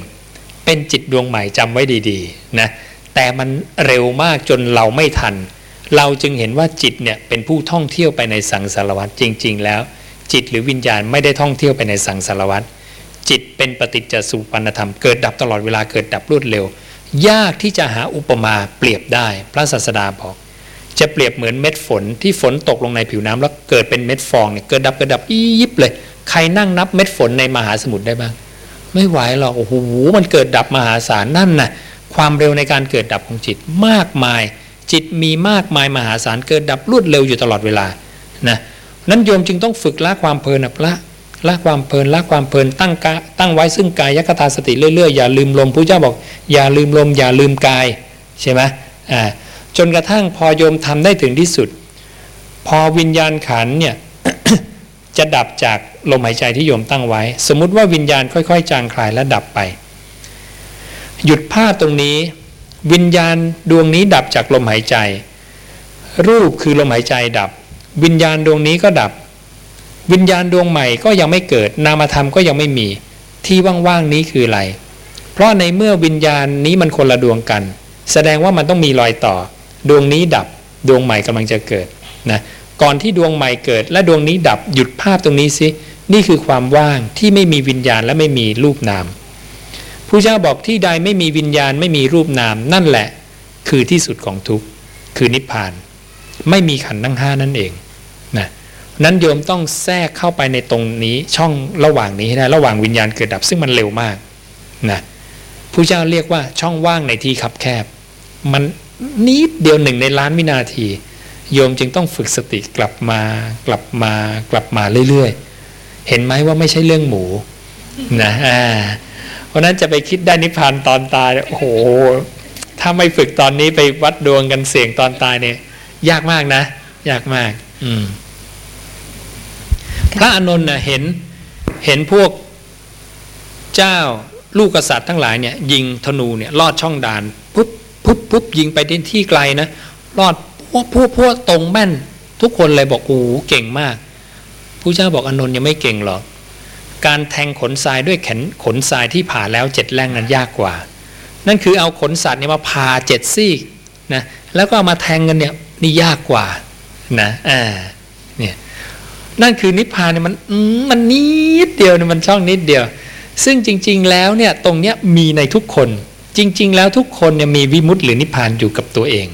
เป็นจิตดวงใหม่จำไว้ดีๆนะแต่มันเร็วมากจนเราไม่ทัน เราจึงเห็นว่าจิตเนี่ยเป็นผู้ท่องเที่ยวไปในสังสารวัฏจริง ๆ แล้ว จิตหรือวิญญาณไม่ได้ท่องเที่ยวไปในสังสารวัฏจิตเป็นปฏิจจสุปันธรรมเกิดดับตลอดเวลาเกิดดับรวดเร็ว ยากที่จะหาอุปมาเปรียบได้ พระศาสดาบอก จะเปรียบเหมือนเม็ดฝนที่ฝนตกลงในผิวน้ำแล้วเกิดเป็นเม็ดฟองเนี่ยเกิดดับเกิดดับยิบเลย ใครนั่งนับเม็ดฝนในมหาสมุทรได้บ้าง ไม่ไหวหรอกโอ้โหมันเกิดดับมหาศาลนั่นนะ่ะความเร็วในการเกิดดับของจิตมากมาย จิตมีมากมายมหาศาลเกิดดับรวดเร็วอยู่ตลอดเวลานะนั้นโยมจึงต้องฝึกละความเพลินละละความเพลินละความเพลินตั้งกะตั้งไว้ซึ่งกายยคตาสติเรื่อยๆอย่าลืมลมพระเจ้าบอก อย่าลืมลมอย่าลืมกายใช่ไหมอ่า จนกระทั่งพอโยมทำได้ถึงที่สุด พอวิญญาณขันเนี่ยจะดับจากลมหายใจที่โยมตั้งไว้ สมมุติว่าวิญญาณค่อย ๆ จางคลายและดับไป หยุดภาพตรงนี้ วิญญาณดวงนี้ดับจากลมหายใจ รูปคือลมหายใจดับ วิญญาณดวงนี้ก็ดับ วิญญาณดวงใหม่ก็ยังไม่เกิด นามธรรมก็ยังไม่มี ที่ว่างๆนี้คืออะไร เพราะในเมื่อวิญญาณนี้มันคนละดวงกัน แสดงว่ามันต้องมีรอยต่อ ดวงนี้ดับดวงใหม่กำลังจะเกิดนะก่อนที่ดวงใหม่เกิด และดวงนี้ดับหยุดภาพตรงนี้สินี่คือความว่างที่ไม่มีวิญญาณและไม่มีรูปนามผู้เจ้าบอกที่ใดไม่มีวิญญาณไม่มีรูปนาม นั่นแหละคือที่สุดของทุกข์คือนิพพาน ไม่มีขันธ์ทั้งห้านั่นเองนะนั้นโยมต้องแทรกเข้าไปในตรงนี้ช่องระหว่างนี้ให้ได้ระหว่างวิญญาณเกิดดับซึ่งมันเร็วมากนะผู้เจ้าเรียกว่าช่องว่างในที่คับแคบ มัน นิดเดียวหนึ่งในล้านวินาที โยมจึงต้องฝึกสติกลับมากลับมากลับมาเรื่อยๆ เห็นไหมว่าไม่ใช่เรื่องหมูนะอ่าเพราะนั้นจะไปคิดได้นิพพานตอนตายโอ้โห ถ้าไม่ฝึกตอนนี้ไปวัดดวงกันเสี่ยงตอนตายเนี่ย ยากมากนะ ยากมาก อืมพระอานนท์น่ะเห็นเห็นพวกเจ้าลูกกษัตริย์ทั้งหลายเนี่ยยิงธนูเนี่ยลอดช่องด่าน ปุ๊บปุ๊บยิงไปที่ไกลนะลอดพวกพวกพวกตรงแม่น ทุกคนเลยบอกโอ้เก่งมากผู้เจ้าบอกอานนท์ยังไม่เก่งหรอกการแทงขนทรายด้วยแขนขนทรายที่ผ่าแล้วเจ็ดแรงนั้นยากกว่า นั่นคือเอาขนสัตว์เนี่ยมาผ่าเจ็ดซี่นะแล้วก็ามาแทงกันเนี่ยนี่ยากกว่านะอ่าเนี่ยนั่นคือนิพพานเนี่ยมันมันนิดเดียวเนี่ยมันช่องนิดเดียว ซึ่งจริง ๆ แล้วเนี่ยตรงเนี้ยมีในทุกคน จริง ๆ แล้วทุกคนเนี่ยมีวิมุตติหรือนิพพานอยู่กับตัวเอง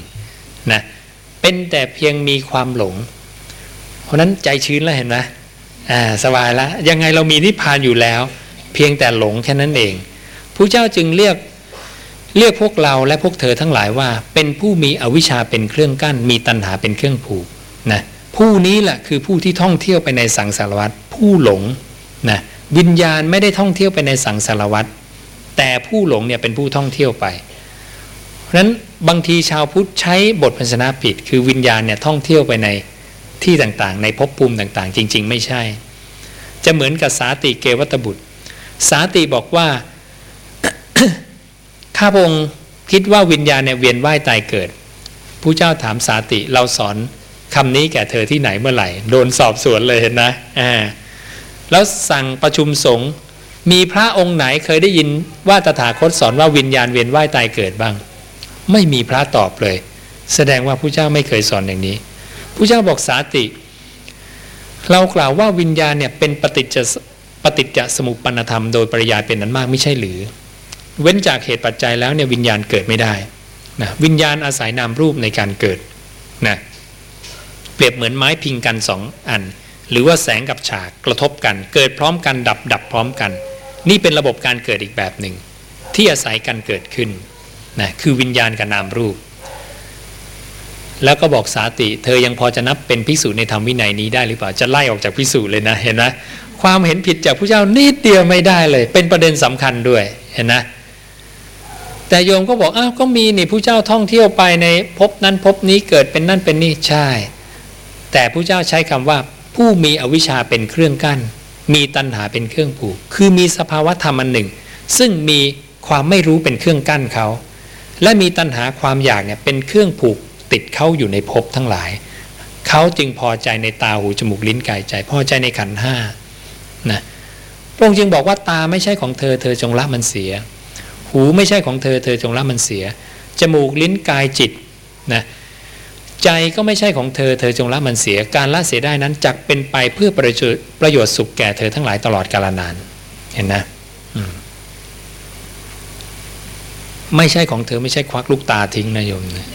นะเป็นแต่เพียงมีความหลง เพราะนั้นใจชื้นแล้วเห็นไหมอ่าสบายแล้วยังไงเรามีนิพพานอยู่แล้ว เพียงแต่หลงแค่นั้นเองพระเจ้าจึงเรียกเรียกพวกเราและพวกเธอทั้งหลายว่า เป็นผู้มีอวิชชาเป็นเครื่องกั้น มีตัณหาเป็นเครื่องผูกนะผู้นี้แหละคือผู้ที่ท่องเที่ยวไปในสังสารวัฏผู้หลงนะวิญญาณไม่ได้ท่องเที่ยวไปในสังสารวัฏ แต่ผู้หลงเนี่ยเป็นผู้ท่องเที่ยวไปเพราะนั้นบางทีชาวพุทธใช้บทพันธนาผิด คือวิญญาณเนี่ยท่องเที่ยวไปในที่ต่างๆ ในภพภูมิต่างๆ จริง ๆ ไม่ใช่ จะเหมือนกับสาติเกวัตบุตร สาติบอกว่าข้าพงศ์คิดว่าวิญญาณเนี่ยเวียนว่ายตายเกิดผู้เจ้าถามสาติเราสอนคำนี้แก่เธอที่ไหนเมื่อไหร่ โดนสอบสวนเลยเห็นนะอ่าแล้วสั่งประชุมสงฆ์ มีพระองค์ไหนเคยได้ยินว่าตถาคตสอนว่าวิญญาณเวียนว่ายตายเกิดบ้าง ไม่มีพระตอบเลย แสดงว่าผู้เจ้าไม่เคยสอนอย่างนี้ผู้เจ้าบอกสาติ เรากล่าวว่าวิญญาณเนี่ยเป็นปฏิจจปฏิจจสมุปปนธรรมโดยปริยายเป็นนั้นมากไม่ใช่หรือ เว้นจากเหตุปัจจัยแล้วเนี่ยวิญญาณเกิดไม่ได้นะวิญญาณอาศัยนามรูปในการเกิดนะเปรียบเหมือนไม้พิงกันสองอัน หรือว่าแสงกับฉากกระทบกัน เกิดพร้อมกันดับดับพร้อมกัน นี่เป็นระบบการเกิดอีกแบบหนึ่งที่อาศัยกันเกิดขึ้นนะคือวิญญาณกับนามรูป แล้วก็บอกสาติ เธอยังพอจะนับเป็นพิสูจน์ในธรรมวินัยนี้ได้หรือเปล่าจะไล่ออกจากพิสูจน์เลยนะเห็นไหมความเห็นผิดจากผู้เจ้านิดเดียวไม่ได้เลย เป็นประเด็นสำคัญด้วยเห็นนะแต่โยมก็บอกอ้าวก็มีนี่ผู้เจ้าท่องเที่ยวไปในภพนั้นภพนี้เกิดเป็นนั่นเป็นนี่ใช่ แต่ผู้เจ้าใช้คำว่าผู้มีอวิชชาเป็นเครื่องกั้น มีตัณหาเป็นเครื่องผูก คือมีสภาวะธรรมอันหนึ่ง ซึ่งมีความไม่รู้เป็นเครื่องกั้นเขา และมีตัณหาความอยากเนี่ยเป็นเครื่องผูกติดเขาอยู่ในภพทั้งหลาย เขาจึงพอใจในตาหูจมูกลิ้นกายใจ พอใจในขันห้านะพระองค์จึงบอกว่าตาไม่ใช่ของเธอเธอจงละมันเสีย หูไม่ใช่ของเธอเธอจงละมันเสีย จมูกลิ้นกายจิตนะ ใจก็ไม่ใช่ของเธอ เธอจงละมันเสีย การละเสียได้นั้นจักเป็นไปเพื่อประโยชน์ประโยชน์สุขแก่เธอทั้งหลายตลอดกาลนาน เห็นนะไม่ใช่ของเธอไม่ใช่ควักลูกตาทิ้งนะโยมนะ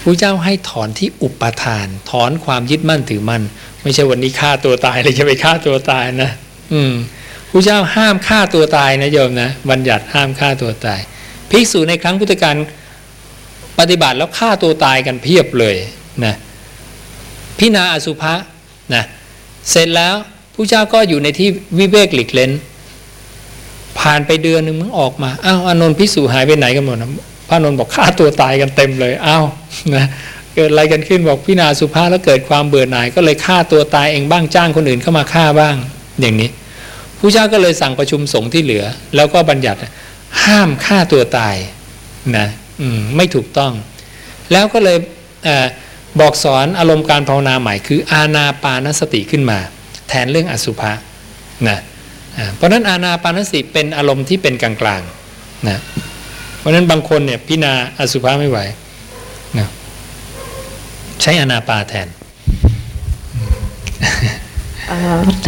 พระเจ้าให้ถอนที่อุปทาน ถอนความยึดมั่นถือมั่นไม่ใช่วันนี้ฆ่าตัวตายเลยจะไปฆ่าตัวตายนะ อืมพระเจ้าห้ามฆ่าตัวตายนะโยมนะบัญญัติห้ามฆ่าตัวตายภิกษุในครั้งพุทธกาล ปฏิบัติแล้วฆ่าตัวตายกันเพียบเลยนะพินาอสุภะนะเสร็จแล้วพระเจ้าก็อยู่ในที่วิเวกหลีกเล้น ผ่านไปเดือนหนึ่งมึงออกมาอ้าวอนนท์พิสูหายไปไหนกันหมดนะพระนนท์บอกฆ่าตัวตายกันเต็มเลยอ้าวนะเกิดอะไรกันขึ้นบอกพินาสุภาแล้วเกิดความเบื่อหน่ายก็เลยฆ่าตัวตายเองบ้างจ้างคนอื่นเข้ามาฆ่าบ้างอย่างนี้ผู้เจ้าก็เลยสั่งประชุมสงฆ์ที่เหลือ แล้วก็บัญญัติห้ามฆ่าตัวตายนะ ไม่ถูกต้อง แล้วก็เลยเอบอกสอนอารมณ์การภาวนาใหม่คืออาณาปานสติขึ้นมา แทนเรื่องอสุภะนะเพราะนั้นอานาปานสติเป็นอารมณ์ที่เป็นกลางๆนะเพราะฉะนั้นบางคนเนี่ยพิจารณาอสุภะไม่ไหวนะใช้อานาปาแทน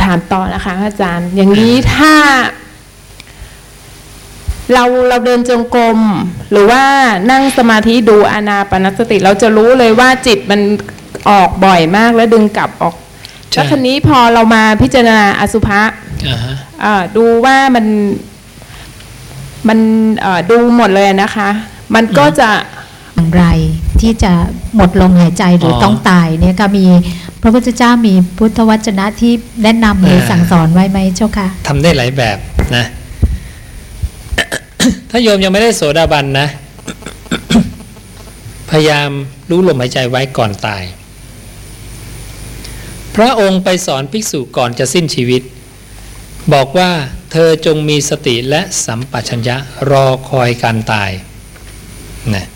ถามต่อนะคะอาจารย์ อย่างนี้ถ้า เราเราเดินจงกรมหรือว่านั่งสมาธิดูอานาปานสติ เราจะรู้เลยว่าจิตมันออกบ่อยมากแล้วดึงกลับออกใช่แล้วทีนี้พอเรามาพิจารณาอสุภะอ่าฮะเอ่อดูว่ามันมันเอ่อดูหมดเลยนะคะ มันก็จะอย่างไรที่จะหมดลมหายใจหรือออต้องตายเนี่ยก็มีพระพุทธเจ้ามีพุทธวจนะที่แนะนำหรือเออสั่งสอนไว้ไหมเจ้าค่ะทำได้หลายแบบนะ ถ้าโยมยังไม่ได้โสดาบันนะ พยายามรู้ลมหายใจไว้ก่อนตาย พระองค์ไปสอนภิกษุก่อนจะสิ้นชีวิต บอกว่าเธอจงมีสติและสัมปชัญญะรอคอยการตายนะ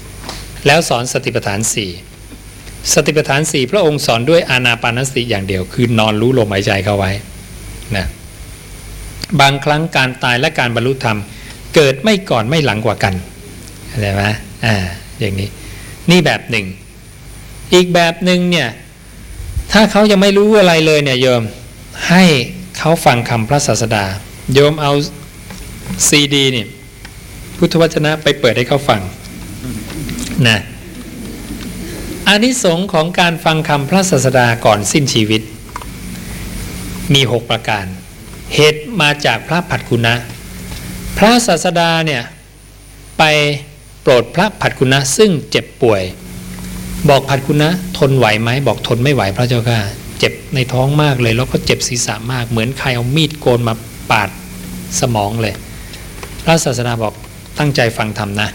แล้วสอนสติปัฏฐานสี่สติปัฏฐานสี่พระองค์สอนด้วยอานาปานสติอย่างเดียว คือนอนรู้ลมหายใจเข้าไว้นะบางครั้งการตายและการบรรลุธรรม เกิดไม่ก่อนไม่หลังกว่ากันเข้าใจไหมอ่าอย่างนี้ นี่แบบหนึ่ง อีกแบบหนึ่งเนี่ย ถ้าเขายังไม่รู้อะไรเลยเนี่ยโยมให้เขาฟังคำพระศาสดา โยมเอาซีดีนี่พุทธวจนะไปเปิดให้เขาฟังนะอานิสงส์ของการฟังคำพระศาสดาก่อนสิ้นชีวิต มีหกประการ เหตุมาจากพระผัดคุณะ พระศาสดาเนี่ยไปโปรดพระผัดคุณะซึ่งเจ็บป่วย บอกผัดคุณะทนไหวไหมบอกทนไม่ไหวพระเจ้าค่ะเจ็บในท้องมากเลยแล้วก็เจ็บศีรษะมากเหมือนใครเอามีดโกนมาปาดสมองเลย พระศาสดาบอกตั้งใจฟังธรรมนะ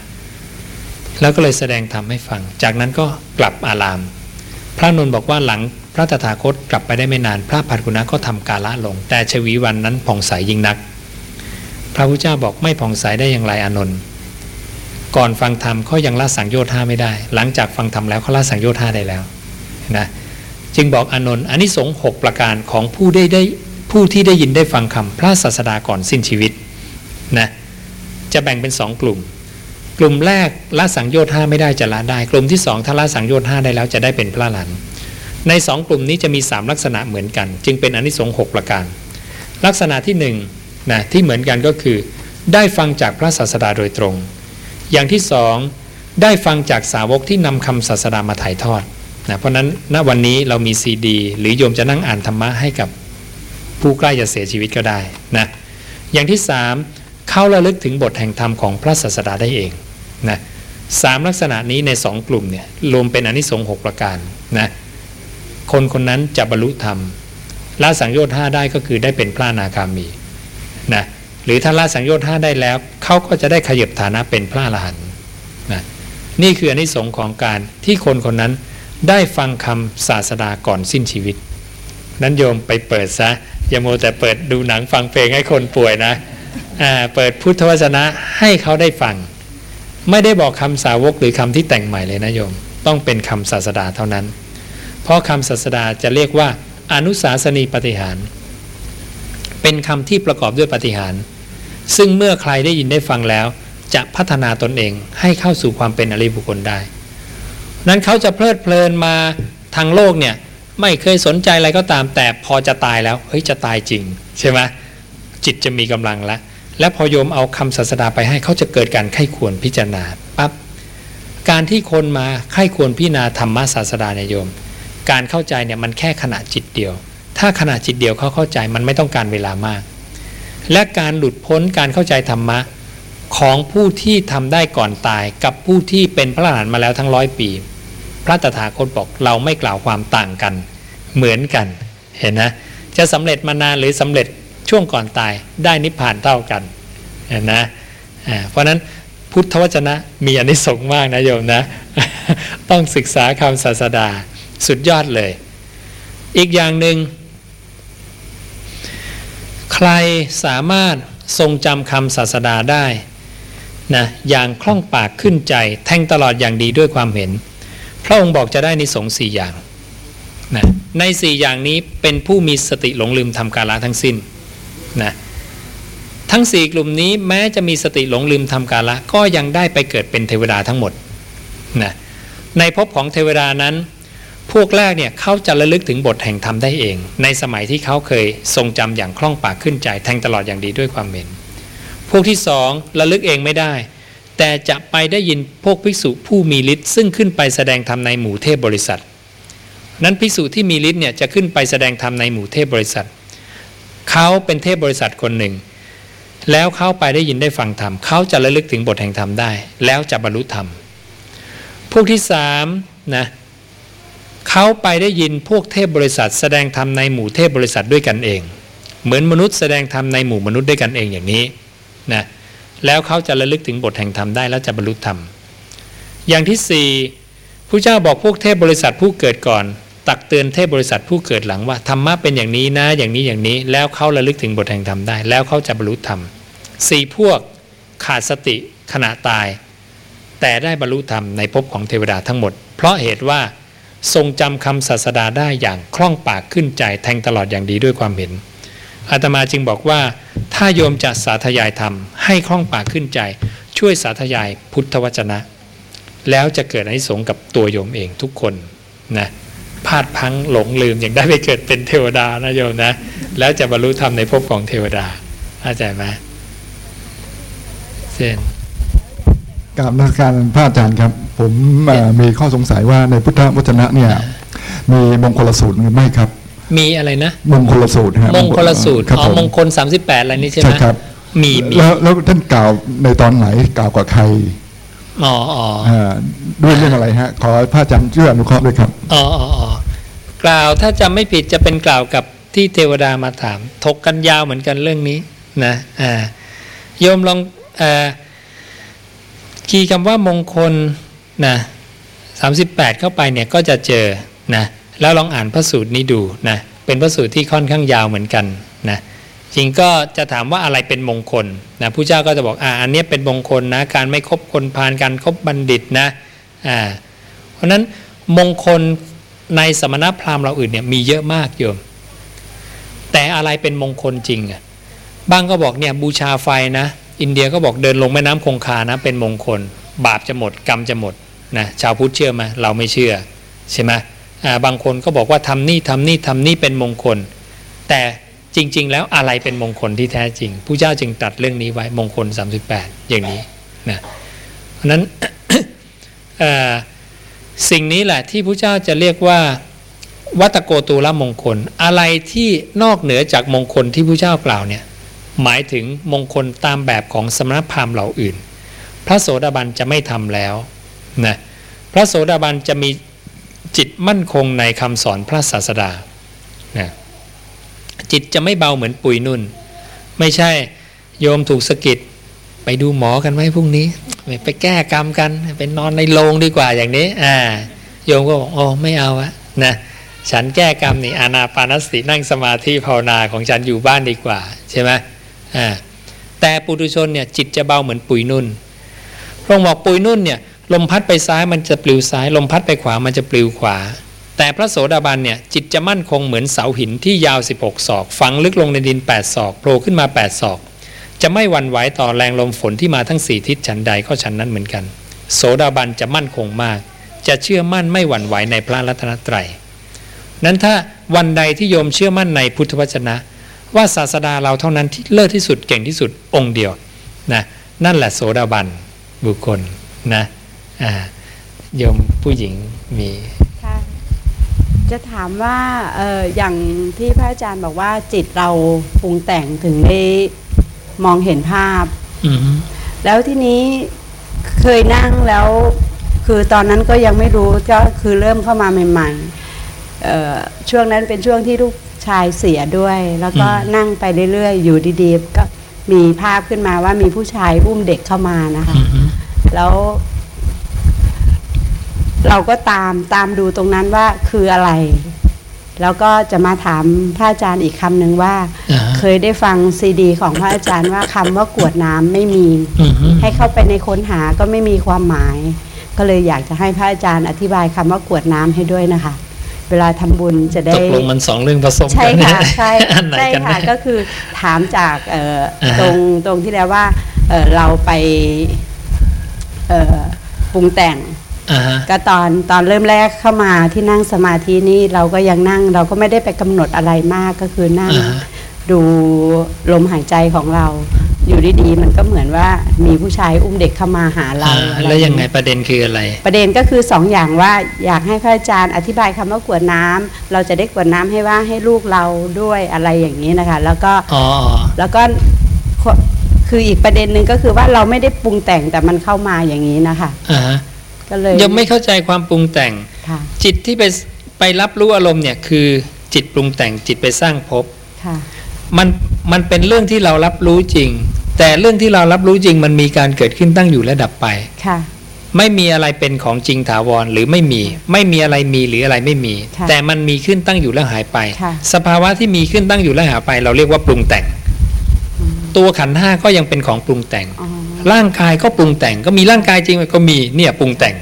แล้วก็เลยแสดงธรรมให้ฟัง จากนั้นก็กลับอาราม พระนนท์บอกว่าหลังพระตถาคตกลับไปได้ไม่นาน พระผัดคุณะก็ทำกาละลง แต่ชวีวันนั้นผ่องใสยิ่งนัก พระพุทธเจ้าบอกไม่ผ่องใสได้อย่างไรอานนท์ก่อนฟังธรรมเขายังละสังโยชน์ห้าไม่ได้ หลังจากฟังธรรมแล้วเขาละสังโยชน์ห้าได้แล้วนะจึงบอกอานนท์อันนี้สงส์หกประการของผู้ได้ได้ผู้ที่ได้ยินได้ฟังคำพระศาสดาก่อนสิ้นชีวิตนะจะแบ่งเป็นสองกลุ่ม กลุ่มแรกละสังโยชน์ห้าไม่ได้จะละได้ กลุ่มที่สองถ้าละสังโยชน์ห้าได้แล้วจะได้เป็นพระหลานในสองกลุ่มนี้จะมีสามลักษณะเหมือนกัน จึงเป็นอนิสงส์หกประการ ลักษณะที่หนึ่ง นะที่เหมือนกันก็คือ ได้ฟังจากพระศาสดาโดยตรง อย่างที่สองได้ฟังจากสาวกที่นำคำศาสดามาถ่ายทอดนะเพราะนั้นณวันนี้เรามีซีดี หรือโยมจะนั่งอ่านธรรมะให้กับผู้ใกล้จะเสียชีวิตก็ได้นะอย่างที่สามเข้าระลึกถึงบทแห่งธรรมของพระศาสดาได้เองนะสามลักษณะนี้ในสองกลุ่มเนี่ยรวมเป็นอนิสงส์หกประการนะคนคนนั้นจะบรรลุธรรมละสังโยชน์ห้าได้ก็คือได้เป็นพระนาคามี นะหรือถ้าละสังโยชน์ห้าได้แล้วเขาก็จะได้ขยับฐานะเป็นพระอรหันต์นะนี่คืออนิสงส์ของการที่คนคนนั้นได้ฟังคำศาสดาก่อนสิ้นชีวิต นั้นโยมไปเปิดซะอย่าโมแต่เปิดดูหนังฟังเพลงให้คนป่วยนะเปิดพุทธวจนะให้เขาได้ฟัง ไม่ได้บอกคำสาวกหรือคำที่แต่งใหม่เลยนะโยม ต้องเป็นคำศาสดาเท่านั้น เพราะคำศาสดาจะเรียกว่าอนุสาสนีปฏิหาร เป็นคำที่ประกอบด้วยปฏิหาร ซึ่งเมื่อใครได้ยินได้ฟังแล้ว จะพัฒนาตนเองให้เข้าสู่ความเป็นอริยบุคคลได้ นั้นเขาจะเพลิดเพลินมาทางโลกเนี่ยไม่เคยสนใจอะไรก็ตามแต่พอจะตายแล้วเฮ้ยจะตายจริงใช่ไหมจิตจะมีกำลังแล้วและพอโยมเอาคำศาสดาไปให้เขาจะเกิดการไข้ควรพิจารณาปั๊บการที่คนมาไข้ควรพิจารณาธรรมศาสดาเนี่ยโยม การเข้าใจเนี่ยมันแค่ขณะจิตเดียว ถ้าขณะจิตเดียวเขาเข้าใจมันไม่ต้องการเวลามาก และการหลุดพ้นการเข้าใจธรรมะของผู้ที่ทำได้ก่อนตายกับผู้ที่เป็นพระอรหันต์มาแล้วทั้งร้อยปี พระตถาคตบอกเราไม่กล่าวความต่างกัน เหมือนกันเห็นนะจะสำเร็จมานานหรือสำเร็จช่วงก่อนตายได้นิพพานเท่ากันเห็นนะเพราะฉะนั้นพุทธวจนะมีอนิสงส์มากนะโยมนะ ต้องศึกษาคำศาสดาสุดยอดเลย อีกอย่างหนึ่ง ใครสามารถทรงจำคำศาสดาได้นะอย่างคล่องปากขึ้นใจ แทงตลอดอย่างดีด้วยความเห็น พระองค์บอกจะได้นิสงสี่อย่างนะในสี่อย่างนี้เป็นผู้มีสติหลงลืมทำกาละทั้งสิ้นนะทั้งสี่กลุ่มนี้แม้จะมีสติหลงลืมทำกาละก็ยังได้ไปเกิดเป็นเทวดาทั้งหมดนะในภพของเทวดานั้น วกแรกเนี่ยเขาจะระลึกถึงบทแห่งธรรมได้เอง ในสมัยที่เขาเคยทรงจำอย่างคล่องปากขึ้นใจแทงตลอดอย่างดีด้วยความเห็น พวกที่สองระลึกเองไม่ได้ แต่จะไปได้ยินพวกภิกษุผู้มีฤทธิ์ซึ่งขึ้นไปแสดงธรรมในหมู่เทพบริษัท นั้นภิกษุที่มีฤทธิ์เนี่ยจะขึ้นไปแสดงธรรมในหมู่เทพบริษัทเขาเป็นเทพบริษัทคนหนึ่ง แล้วเข้าไปได้ยินได้ฟังธรรมเขาจะระลึกถึงบทแห่งธรรมได้ แล้วจะบรรลุธรรม พวกที่สามนะ เขาไปได้ยินพวกเทพบริษัท แสดงธรรมในหมู่เทพบริษัทด้วยกันเอง เหมือนมนุษย์แสดงธรรมในหมู่มนุษย์ด้วยกันเองอย่างนี้นะแล้วเขาจะระลึกถึงบทแห่งธรรมได้แล้วจะบรรลุธรรม อย่างที่สี่ผู้เจ้าบอกพวกเทพบริษัทผู้เกิดก่อน ตักเตือนเทพบริษัทผู้เกิดหลังว่าธรรมะเป็นอย่างนี้นะอย่างนี้อย่างนี้แล้วเขาระลึกถึงบทแห่งธรรมได้ แล้วเขาจะบรรลุธรรมสี่พวกขาดสติขณะตาย แต่ได้บรรลุธรรมในภพของเทวดาทั้งหมด เพราะเหตุว่า ทรงจำคำศาสดาได้อย่างคล่องปากขึ้นใจแทงตลอดอย่างดีด้วยความเห็นอาตมาจึงบอกว่า ถ้าโยมจะสาธยายธรรมให้คล่องปากขึ้นใจ ช่วยสาธยายพุทธวจนะ แล้วจะเกิดอนิสงส์กับตัวโยมเองทุกคนนะพลาดพังหลงลืมอย่างได้ไปเกิดเป็นเทวดานะโยมนะ แล้วจะบรรลุธรรมในภพของเทวดาเข้าใจไหมเซน กราบนมักการพระอาจารย์ครับ ผมเอ่อมีข้อสงสัยว่าในพุทธวจนะเนี่ย มีมงคลสูตรหรือไม่ครับ มีอะไรนะ มงคลสูตรฮะมงคลสูตรครับอ๋อผมมงคล 38 อะไรนี่ใช่ไหมใช่ครับมีมีแล้วแล้วท่านกล่าวในตอนไหนกล่าวกับใครอ๋ออ๋ออ่าด้วยเรื่องอะไรฮะ ขอพระอาจารย์ช่วยอนุเคราะห์ด้วยครับอ๋ออ๋ออ๋อกล่าวถ้าจำไม่ผิดจะเป็นกล่าวกับที่เทวดามาถาม ถกกันยาวเหมือนกันเรื่องนี้นะอ่าโยมลองอ่า คีย์คำว่ามงคลนะ38 เข้าไปเนี่ยก็จะเจอนะแล้วลองอ่านพระสูตรนี้ดูนะเป็นพระสูตรที่ค่อนข้างยาวเหมือนกันนะจริงก็จะถามว่าอะไรเป็นมงคลนะผู้เจ้าก็จะบอกอ่าอันนี้เป็นมงคลนะการไม่คบคนพาลการครบบัณฑิตนะอ่าเพราะนั้นมงคลในสมณพราหมณ์เราอื่นเนี่ยมีเยอะมากโยมแต่อะไรเป็นมงคลจริงอะบ้างก็บอกเนี่ยบูชาไฟนะ อินเดียก็บอกเดินลงแม่น้ำคงคานะเป็นมงคล บาปจะหมดกรรมจะหมดนะชาวพุทธเชื่อไหมเราไม่เชื่อใช่ไหมบางคนก็บอกว่าทำนี่ทำนี่ทำนี่เป็นมงคล แต่จริง ๆ แล้วอะไรเป็นมงคลที่แท้จริงผู้เจ้าจึงตัดเรื่องนี้ไว้มงคล 38 อย่างนี้นะเพราะนั้นสิ่งนี้แหละที่พระเจ้าจะเรียกว่าวัตโกตูลมงคล อะไรที่นอกเหนือจากมงคลที่พระเจ้ากล่าวเนี่ย หมายถึงมงคลตามแบบของสมณพราหมณ์เหล่าอื่น พระโสดาบันจะไม่ทำแล้วนะพระโสดาบันจะมีจิตมั่นคงในคำสอนพระศาสดานะจิตจะไม่เบาเหมือนปุยนุ่น ไม่ใช่โยมถูกสะกิดไปดูหมอกันไหมพรุ่งนี้ ไปแก้กรรมกันไปนอนในโรงดีกว่าอย่างนี้อ่าโยมก็บอกโอ้ไม่เอาอะนะฉันแก้กรรมนี่อานาปานสตินั่งสมาธิภาวนาของฉันอยู่บ้านดีกว่า ใช่ไหม แต่ปุถุชนเนี่ยจิตจะเบาเหมือนปุยนุ่นพระองค์บอกปุยนุ่นเนี่ยลมพัดไปซ้ายมันจะปลิวซ้าย ลมพัดไปขวามันจะปลิวขวา แต่พระโสดาบันเนี่ยจิตจะมั่นคงเหมือนเสาหินที่ยาว 16 ศอก ฝังลึกลงในดิน 8 ศอกโผล่ขึ้นมา 8 ศอก จะไม่หวั่นไหวต่อแรงลมฝนที่มาทั้งสี่ทิศฉันใดก็ฉันนั้นเหมือนกัน โสดาบันจะมั่นคงมาก จะเชื่อมั่นไม่หวั่นไหวในพระรัตนตรัยนั้นถ้าวันใดที่โยมเชื่อมั่นในพุทธวจนะ ว่าศาสดาเราเท่านั้นที่เลิศที่สุดเก่งที่สุดองค์เดียวนะนั่นแหละโสดาบันบุคคลนะอ่าโยมผู้หญิงมีค่ะจะถามว่าเอออย่างที่พระอาจารย์บอกว่าจิตเราปรุงแต่งถึงได้มองเห็นภาพอืมแล้วที่นี้เคยนั่งแล้ว คือตอนนั้นก็ยังไม่รู้ก็คือเริ่มเข้ามาใหม่ๆเอ่อช่วงนั้นเป็นช่วงที่ลูก ชายเสียด้วย แล้วก็นั่งไปเรื่อยๆ อยู่ดีๆ ก็มีภาพขึ้นมาว่ามีผู้ชายอุ้มเด็กเข้ามานะคะอืมแล้ว เราก็ตามตามดูตรงนั้นว่าคืออะไร แล้วก็จะมาถามพระอาจารย์อีกคำหนึ่งว่าอ่าเคยได้ฟังซีดี ของพระอาจารย์ว่าคำว่ากรวดน้ำไม่มีอืมให้เข้าไปในค้นหาก็ไม่มีความหมาย ก็เลยอยากจะให้พระอาจารย์อธิบายคำว่ากรวดน้ำให้ด้วยนะคะ เวลาทำบุญจะได้ตกลงมันสองเรื่องผสมใช่กันค่ะนะใช่อันไหนใช่กันค่ะนะก็คือถามจากเอ่ออ่าฮะตรงตรงที่แล้วว่าเอ่อเราไปเอ่อปรุงแต่งอ่าฮะก็ตอนตอนเริ่มแรกเข้ามาที่นั่งสมาธินี่เราก็ยังนั่ง เราก็ไม่ได้ไปกำหนดอะไรมากก็คือนั่งอ่าฮะดูลมหายใจของเรา อยู่ดีๆมันก็เหมือนว่ามีผู้ชายอุ้มเด็กเข้ามาหาเราอ่าอะไรแล้วยังไงอประเด็นคืออะไร ประเด็นก็คือสองอย่างว่าอยากให้พระอาจารย์อธิบายคำว่ากรวดน้ำเราจะได้กรวดน้ำให้ว่าให้ลูกเราด้วยอะไรอย่างนี้นะคะ แล้วก็อ๋อแล้วก็ขคืออีกประเด็นหนึ่งก็คือว่าเราไม่ได้ปรุงแต่งแต่มันเข้ามาอย่างนี้นะคะอ่าฮะก็เลยยังไม่เข้าใจความปรุงแต่งค่ะจิตที่ไปไปรับรู้อารมณ์เนี่ยคือจิตปรุงแต่งจิตไปสร้างภพค่ะ มันมันเป็นเรื่องที่เรารับรู้จริง แต่เรื่องที่เรารับรู้จริงมันมีการเกิดขึ้นตั้งอยู่และดับไปค่ะไม่มีอะไรเป็นของจริงถาวรหรือไม่มี ไม่มีอะไรมีหรืออะไรไม่มีค่ะแต่มันมีขึ้นตั้งอยู่แล้วหายไปค่ะสภาวะที่มีขึ้นตั้งอยู่และหายไป เราเรียกว่าปรุงแต่ง ตัวขันธ์ห้าก็ยังเป็นของปรุงแต่งอ๋อร่างกายก็ปรุงแต่ง ก็มีร่างกายจริงก็มีเนี่ยปรุงแต่ง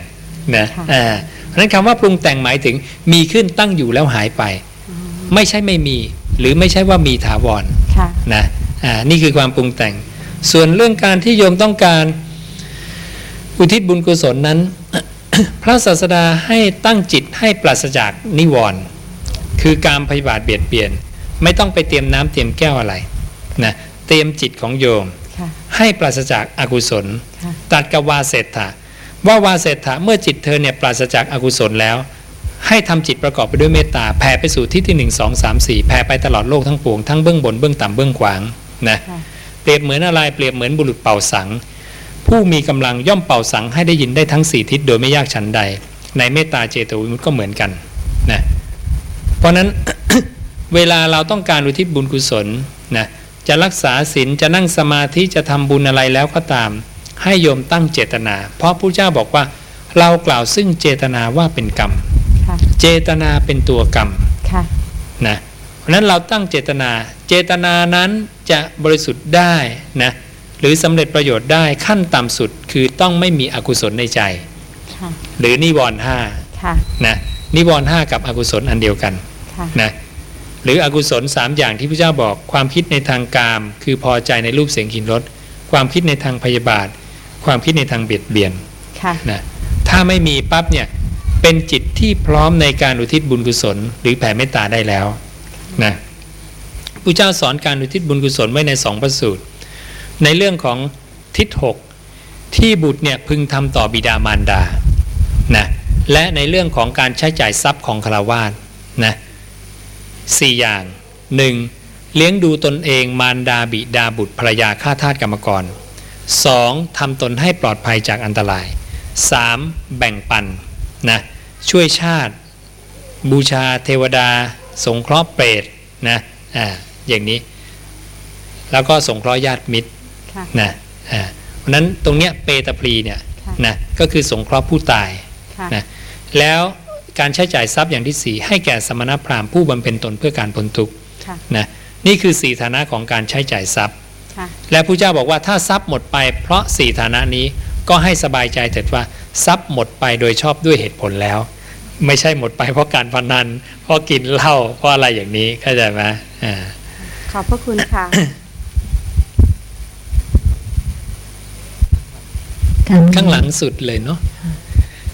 นะค่ะอ่าเพราะฉะนั้นคำว่าปรุงแต่งหมายถึงมีขึ้นตั้งอยู่แล้วหายไป ไม่ใช่ไม่มี หรือไม่ใช่ว่ามีถาวรค่ะนะอ่านี่คือความปรุงแต่ง ส่วนเรื่องการที่โยมต้องการอุทิศบุญกุศลนั้น พระศาสดาให้ตั้งจิตให้ปราศจากนิวรณ์คือการพยาบาทเบียดเบียน ไม่ต้องไปเตรียมน้ำเตรียมแก้วอะไรนะเตรียมจิตของโยมค่ะให้ปราศจากอากุศลค่ะตัดกับวาเศรษฐะว่าวาเศรษฐะเมื่อจิตเธอเนี่ยปราศจากอากุศลแล้ว ให้ทำจิตประกอบไปด้วยเมตตาแผ่ไปสู่ที่ที่หนึ่งสองสามสี่แผ่ไปตลอดโลกทั้งปวงทั้งเบื้องบนเบื้องต่ำเบื้องขวางนะค่ะเปรียบเหมือนอะไรเปรียบเหมือนบุรุษเป่าสัง ผู้มีกำลังย่อมเป่าสังให้ได้ยินได้ทั้งสี่ทิศโดยไม่ยากฉันใด ในเมตตาเจโตวิมุตติก็เหมือนกันนะเพราะฉะนั้นเวลาเราต้องการอุทิศบุญกุศลนะจะรักษาศีลจะนั่งสมาธิจะทำบุญอะไรแล้วก็ตาม ให้โยมตั้งเจตนา เพราะพระเจ้าบอกว่าเรากล่าวซึ่งเจตนาว่าเป็นกรรมค่ะ เจตนาเป็นตัวกรรมค่ะนะเพราะฉะนั้นเราตั้งเจตนา เจตนานั้นจะบริสุทธิ์ได้นะหรือสำเร็จประโยชน์ได้ขั้นต่ำสุดคือต้องไม่มีอกุศลในใจค่ะหรือนิวรณ์ห้าค่ะนะนิวรณ์ห้ากับอกุศลอันเดียวกันค่ะนะหรืออกุศลสามอย่างที่พระเจ้าบอกความคิดในทางกาม คือพอใจในรูปเสียงกลิ่นรสความคิดในทางพยาบาท ความคิดในทางเบียดเบียนค่ะนะถ้าไม่มีปั๊บเนี่ย เป็นจิตที่พร้อมในการอุทิศบุญกุศล หรือแผ่เมตตาได้แล้วนะพระเจ้าสอนการอุทิศบุญกุศลไว้ในสองประสูตร ในเรื่องของทิศหกที่บุตรเนี่ยพึงทำต่อบิดามารดานะและในเรื่องของการใช้จ่ายทรัพย์ของคารวาสนะสี่อย่างหนึ่งเลี้ยงดูตนเองมารดาบิดาบุตรภรรยาข้าทาสกรรมกร 2. ทำตนให้ปลอดภัยจากอันตราย 3. แบ่งปันนะ ช่วยชาติ บูชาเทวดา สงเคราะห์เปรตนะอ่าอย่างนี้ แล้วก็สงเคราะห์ญาติมิตรค่ะนะอ่าเพราะฉะนั้นตรงเนี้ยเปตพลีเนี่ยค่ะนะก็คือสงเคราะห์ผู้ตายค่ะนะแล้วการใช้จ่ายทรัพย์อย่างที่สี่ให้แก่สมณพราหมณ์ผู้บำเพ็ญตนเพื่อการพ้นทุกข์ค่ะนะนี่คือสี่ฐานะของการใช้จ่ายทรัพย์ค่ะและพระเจ้าบอกว่าถ้าทรัพย์หมดไปเพราะสี่ฐานะนี้ก็ให้สบายใจเถิดว่า ทรัพย์หมดไปโดยชอบด้วยเหตุผลแล้ว ไม่ใช่หมดไปเพราะการพนันเพราะกินเหล้าเพราะอะไรอย่างนี้เข้าใจไหมอ่าขอบพระคุณค่ะข้างหลังสุดเลยเนาะ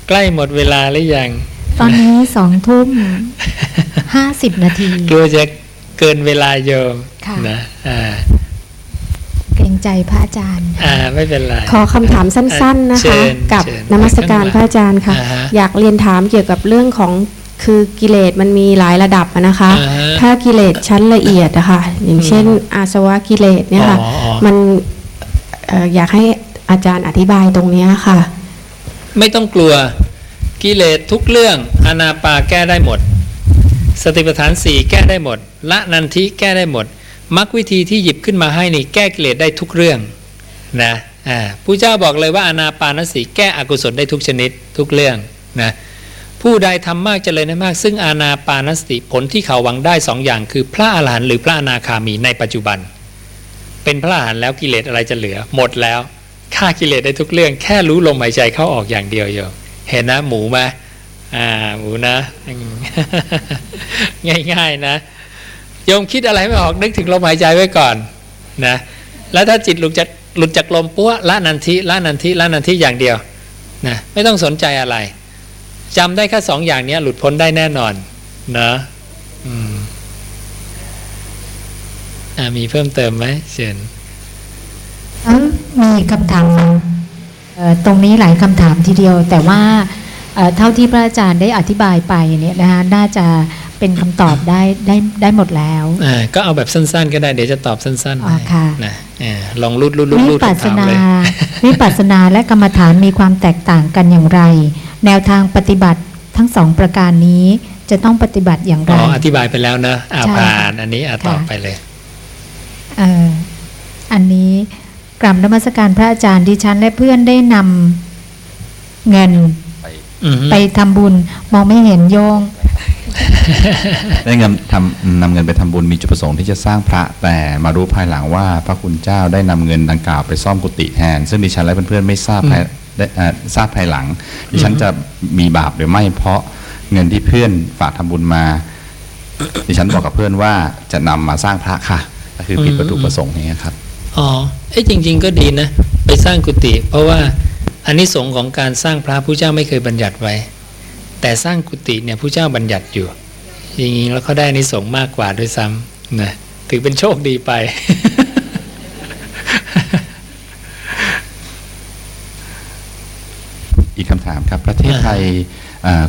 ใกล้หมดเวลาหรือยัง ตอนนี้สองทุ่มห้าสิบนาทีกลัวจะเกินเวลาโยมค่ะนะอ่าเกรงใจพระอาจารย์อ่าไม่เป็นไรขอคำถามสั้น ๆนะเชิคะญกับเชิญนมัสการพระอาจารย์ค่ะอ่าฮะอยากเรียนถามเกี่ยวกับเรื่องของคือกิเลสมันมีหลายระดับอะนะคะอ่าฮะถ้ากิเลสชั้นละเอียดอะค่ะอย่างเช่น อาสวะกิเลสเนี่ยค่ะอ๋ออ๋อมันเอ่ออยากให้อาจารย์อธิบายตรงเนี้ยค่ะ ไม่ต้องกลัวกิเลสทุกเรื่องอนาปาแก้ได้หมด สติปัฏฐานสี่แก้ได้หมด ละนันทิแก้ได้หมด มรรควิธีที่หยิบขึ้นมาให้นี่แก้กิเลสได้ทุกเรื่องนะผู้เจ้าบอกเลยว่าอนาปานสติแก้อกุศลได้ทุกชนิดทุกเรื่องนะผู้ใดทำมากเจริญได้มาก ซึ่งอานาปานสติผลที่เขาหวังได้สองอย่างคือพระอรหันต์หรือพระอนาคามีในปัจจุบัน เป็นพระอรหันต์แล้วกิเลสอะไรจะเหลือ หมดแล้วฆ่ากิเลสได้ทุกเรื่องแค่รู้ลมหายใจเข้าออกอย่างเดียวโยมเห็นนะหมูไหมอ่าหมูนะ ง่ายๆนะ โยมคิดอะไรไม่ออกนึกถึงลมหายใจไว้ก่อนนะแล้วถ้าจิตหลุดจากหลุดจากลมปั้วละนันทิละนันทิละนันทิอย่างเดียวนะไม่ต้องสนใจอะไรจำได้แค่สองอย่างเนี้ยหลุดพ้นได้แน่นอนนะอืมอ่ามีเพิ่มเติมไหมเชิญมีคำถามเอ่อตรงนี้หลายคำถามทีเดียว แต่ว่าเอ่อเท่าที่พระอาจารย์ได้อธิบายไปเนี่ยนะคะน่าจะ เป็นคำตอบได้ได้ได้หมดแล้วอ่าก็เอาแบบสั้นๆ ก็ได้เดี๋ยวจะตอบสั้นๆอ๋อให้ค่ะนะอ่าลองรูดรูดรูดวิรูดปัสสถามนาเลยวิปัสสนาและกรรมฐานมีความแตกต่างกันอย่างไร แนวทางปฏิบัติทั้งสองประการนี้จะต้องปฏิบัติอย่างไรอ๋ออธิบายไปแล้วนะอ่าใช่ผ่านอันนี้อ่าค่ะตอบไปเลยเอ่ออันนี้กราบนมัสการพระอาจารย์ดิฉันและเพื่อนได้นำเงินอือฮึ ไปทำบุญมองไม่เห็นโยงได้เงินทำนำเงินไปทำบุญมีจุดประสงค์ที่จะสร้างพระ แต่มารู้ภายหลังว่าพระคุณเจ้าได้นำเงินดังกล่าวไปซ่อมกุฏิแทน ซึ่งดิฉันและเพื่อนๆไม่ทราบภายได้เอ่อทราบภายหลัง ดิฉันจะมีบาปหรือไม่เพราะเงินที่เพื่อนฝากทำบุญมา ดิฉันบอกกับเพื่อนว่าจะนำมาสร้างพระค่ะ ก็คือผิดวัตถุประสงค์อย่างนี้ยครับอ๋อเอ้ยจริง ๆ ก็ดีนะ ไปสร้างกุฏิเพราะว่า อันนี้สงของการสร้างพระผู้เจ้าไม่เคยบัญญัติไว้ แต่สร้างกุฏิเนี่ยผู้เจ้าบัญญัติอยู่อย่างนี้แล้วเขาได้อันิสงส์มากกว่าด้วยซ้ำนะถือเป็นโชคดีไป อีกคำถามครับ ประเทศไทย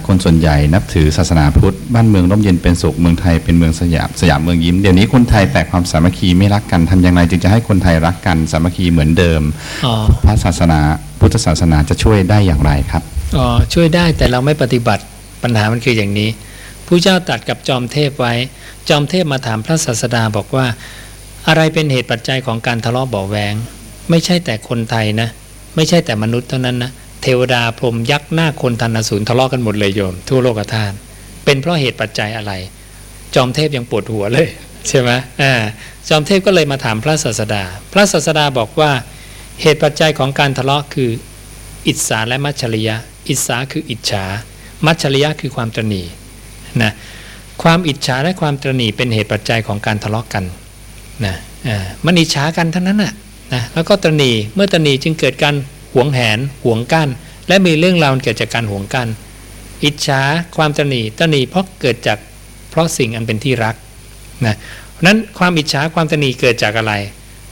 คนส่วนใหญ่นับถือศาสนาพุทธ บ้านเมืองร่มเย็นเป็นสุขเมืองไทยเป็นเมืองสยามสยามเมืองยิ้มเดี๋ยวนี้คนไทยแตกความสามัคคีไม่รักกันทำอย่างไรจึงจะให้คนไทยรักกันสามัคคีเหมือนเดิมอ๋อพระศาสนาพุทธศาสนาจะช่วยได้อย่างไรครับอ๋อช่วยได้แต่เราไม่ปฏิบัติปัญหามันคืออย่างนี้ผู้เจ้าตรัดกับจอมเทพไว้ จอมเทพมาถามพระศาสดาบอกว่า อะไรเป็นเหตุปัจจัยของการทะเลาะเบาะแวง ไม่ใช่แต่คนไทยนะ ไม่ใช่แต่มนุษย์เท่านั้นนะ เทวดาพรมยักษ์หน้าคนทันอสูรทะเลาะกันหมดเลยโยม ทั่วโลกธาตุเป็นเพราะเหตุปัจจัยอะไร จอมเทพยังปวดหัวเลยใช่ไหมอ่าจอมเทพก็เลยมาถามพระศาสดา พระศาสดาบอกว่าเหตุปัจจัยของการทะเลาะคือ อิจฉาและมัจฉริยะ อิจฉาคืออิจฉา มัจฉริยะคือความตรณีนะความอิจฉาและความตรณีเป็นเหตุปัจจัยของการทะเลาะกันนะอ่ามันอิจฉากันทั้งนั้นน่ะนะแล้วก็ตรณีเมื่อตรณีจึงเกิดการ หวงแหนหวงกั้น และมีเรื่องราวเกิดจากการหวงกั้นอิจฉาความตรณีตรณีเพราะเกิดจากเพราะสิ่งอันเป็นที่รักนะเพราะนั้นความอิจฉาความตรณีเกิดจากอะไร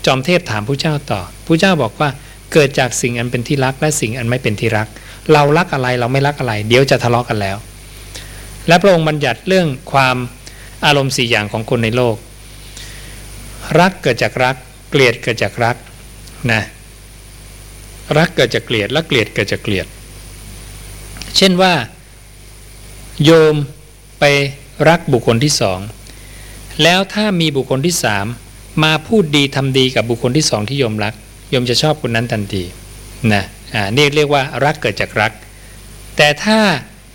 จอมเทพถามผู้เจ้าต่อผู้เจ้าบอกว่าเกิดจากสิ่งอันเป็นที่รัก และสิ่งอันไม่เป็นที่รัก เรารักอะไรเราไม่รักอะไร เดี๋ยวจะทะเลาะกันแล้ว และพระองค์บัญญัติเรื่องความอารมณ์สี่อย่างของคนในโลก รักเกิดจากรัก เกลียดเกิดจากรักนะ รักเกิดจากเกลียดและเกลียดเกิดจากเกลียด เช่นว่า โยมไปรักบุคคลที่สองแล้วถ้ามีบุคคลที่สามมาพูดดีทำดีกับบุคคลที่สองที่โยมรักโยมจะชอบคนนั้นทันทีนะอ่านี่เรียกว่ารักเกิดจากรัก แต่ถ้า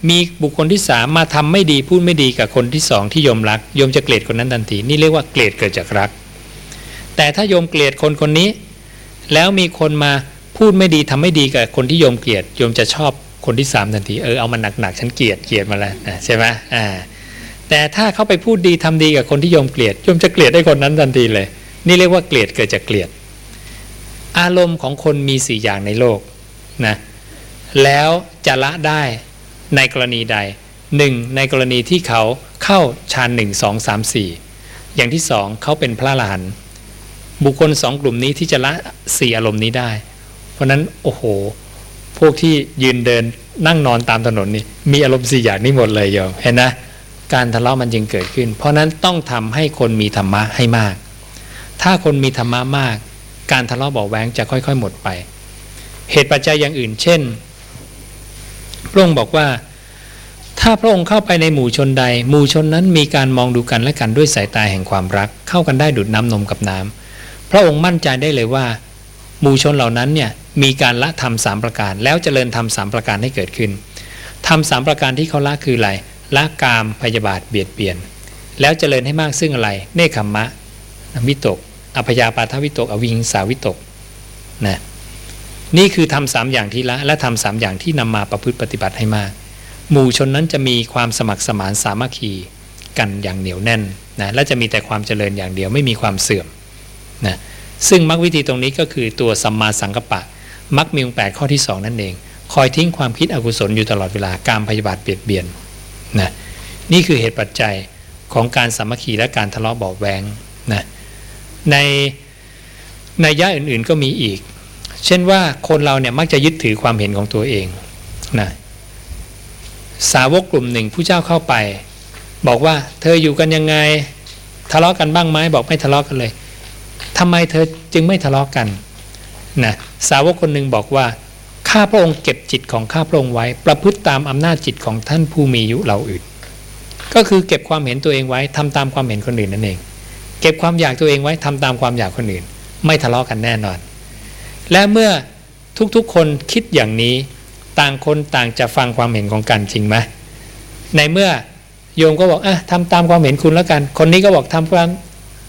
มีบุคคลที่สามมาทำไม่ดีพูดไม่ดีกับคนที่สองที่โยมรักโยมจะเกลียดคนนั้นทันทีนี่เรียกว่าเกลียดเกิดจากรัก แต่ถ้าโยมเกลียดคนคนนี้ แล้วมีคนมา พูดไม่ดีทำไม่ดีกับคนที่โยมเกลียดโยมจะชอบคนที่สามทันทีเออเอามันหนักๆฉันเกลียดเกลียดมาแล้วใช่ไหมอ่าแต่ถ้าเขาไปพูดดีทำดีกับคนที่โยมเกลียดโยมจะเกลียดได้คนนั้นทันทีเลย นี่เรียกว่าเกลียดเกิดจากเกลียด อารมณ์ของคนมีสี่อย่างในโลกนะแล้วจะละได้ในกรณีใดหนึ่งในกรณีที่เขาเข้าฌานหนึ่งสองสามสี่อย่างที่สองเขาเป็นพระอรหันบุคคลสองกลุ่มนี้ที่จะละสี่อารมณ์นี้ได้ เพราะนั้นโอ้โห พวกที่ยืนเดินนั่งนอนตามถนนนี่มีอารมณ์สี่อย่างนี้หมดเลยโยมเห็นนะการทะเลาะมันจึงเกิดขึ้น เพราะนั้นต้องทำให้คนมีธรรมะให้มาก ถ้าคนมีธรรมะมาก การทะเลาะเบาแวงจะค่อย ๆ หมดไป เหตุปัจจัยอย่างอื่น เช่น พระองค์บอกว่า ถ้าพระองค์เข้าไปในหมู่ชนใด หมู่ชนนั้นมีการมองดูกันและกันด้วยสายตาแห่งความรัก เข้ากันได้ดุดน้ำนมกับน้ำพระองค์มั่นใจได้เลยว่า หมู่ชนเหล่านั้นเนี่ย มีการละธรรมสามประการ แล้วเจริญธรรมสามประการให้เกิดขึ้นธรรมสามประการที่เขาละคืออะไรละกามพยาบาทเบียดเบียน แล้วเจริญให้มากซึ่งอะไร เนคขมมะวิตกอพยาปาทวิตก อวิหิงสาวิตกนะนี่คือทำสามอย่างที่ละ และทำสามอย่างที่นำมาประพฤติปฏิบัติให้มาก หมู่ชนนั้นจะมีความสมัครสมานสามัคคีกันอย่างเหนียวแน่นนะและจะมีแต่ความเจริญอย่างเดียวไม่มีความเสื่อมนะซึ่งมรรควิธีตรงนี้ก็คือตัวสัมมาสังกัปปะ มรรคมีองค์แปดข้อที่สองนั่นเอง คอยทิ้งความคิดอกุศลอยู่ตลอดเวลาการพยาบาทเบียดเบียนนะนี่คือเหตุปัจจัยของการสามัคคีและการทะเลาะเบาแวงนะในในย่าอื่นๆก็มีอีก เช่นว่าคนเราเนี่ยมักจะยึดถือความเห็นของตัวเองนะสาวกกลุ่มหนึ่งผู้เจ้าเข้าไป บอกว่าเธออยู่กันยังไงทะเลาะกันบ้างไหมบอกไม่ทะเลาะกันเลยทำไมเธอจึงไม่ทะเลาะกันนะ สาวกคนหนึ่งบอกว่า ข้าพระองค์เก็บจิตของข้าพระองค์ไว้ ประพฤติตามอำนาจจิตของท่านผู้มีอายุเราอื่น ก็คือเก็บความเห็นตัวเองไว้ทำตามความเห็นคนอื่นนั่นเอง เก็บความอยากตัวเองไว้ทำตามความอยากคนอื่น ไม่ทะเลาะกันแน่นอน และเมื่อทุกๆคนคิดอย่างนี้ต่างคนต่างจะฟังความเห็นของกันจริงไหมในเมื่อโยมก็บอกอะทำตามความเห็นคุณแล้วกัน คนนี้ก็บอกทำความ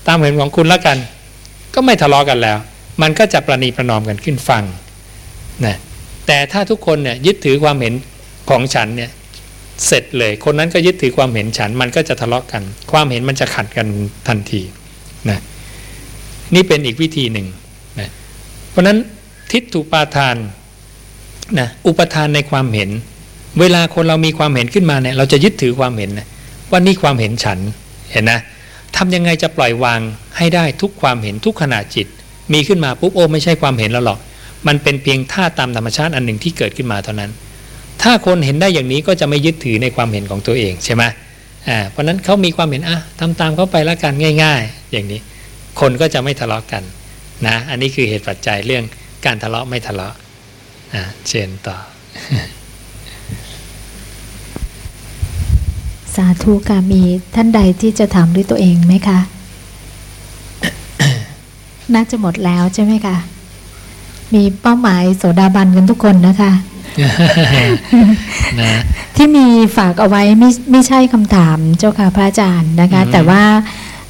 ตามเห็นของคุณแล้วกัน ก็ไม่ทะเลาะกันแล้ว มันก็จะประนีประนอมกันขึ้นฟังนะแต่ถ้าทุกคนเนี่ยยึดถือความเห็นของฉันเนี่ยเสร็จเลย คนนั้นก็ยึดถือความเห็นฉัน มันก็จะทะเลาะกัน ความเห็นมันจะขัดกันทันทีนะนี่เป็นอีกวิธีหนึ่งนะเพราะฉะนั้นทิฏฐุปาทานนะอุปทานในความเห็น เวลาคนเรามีความเห็นขึ้นมาเนี่ยเราจะยึดถือความเห็นนะว่านี่ความเห็นฉันเห็นนะทำยังไงจะปล่อยวางให้ได้ทุกความเห็นทุกขณะจิต มีขึ้นมาปุ๊บโอ้ไม่ใช่ความเห็นแล้วหรอก มันเป็นเพียงท่าตามธรรมชาติอันหนึ่งที่เกิดขึ้นมาเท่านั้น ถ้าคนเห็นได้อย่างนี้ก็จะไม่ยึดถือในความเห็นของตัวเองใช่ไหมอ่าเพราะนั้นเขามีความเห็นอะทำตามเขาไปล้วกันง่าย ๆ อย่างนี้ คนก็จะไม่ทะเลาะกันนะอันนี้คือเหตุปัจจัยเรื่องการทะเลาะไม่ทะเลาะอ่าเชิญต่อ สาธุค่ะมีท่านใดที่จะถามด้วยตัวเองไหมคะ น่าจะหมดแล้วใช่ไหมคะ มีเป้าหมายโสดาบันกันทุกคนนะคะนะที่มีฝากเอาไว้ไม่ไม่ใช่คำถามเจ้าค่ะพระอาจารย์นะคะอืมแต่ว่า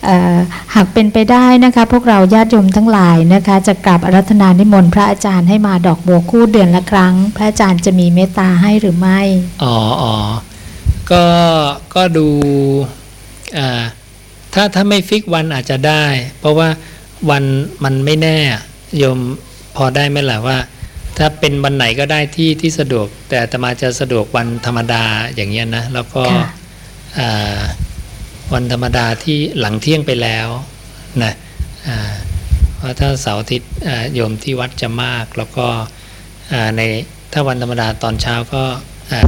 เอ่อหากเป็นไปได้นะคะ พวกเราญาติโยมทั้งหลายนะคะ จะกราบอารัธนานิมนต์พระอาจารย์ให้มาดอกบัวคู่เดือนละครั้ง พระอาจารย์จะมีเมตตาให้หรือไม่ อ๋ออ๋อก็ก็ดูอ่าถ้าถ้าไม่ฟิกวันอาจจะได้ เพราะว่า วันมันไม่แน่โยมพอได้ไหมล่ะว่า ถ้าเป็นวันไหนก็ได้ที่ที่สะดวก แต่อาตมาจะสะดวกวันธรรมดาอย่างเงี้ยนะ แล้วก็ค่ะอ่าวันธรรมดาที่หลังเที่ยงไปแล้วนะอ่าเพราะถ้าเสาร์อาทิตย์อ่าโยมที่วัดจะมากแล้วก็อ่าในถ้าวันธรรมดาตอนเช้าก็อ่า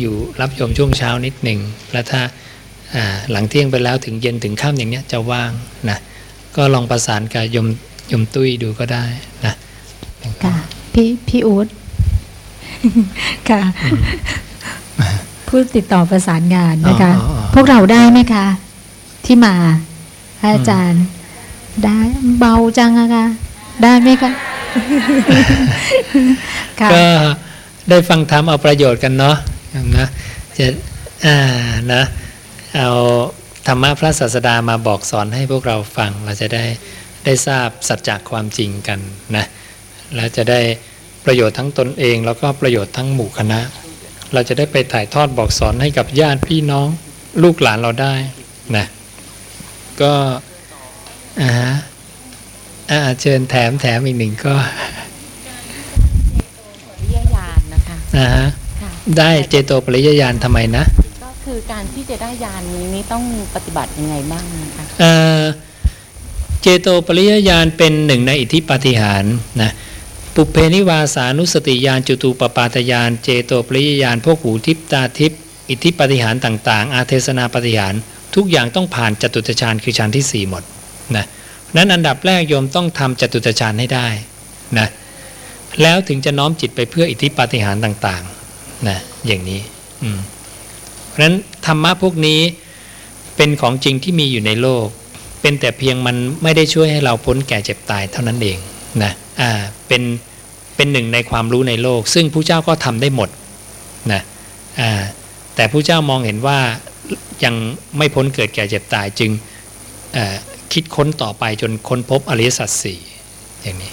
อยู่รับโยมช่วงเช้านิดหนึ่งแล้วถ้าอ่าหลังเที่ยงไปแล้วถึงเย็นถึงค่ำอย่างเนี้ยจะว่างนะ ก็ลองประสานกับโยมโยมตุ้ยดูก็ได้นะค่ะพี่พี่อู๊ดค่ะ ผู้ติดต่อประสานงานนะคะอ๋ออ๋ออ๋อพวกเราได้ไหมคะ ที่มาพระอาจารย์ได้เบาจังอะคะได้ไหมคะค่ะก็ได้ฟังธรรมเอาประโยชน์กันเนาะนะจะอ่านะเอา ธรรมะพระศาสดามาบอกสอนให้พวกเราฟัง เราจะได้ได้ทราบสัจจะความจริงกันนะแล้วจะได้ประโยชน์ทั้งตนเอง แล้วก็ประโยชน์ทั้งหมู่คณะ เราจะได้ไปถ่ายทอดบอกสอนให้กับญาติพี่น้องลูกหลานเราได้นะก็อ่าฮะอ่าเชิญแถมแถมอีกหนึ่งก็วิทยานนะคะนะฮะค่ะได้เจโตปริยญาณทำไมนะก็ คือการที่จะได้ยานนี้นี่ต้องปฏิบัติยังไงบ้างนะคะเออเจโตปริยญาณเป็นหนึ่งในอิทธิปาฏิหารย์นะปุเพนิวาสานุสติญาณจุตูปปาตญาณเจโตปริยญาณพวกหูทิพตาทิพอิทธิปาฏิหารย์ต่างๆ อาเทศนาปาฏิหารย์ทุกอย่างต้องผ่านจตุตฌานคือฌานที่สี่หมดนะนั้นอันดับแรกโยมต้องทำจตุตฌานให้ได้นะแล้วถึงจะน้อมจิตไปเพื่ออิทธิปาฏิหารย์ต่างๆนะอย่างนี้อืม เพราะฉะนั้นธรรมะพวกนี้เป็นของจริงที่มีอยู่ในโลก เป็นแต่เพียงมันไม่ได้ช่วยให้เราพ้นแก่เจ็บตายเท่านั้นเองนะอ่าเป็นเป็นหนึ่งในความรู้ในโลก ซึ่งผู้เจ้าก็ทำได้หมดนะอ่าแต่ผู้เจ้ามองเห็นว่ายังไม่พ้นเกิดแก่เจ็บตายจึงคิดค้นต่อไปจนค้นพบอริยสัจสี่อย่างนี้